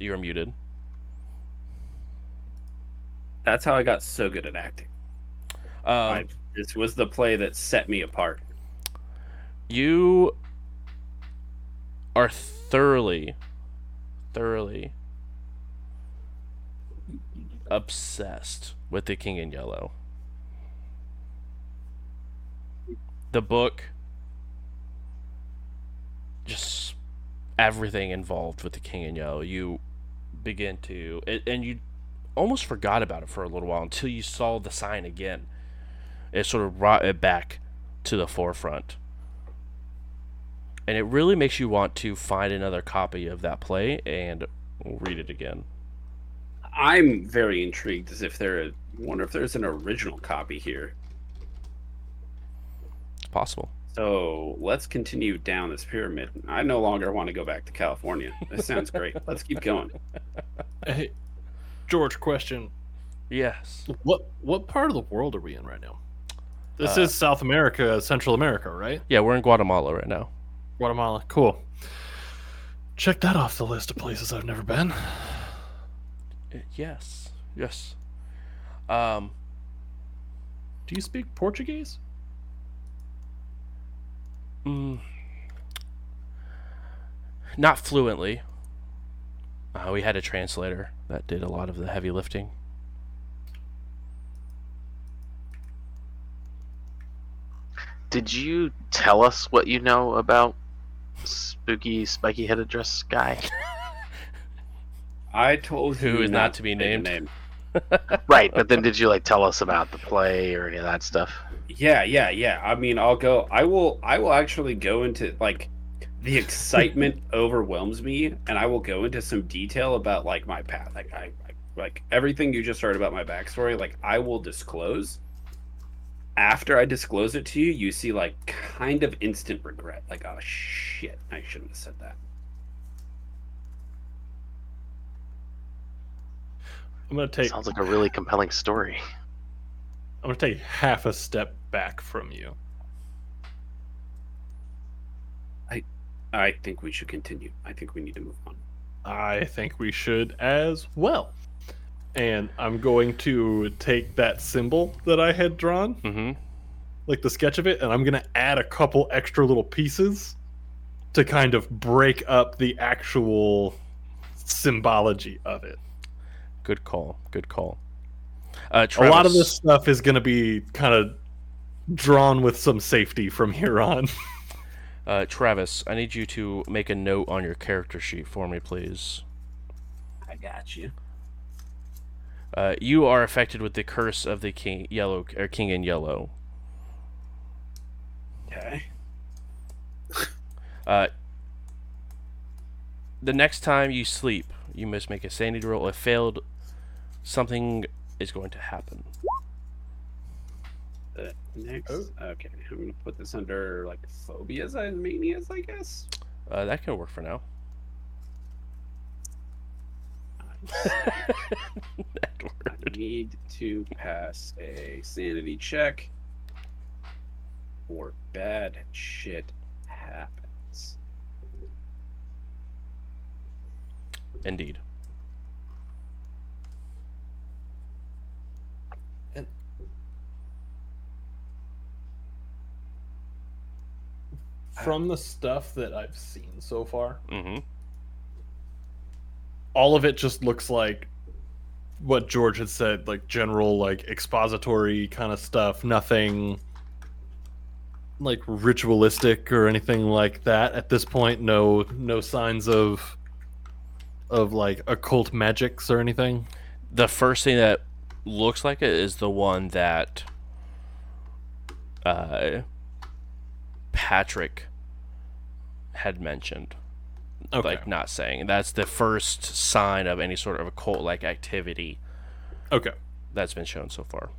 You are muted. That's how I got so good at acting. Um, I, this was the play that set me apart. you are thoroughly, thoroughly obsessed with the King in Yellow. The book, just everything involved with the King in Yellow. You begin to, and- and you almost forgot about it for a little while until you saw the sign again. It sort of brought it back to the forefront and it really makes you want to find another copy of that play and read it again. I'm very intrigued as if there wonder if there's an original copy here. It's possible. So let's continue down this pyramid. I no longer want to go back to California. This sounds great. let's keep going. Hey, George, question: Yes. What what part of the world are we in right now? This Uh, is South America, Central America, right? Yeah, we're in Guatemala right now. Guatemala. Cool. Check that off the list of places I've never been. Uh, Yes. Yes. Um, Do you speak Portuguese? mm, not fluently. Uh, we had a translator that did a lot of the heavy lifting. Did you tell us what you know about spooky, spiky headed dress guy? I told Who you is not to be named. name. right, but then did you like tell us about the play or any of that stuff? Yeah, yeah, yeah. I mean, I'll go. I will. I will actually go into like the excitement overwhelms me, and I will go into some detail about like my path. Like I, I like everything you just heard about my backstory. Like I will disclose. After I disclose it to you, you see like kind of instant regret. Like, oh shit, I shouldn't have said that. I'm gonna take. Sounds like a really compelling story. I'm gonna take half a step back from you. I I think we should continue. I think we need to move on. I think we should as well. And I'm going to take that symbol that I had drawn, Mm-hmm. like the sketch of it, and I'm gonna add a couple extra little pieces to kind of break up the actual symbology of it. Good call. Good call. Uh, A lot of this stuff is gonna be kind of drawn with some safety from here on. Uh, Travis, I need you to make a note on your character sheet for me, please. I got you. Uh, you are affected with the curse of the king yellow or king in yellow. Okay. Uh, the next time you sleep, you must make a sanity roll. If failed, something is going to happen. Uh, next, Oh. okay, I'm gonna put this under like phobias and manias, I guess. Uh, that can work for now. I need to pass a sanity check, or bad shit happens. Indeed. From the stuff that I've seen so far, Mm-hmm. All of it just looks like what George had said, like general, like expository kind of stuff. Nothing like ritualistic or anything like that at this point. No, no signs of of like occult magics or anything. The first thing that looks like it is the one that uh, Patrick had mentioned. Okay. Like not saying that's the first sign of any sort of occult like activity okay. that's been shown so far.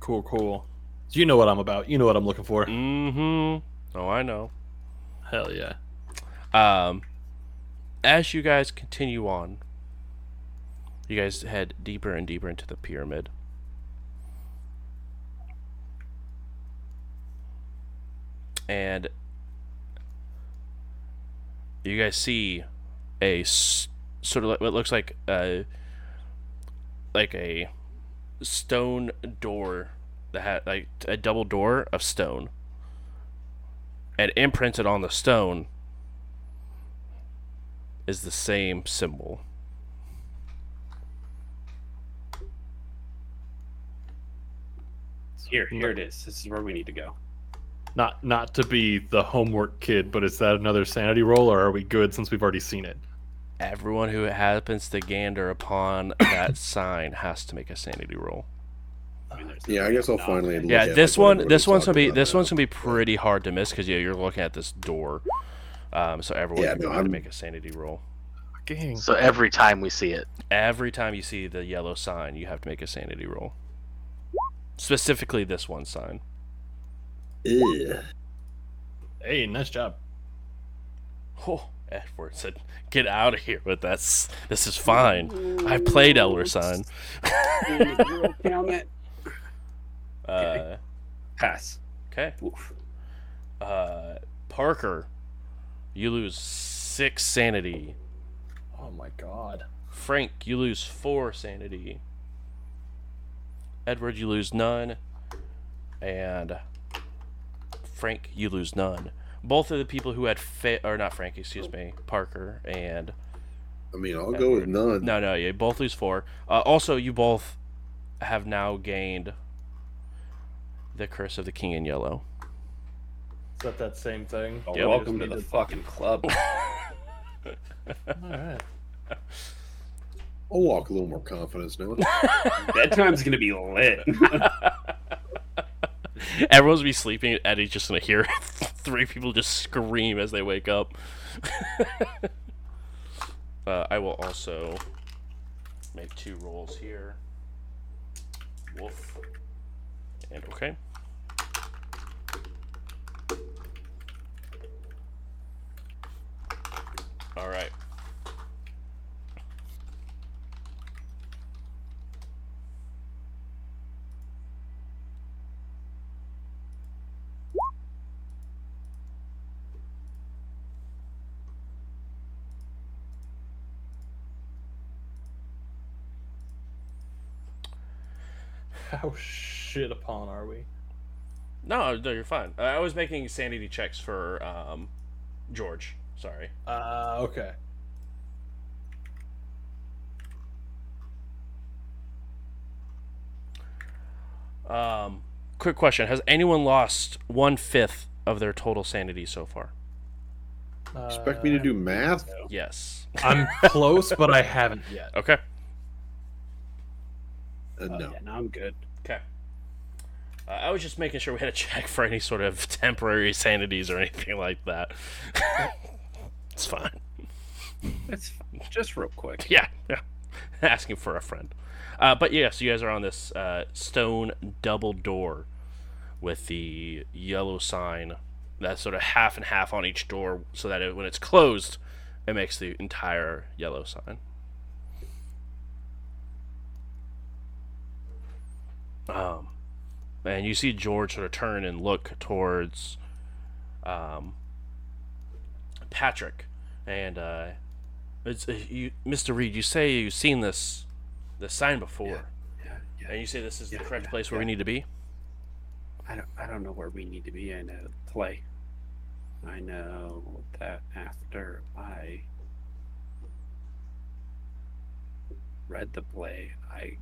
Cool. Cool. So you know what I'm about. You know what I'm looking for. Mm-hmm. Oh, I know. Hell yeah. Um, as you guys continue on, you guys head deeper and deeper into the pyramid. And you guys see a s- sort of like what looks like a like a stone door that had like a double door of stone. And imprinted on the stone is the same symbol. Here, here it is. This is where we need to go. Not not to be the homework kid, but is that another sanity roll, or are we good since we've already seen it? Everyone who happens to gander upon that sign has to make a sanity roll. I mean, Yeah, I guess I'll finally. look Yeah, at, this like, one, this one's gonna be, this now. one's gonna be pretty hard to miss because yeah, you're looking at this door. Um, so everyone Yeah, can no, go ahead make a sanity roll. Gang. So every time we see it, Every time you see the yellow sign, you have to make a sanity roll. Specifically, this one sign. Ugh. Hey, nice job. Oh, Edward said, "Get out of here with that. This is fine. I played Elder Sign." Zero it. Uh, Pass. okay. Oof. Uh, Parker, you lose six sanity. Oh my god. Frank, you lose four sanity. Edward, you lose none. And Frank, you lose none. Both of the people who had fa- or not Frank, excuse me, Parker and I mean, I'll go with none. no, no, you both lose four. Uh, also, you both have now gained the curse of the King in Yellow. Is that that same thing? Oh, Yep. welcome to the fucking club. All right. I'll walk a little more confidence now. Bedtime's gonna be lit. Everyone's gonna be sleeping. and Eddie's just gonna hear three people just scream as they wake up. uh, I will also make two rolls here. Wolf. And okay. All right. How shit upon are we? No, no, you're fine. Uh, I was making sanity checks for um, George. Sorry. Uh, okay. Um, quick question: Has anyone lost one fifth of their total sanity so far? Expect me to do math? Yes. I'm close, but I haven't yet. Okay. Uh, Oh, no. yeah, now I'm good. Okay. Uh, I was just making sure we had a check for any sort of temporary sanities or anything like that. it's fine. It's fine. just real quick. Yeah, yeah. Asking for a friend. Uh, but yes, you guys are on this uh, stone double door with the yellow sign that's sort of half and half on each door, so that it, when it's closed, it makes the entire yellow sign. Um, and you see George sort of turn and look towards um, Patrick, and uh, it's uh, you, Mr. Reed. You say you've seen this this sign before, Yeah, yeah. and you say this is Yeah, the correct yeah, place where we need to be. I don't, I don't know where we need to be. I know the play. I know that after I read the play, I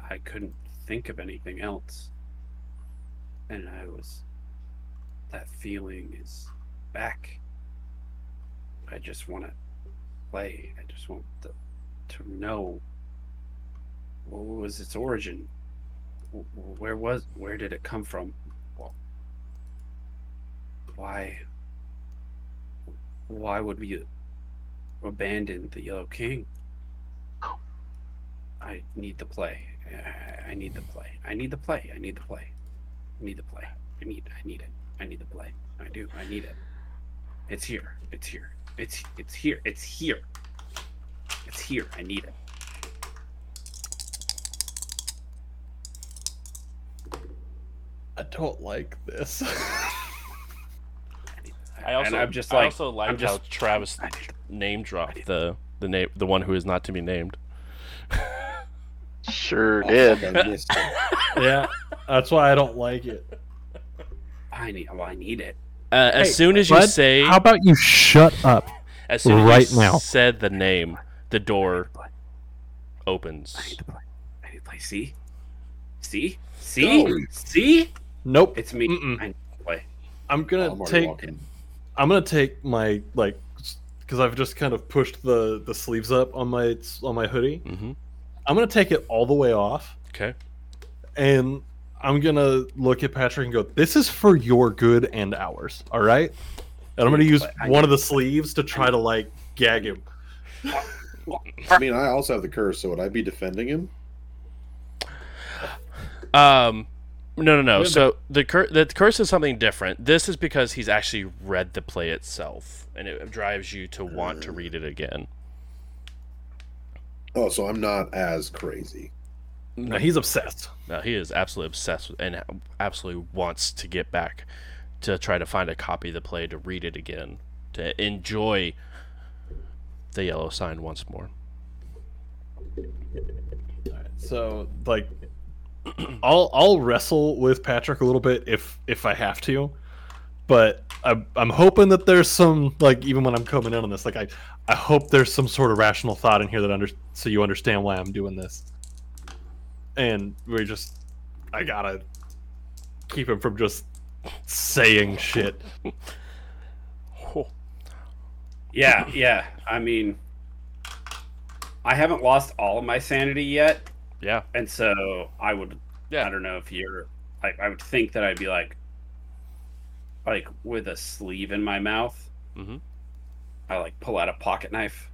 I couldn't think of anything else. And I was that feeling is back. I just want to play. I just want to, to know what was its origin? Wh- wh- Where was where did it come from? Why why would we abandon the Yellow King? I need to play. I- I need to play. I need to play. I need to play. I need to play. I need I need it. I need to play. I do. I need it. It's here. It's here. It's it's here. It's here. It's here. I need it. I don't like this. I also, and I'm just like, I also like I'm how just- Travis I need- name dropped the the name, the one who is not to be named. Sure Oh, did. I yeah, that's why I don't like it. I need. Well, I need it. Uh, as Hey, soon as you bud, say, How about you shut up? as soon as right you now? said the name, the door opens. I need to play. I need to play. See, see, see, Go. see. Nope. It's me. Mm-mm. I need to play. I'm Oh, gonna I'm take. walking. I'm gonna take my like, because I've just kind of pushed the the sleeves up on my on my hoodie. Mm-hmm. I'm gonna take it all the way off, Okay. and I'm gonna look at Patrick and go, "This is for your good and ours, all right?" And I'm gonna use one of the sleeves to try to like gag him. I mean, I also have the curse, so would I be defending him? Um, no, no, no. Wait So the cur- the curse is something different. This is because he's actually read the play itself, and it drives you to want to read it again. Oh, so I'm not as crazy. No, he's obsessed. No, he is absolutely obsessed and absolutely wants to get back to try to find a copy of the play to read it again, to enjoy the yellow sign once more. So like, I'll I'll wrestle with Patrick a little bit if if I have to, but I'm I'm hoping that there's some like even when I'm coming in on this, like I I hope there's some sort of rational thought in here that under so you understand why I'm doing this, and we just I gotta keep him from just saying shit. Oh, Yeah, yeah. I mean, I haven't lost all of my sanity yet, yeah, and so I would. Yeah. I don't know if you're like. I would think that I'd be like, like with a sleeve in my mouth. Mhm. I like pull out a pocket knife,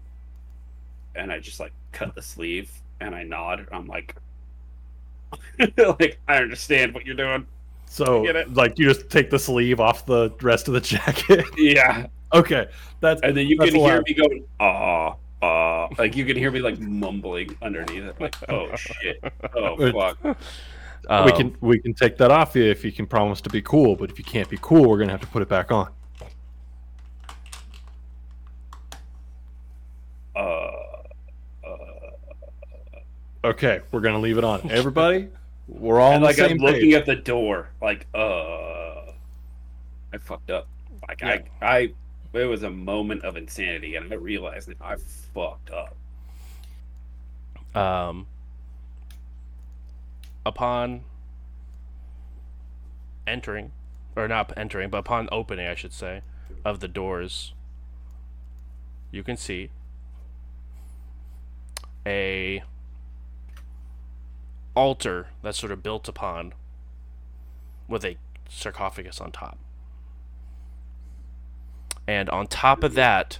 and I just like cut the sleeve, and I nod. I'm like, like I understand what you're doing. So Get like you just take the sleeve off the rest of the jacket. Yeah, okay, that's and then you can hear me going, ah, ah, like you can hear me like mumbling underneath it, like, oh shit, oh fuck. Um, we can we can take that off you if you can promise to be cool. But if you can't be cool, we're gonna have to put it back on. Uh, uh, Okay, we're gonna leave it on. Everybody, we're all on and like I'm looking page. at the door, like, uh, I fucked up. Like I, I, it was a moment of insanity, and I realized that I fucked up. um, upon entering, or not entering, but upon opening, I should say, of the doors, you can see a altar that's sort of built upon with a sarcophagus on top. And on top of that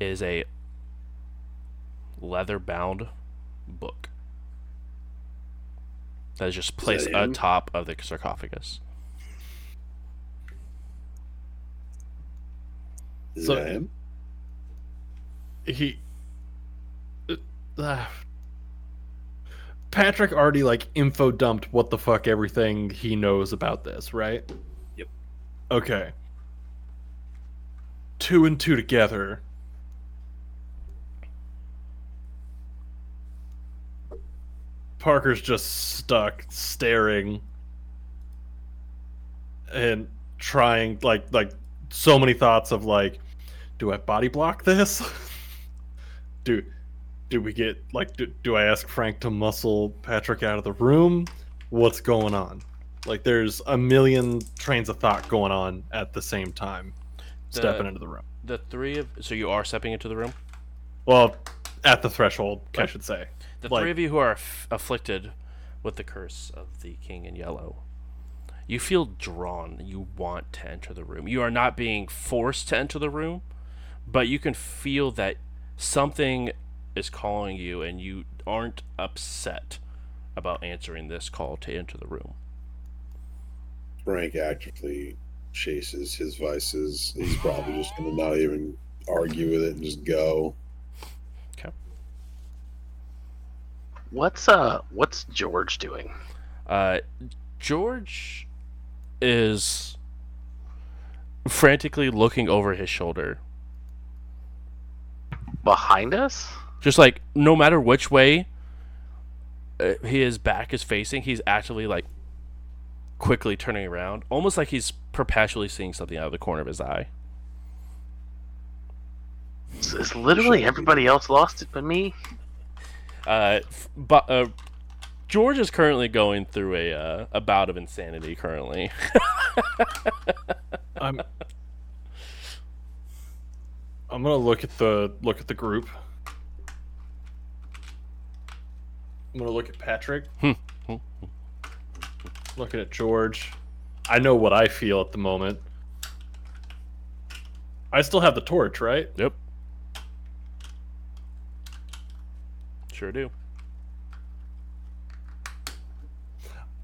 is a leather bound book that is just placed that him? atop of the sarcophagus. Is So- that him? He, uh, Patrick already like info dumped what the fuck everything he knows about this, right? Yep. Okay. Two and two together. Parker's just stuck staring and trying like like so many thoughts of like do I body block this? do do we get like do, do I ask Frank to muscle Patrick out of the room? What's going on? Like there's a million trains of thought going on at the same time The- stepping into the room. The three of so you are stepping into the room. Well, at the threshold, I should say. The Like- three of you who are aff- afflicted with the curse of the king in yellow, you feel drawn. You want to enter the room. You are not being forced to enter the room, but you can feel that something is calling you, and you aren't upset about answering this call to enter the room. Frank actively chases his vices. He's probably just going to not even argue with it and just go. Okay. What's uh what's George doing? Uh, George is frantically looking over his shoulder. Behind us? Just like no matter which way uh, his back is facing, he's actively like quickly turning around, almost like he's perpetually seeing something out of the corner of his eye. Is, is literally everybody else lost it but me? Uh, but uh, George is currently going through a uh, a bout of insanity. Currently, I'm I'm gonna look at the look at the group. I'm gonna look at Patrick. Hmm. Looking at George. I know what I feel at the moment. I still have the torch, right? yep, sure do.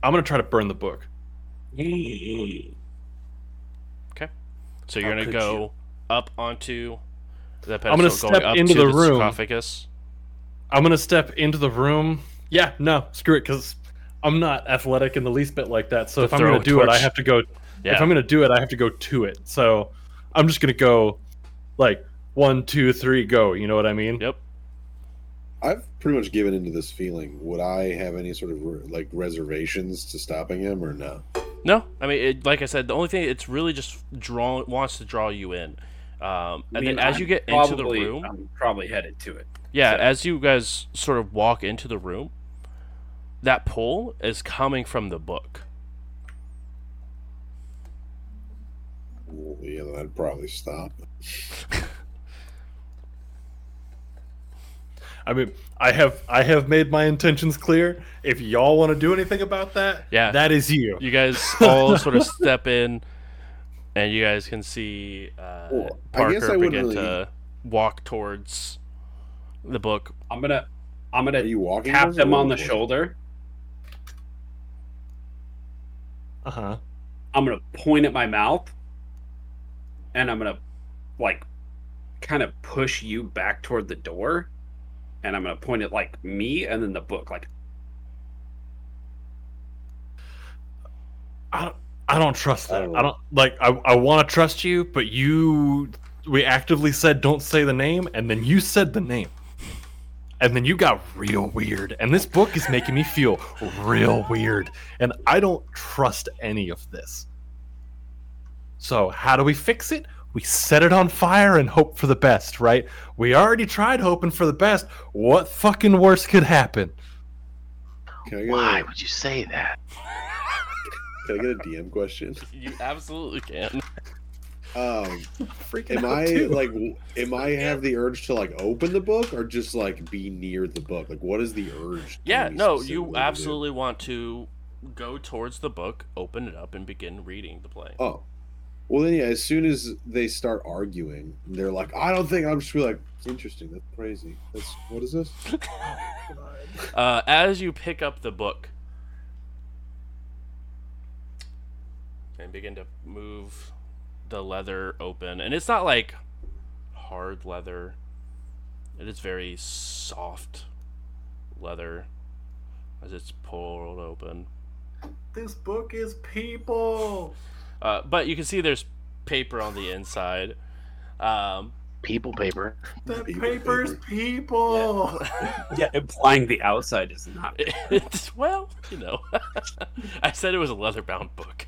I'm gonna try to burn the book. Okay. So you're How gonna could go you? up onto the pedestal, I'm gonna going step up into to the room. sarcophagus. I'm gonna step into the room. Yeah, no, screw it, because I'm not athletic in the least bit like that. So To if I'm gonna a do it, I have to go. Yeah, If I'm gonna do it, I have to go to it. So I'm just gonna go, like one, two, three, go. You know what I mean? Yep. I've pretty much given into this feeling. Would I have any sort of re- like reservations to stopping him or no? No, I mean, it, like I said, the only thing it's really just draw wants to draw you in, um, and I mean, then as I'm you get into the room, I'm probably headed to it. yeah, so- as you guys sort of walk into the room, that pull is coming from the book. Well, yeah, then I'd probably stop. I mean, I have I have made my intentions clear. If y'all want to do anything about that, Yeah. that is you. You guys all sort of step in, and you guys can see uh, Well, I Parker guess I begin really- to walk towards the book. I'm gonna I'm gonna you walking? tap towards it or them on the walking towards shoulder. Uh huh. I'm gonna point at my mouth, and I'm gonna like kind of push you back toward the door, and I'm gonna point at like me and then the book. Like I don't, I don't trust that. don't I don't like. I I want to trust you, but you we actively said don't say the name, and then you said the name, and then you got real weird. And this book is making me feel real weird, and I don't trust any of this. So how do we fix it? We set it on fire and hope for the best, right? We already tried hoping for the best. What fucking worse could happen? Can I get Why a, would you say that? can I get a DM question? You absolutely can. Um, Freaking am out, I too. like, am I have the urge to like open the book or just like be near the book? Like, what is the urge? Yeah, no, specifically you to do? absolutely want to go towards the book, open it up, and begin reading the play. Oh, well then, yeah. As soon as they start arguing, they're like, "I don't think." I'm just be like, "It's interesting. That's crazy. That's what is this?" Uh, as you pick up the book and begin to move the leather open, and it's not like hard leather, it is very soft leather as it's pulled open. This book is people. Uh, but you can see there's paper on the inside. Um, People paper. That People, paper's paper. people. yeah, implying the outside is not. it's, well, you know, I said it was a leather bound book.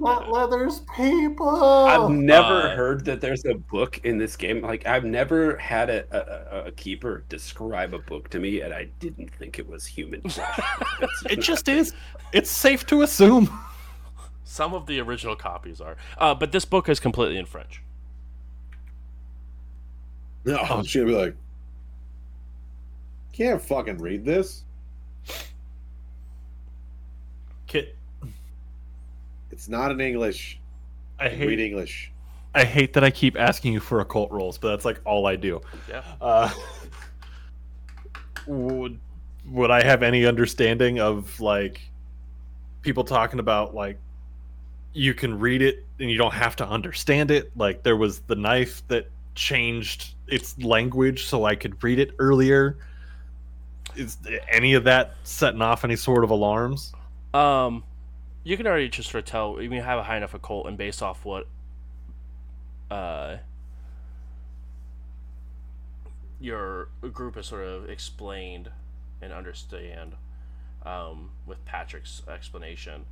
That leather's people. I've never Uh, heard that there's a book in this game. Like I've never had a, a, a- a keeper describe a book to me, and I didn't think it was human flesh. It just is. It's safe to assume. Some of the original copies are, uh, but this book is completely in French. No, Oh. she's gonna be like, can't fucking read this. Kit, It's not in English. I Read hate English. I hate that I keep asking you for occult rolls, but that's like all I do. Yeah. Uh, would would I have any understanding of like people talking about like you can read it and you don't have to understand it? Like there was the knife that changed its language so I could read it earlier. Is any of that setting off any sort of alarms? Um, you can already just sort of tell. You have a high enough occult, and based off what, uh, your group has sort of explained and understand, um, with Patrick's explanation.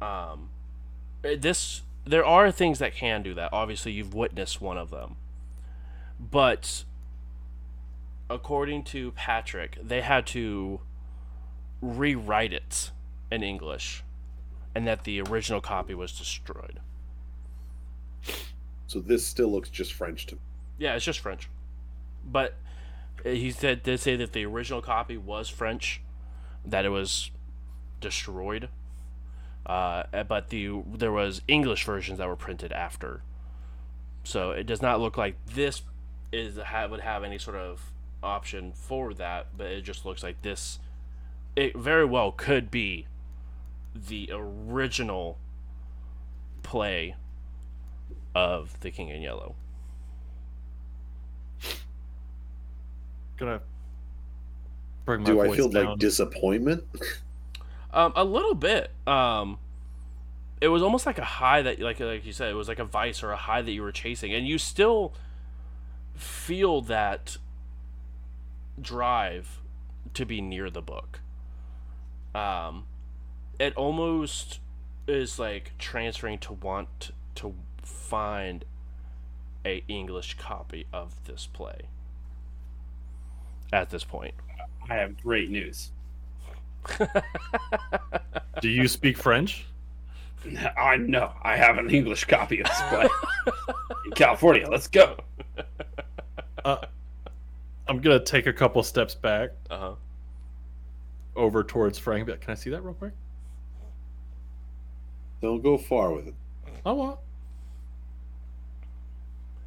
Um, this there are things that can do that. Obviously, you've witnessed one of them, but according to Patrick, they had to rewrite it in English, and that the original copy was destroyed. So this still looks just French to me. Yeah, it's just French, but uh, he said did say that the original copy was French, that it was destroyed. Uh, eh, but the there was English versions that were printed after, so it does not look like this is would have any sort of option for that. But it just looks like this. It very well could be the original play of the King in Yellow. Gonna bring my Do I feel down. like disappointment? Um, a little bit. Um, it was almost like a high that, like like you said, it was like a vice or a high that you were chasing, and you still feel that drive to be near the book. Um, it almost is like transferring to want to find a English copy of this play. At this point. I have great news. Do you speak French? I know. I have an English copy of this play in California. Let's go. Uh, I'm gonna take a couple steps back Uh huh. over towards Frank. Can I see that real quick? Don't go far with it. I want.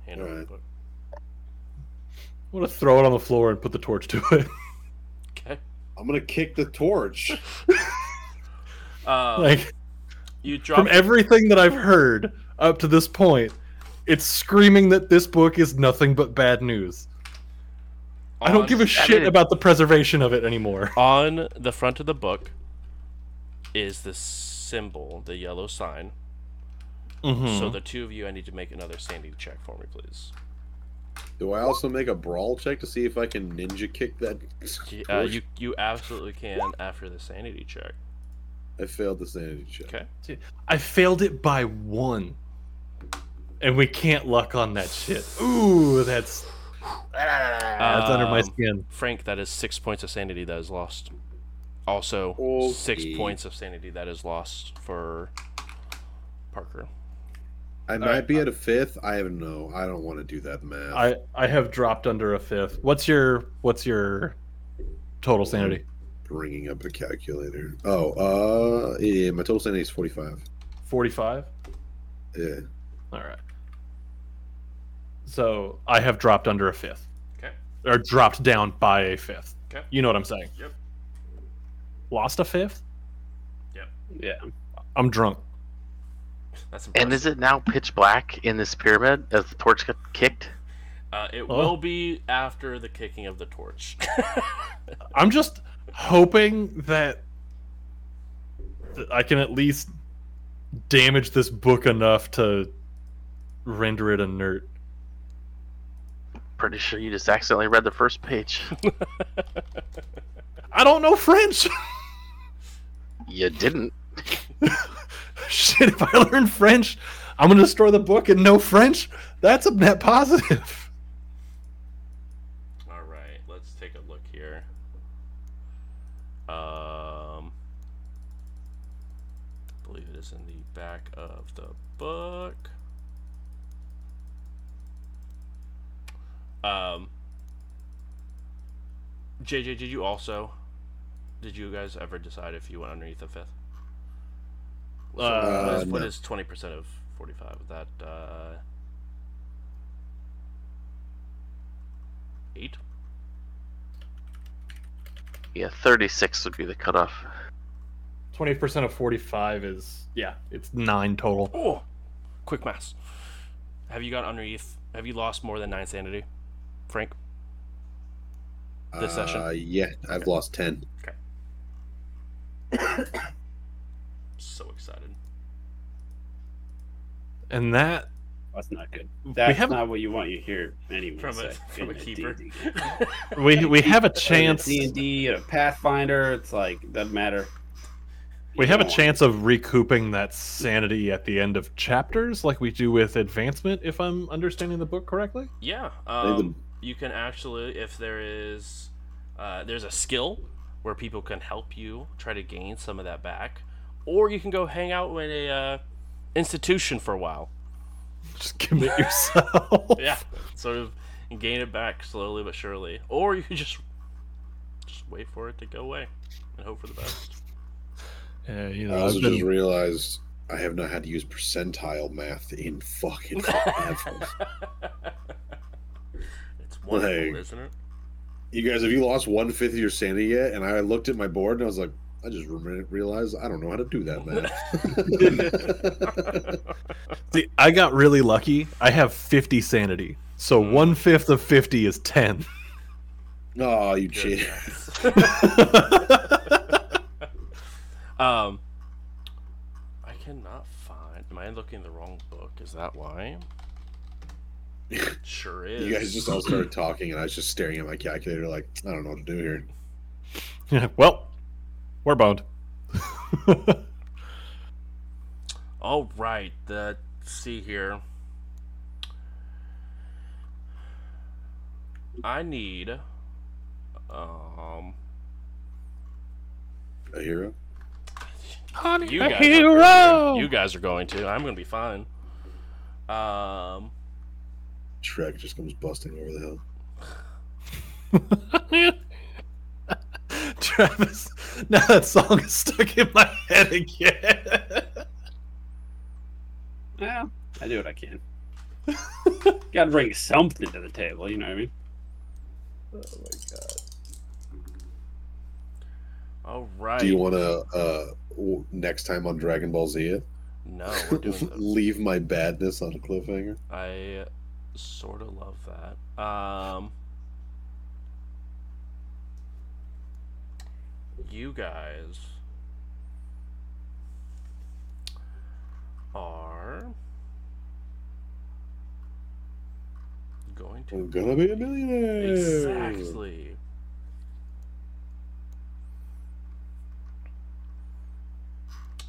Hand over the Alright. book. I want to throw it on the floor and put the torch to it. Okay. I'm gonna kick the torch. Um, like you from drop everything that I've heard up to this point, it's screaming that this book is nothing but bad news. I don't give a shit mean- about the preservation of it anymore. on the front of the book is the symbol, the yellow sign. Mhm. So the two of you, I need to make another sanity check for me, please. Do I also make a brawl check to see if I can ninja kick that? Uh, you you absolutely can after the sanity check. I failed the sanity check. Okay. I failed it by one, and we can't luck on that shit. Ooh, that's that's under my Um, skin. Frank, that is six points of sanity that is lost. Also, six points of sanity that is lost for Parker. I might right. be at a fifth. I don't know. I don't want to do that math. I I have dropped under a fifth. What's your what's your total sanity? Bringing up a calculator. Oh, uh, yeah, my total sanity is forty-five. Forty five. Yeah. All right. So I have dropped under a fifth, Okay. or dropped down by a fifth. Okay. You know what I'm saying? Yep. Lost a fifth. Yep. Yeah. I'm drunk. That's impressive. And is it now pitch black in this pyramid as the torch got kicked? Uh, it Oh. will be after the kicking of the torch. I'm just hoping that I can at least damage this book enough to render it inert. Pretty sure you just accidentally read the first page. I don't know French. you didn't. Shit, if I learn French, I'm gonna destroy the book and know French. That's a net positive. All right, let's take a look here. Um, I believe it is in the back of the book. Um, JJ, did you also? Did you guys ever decide if you went underneath the fifth? So what Uh, what no. is twenty percent of forty-five? That uh, eight? Yeah, 36 would be the cutoff. Twenty percent of forty-five is yeah, it's nine total. Oh, quick maths. Have you got underneath? Have you lost more than nine sanity, Frank? This session? Uh, yeah, I've lost ten. So excited. And that That's not good. we That's have not what you want you hear anyway. From a from a keeper. we we have a chance D and D, a Pathfinder. It's like doesn't matter. we have a chance of recouping that sanity at the end of chapters, like we do with advancement. If I'm understanding the book correctly. Yeah. Um, you can actually, if there is, uh, there's a skill where people can help you try to gain some of that back, or you can go hang out in a uh, institution for a while. Just commit yourself. Yeah, sort of gain it back slowly but surely, or you can just just wait for it to go away and hope for the best. Yeah, you know, I've been, just realized I have not had to use percentile math in fucking forever. it's wonderful, Like- isn't it? you guys, have you lost one fifth of your sanity yet? And I looked at my board and I was like, I just re- realized I don't know how to do that math. see, I got really lucky. I have 50 sanity, so Mm. one fifth of 50 is 10. oh, you Good cheated. um, I cannot find. Am I looking in the wrong book? Is that why? Sure is. You guys just all started talking, and I was just staring at my calculator, like I don't know what to do here. Yeah, well, we're boned. All right. Let's see here. I need. Um. A hero. You a guys, hero! Are, you guys are going to. I'm going to be fine. Um. Shrek just comes busting over the hill. Travis, now that song is stuck in my head again. Yeah, I do what I can. Got to bring something to the table. You know what I mean? oh my god. All right. Do you want to uh next time on Dragon Ball Z it? No, we're doing leave my badness on a cliffhanger? I sort of love that. Um, you guys are going to I'm gonna be a millionaire. exactly.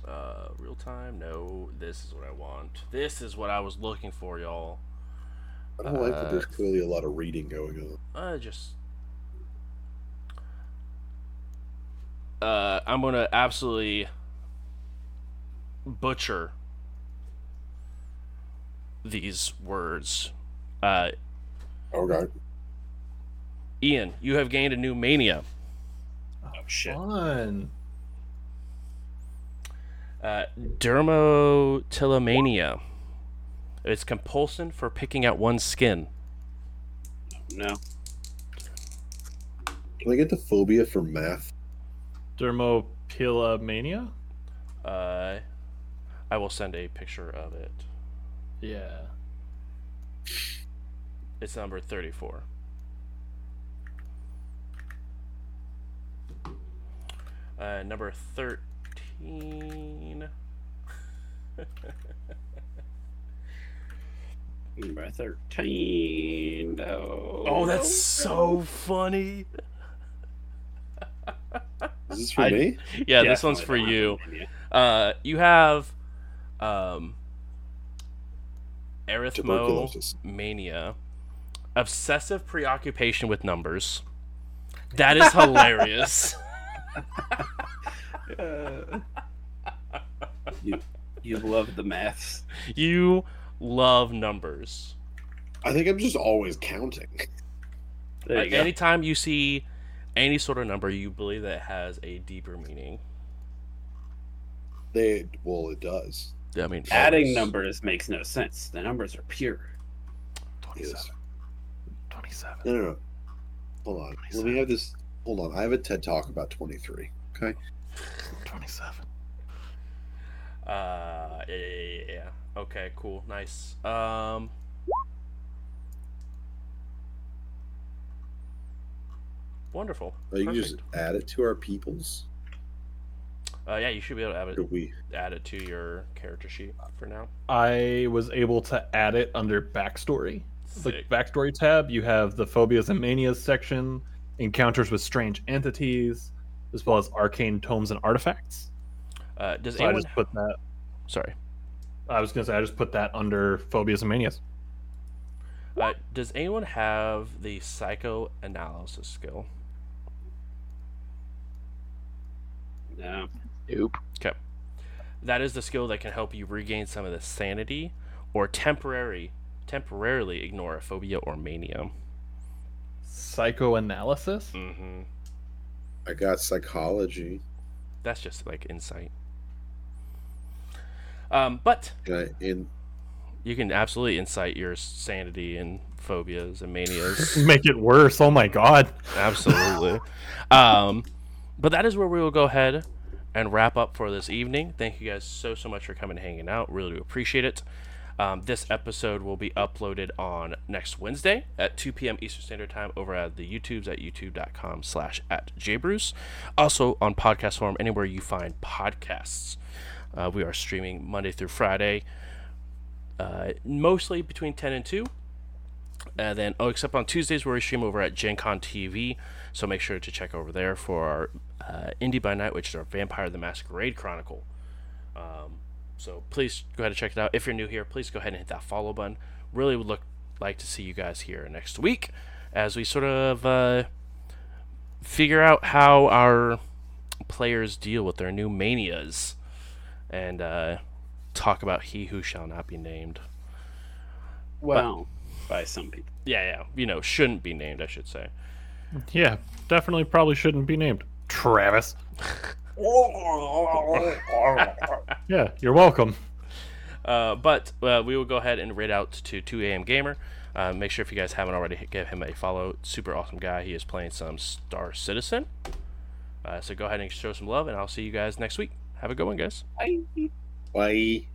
Uh, real time? No, this is what I want. This is what I was looking for, y'all. I don't like that. There's Uh, clearly a lot of reading going on. Uh, just. Uh, I'm gonna absolutely butcher these words. Uh, Okay. Ian, you have gained a new mania. Oh shit! Fun. Uh, dermatillomania. It's compulsion for picking out one's skin. No, Can I get the phobia for math? Dermopilomania? Uh, I will send a picture of it. Yeah. It's number 34. Uh, number 13. number thirteen. No. Oh, that's so funny. Is this for I- me? Yeah, this one's for you. Uh, you have um, Tuberculosis. arithmomania, obsessive preoccupation with numbers. That is hilarious. Uh, you, you love the maths. you love numbers. I think I'm just always counting. There you Like, anytime you see any sort of number, you believe that has a deeper meaning. They well, it does. I mean, Adding always. numbers makes no sense. The numbers are pure. Yes. 27. No, no, no. Hold on. Let me have this. Hold on. I have a TED talk about 23. Okay. 27. Uh, yeah, yeah, yeah, yeah. Okay, cool, nice. Um, wonderful. Oh, you can just add it to our peoples. Uh, yeah, you should be able to add Or it, we. add it to your character sheet for now. I was able to add it under backstory. The Sick. backstory tab, you have the phobias and manias section, encounters with strange entities, as well as arcane tomes and artifacts. Uh, does So I anyone? just put that. Sorry. I was gonna say I just put that under phobias and manias. Uh, does anyone have the psychoanalysis skill? No. Nope. Okay. That is the skill that can help you regain some of the sanity, or temporary, temporarily ignore a phobia or mania. Psychoanalysis. Mm-hmm. I got psychology. That's just like insight. Um, but Can I in you can absolutely incite your sanity and phobias and manias. Make it worse. Oh my god. absolutely. Um, but that is where we will go ahead and wrap up for this evening. Thank you guys so so much for coming and hanging out. Really do appreciate it. Um, this episode will be uploaded on next Wednesday at 2 p.m. Eastern Standard Time over at the YouTubes at youtube.com slash at jbruce. Also on podcast form anywhere you find podcasts. Uh, we are streaming Monday through Friday, uh, mostly between 10 and 2. And then, oh, except on Tuesdays where we stream over at Gen Con TV. So make sure to check over there for our uh, Indy by Night, which is our Vampire the Masquerade Chronicle. Um, so please go ahead and check it out. If you're new here, please go ahead and hit that follow button. Really would look like to see you guys here next week as we sort of uh, figure out how our players deal with their new manias and uh, talk about He Who Shall Not Be Named. Well, by some people. Yeah, yeah, you know, shouldn't be named, I should say. Yeah, definitely probably shouldn't be named. Travis. Yeah, you're welcome. Uh, but uh, we will go ahead and rate out to 2 a.m. Gamer. Uh, make sure if you guys haven't already, give him a follow. Super awesome guy. He is playing some Star Citizen. Uh, so go ahead and show some love, and I'll see you guys next week. Have a good one, guys. Bye. Bye.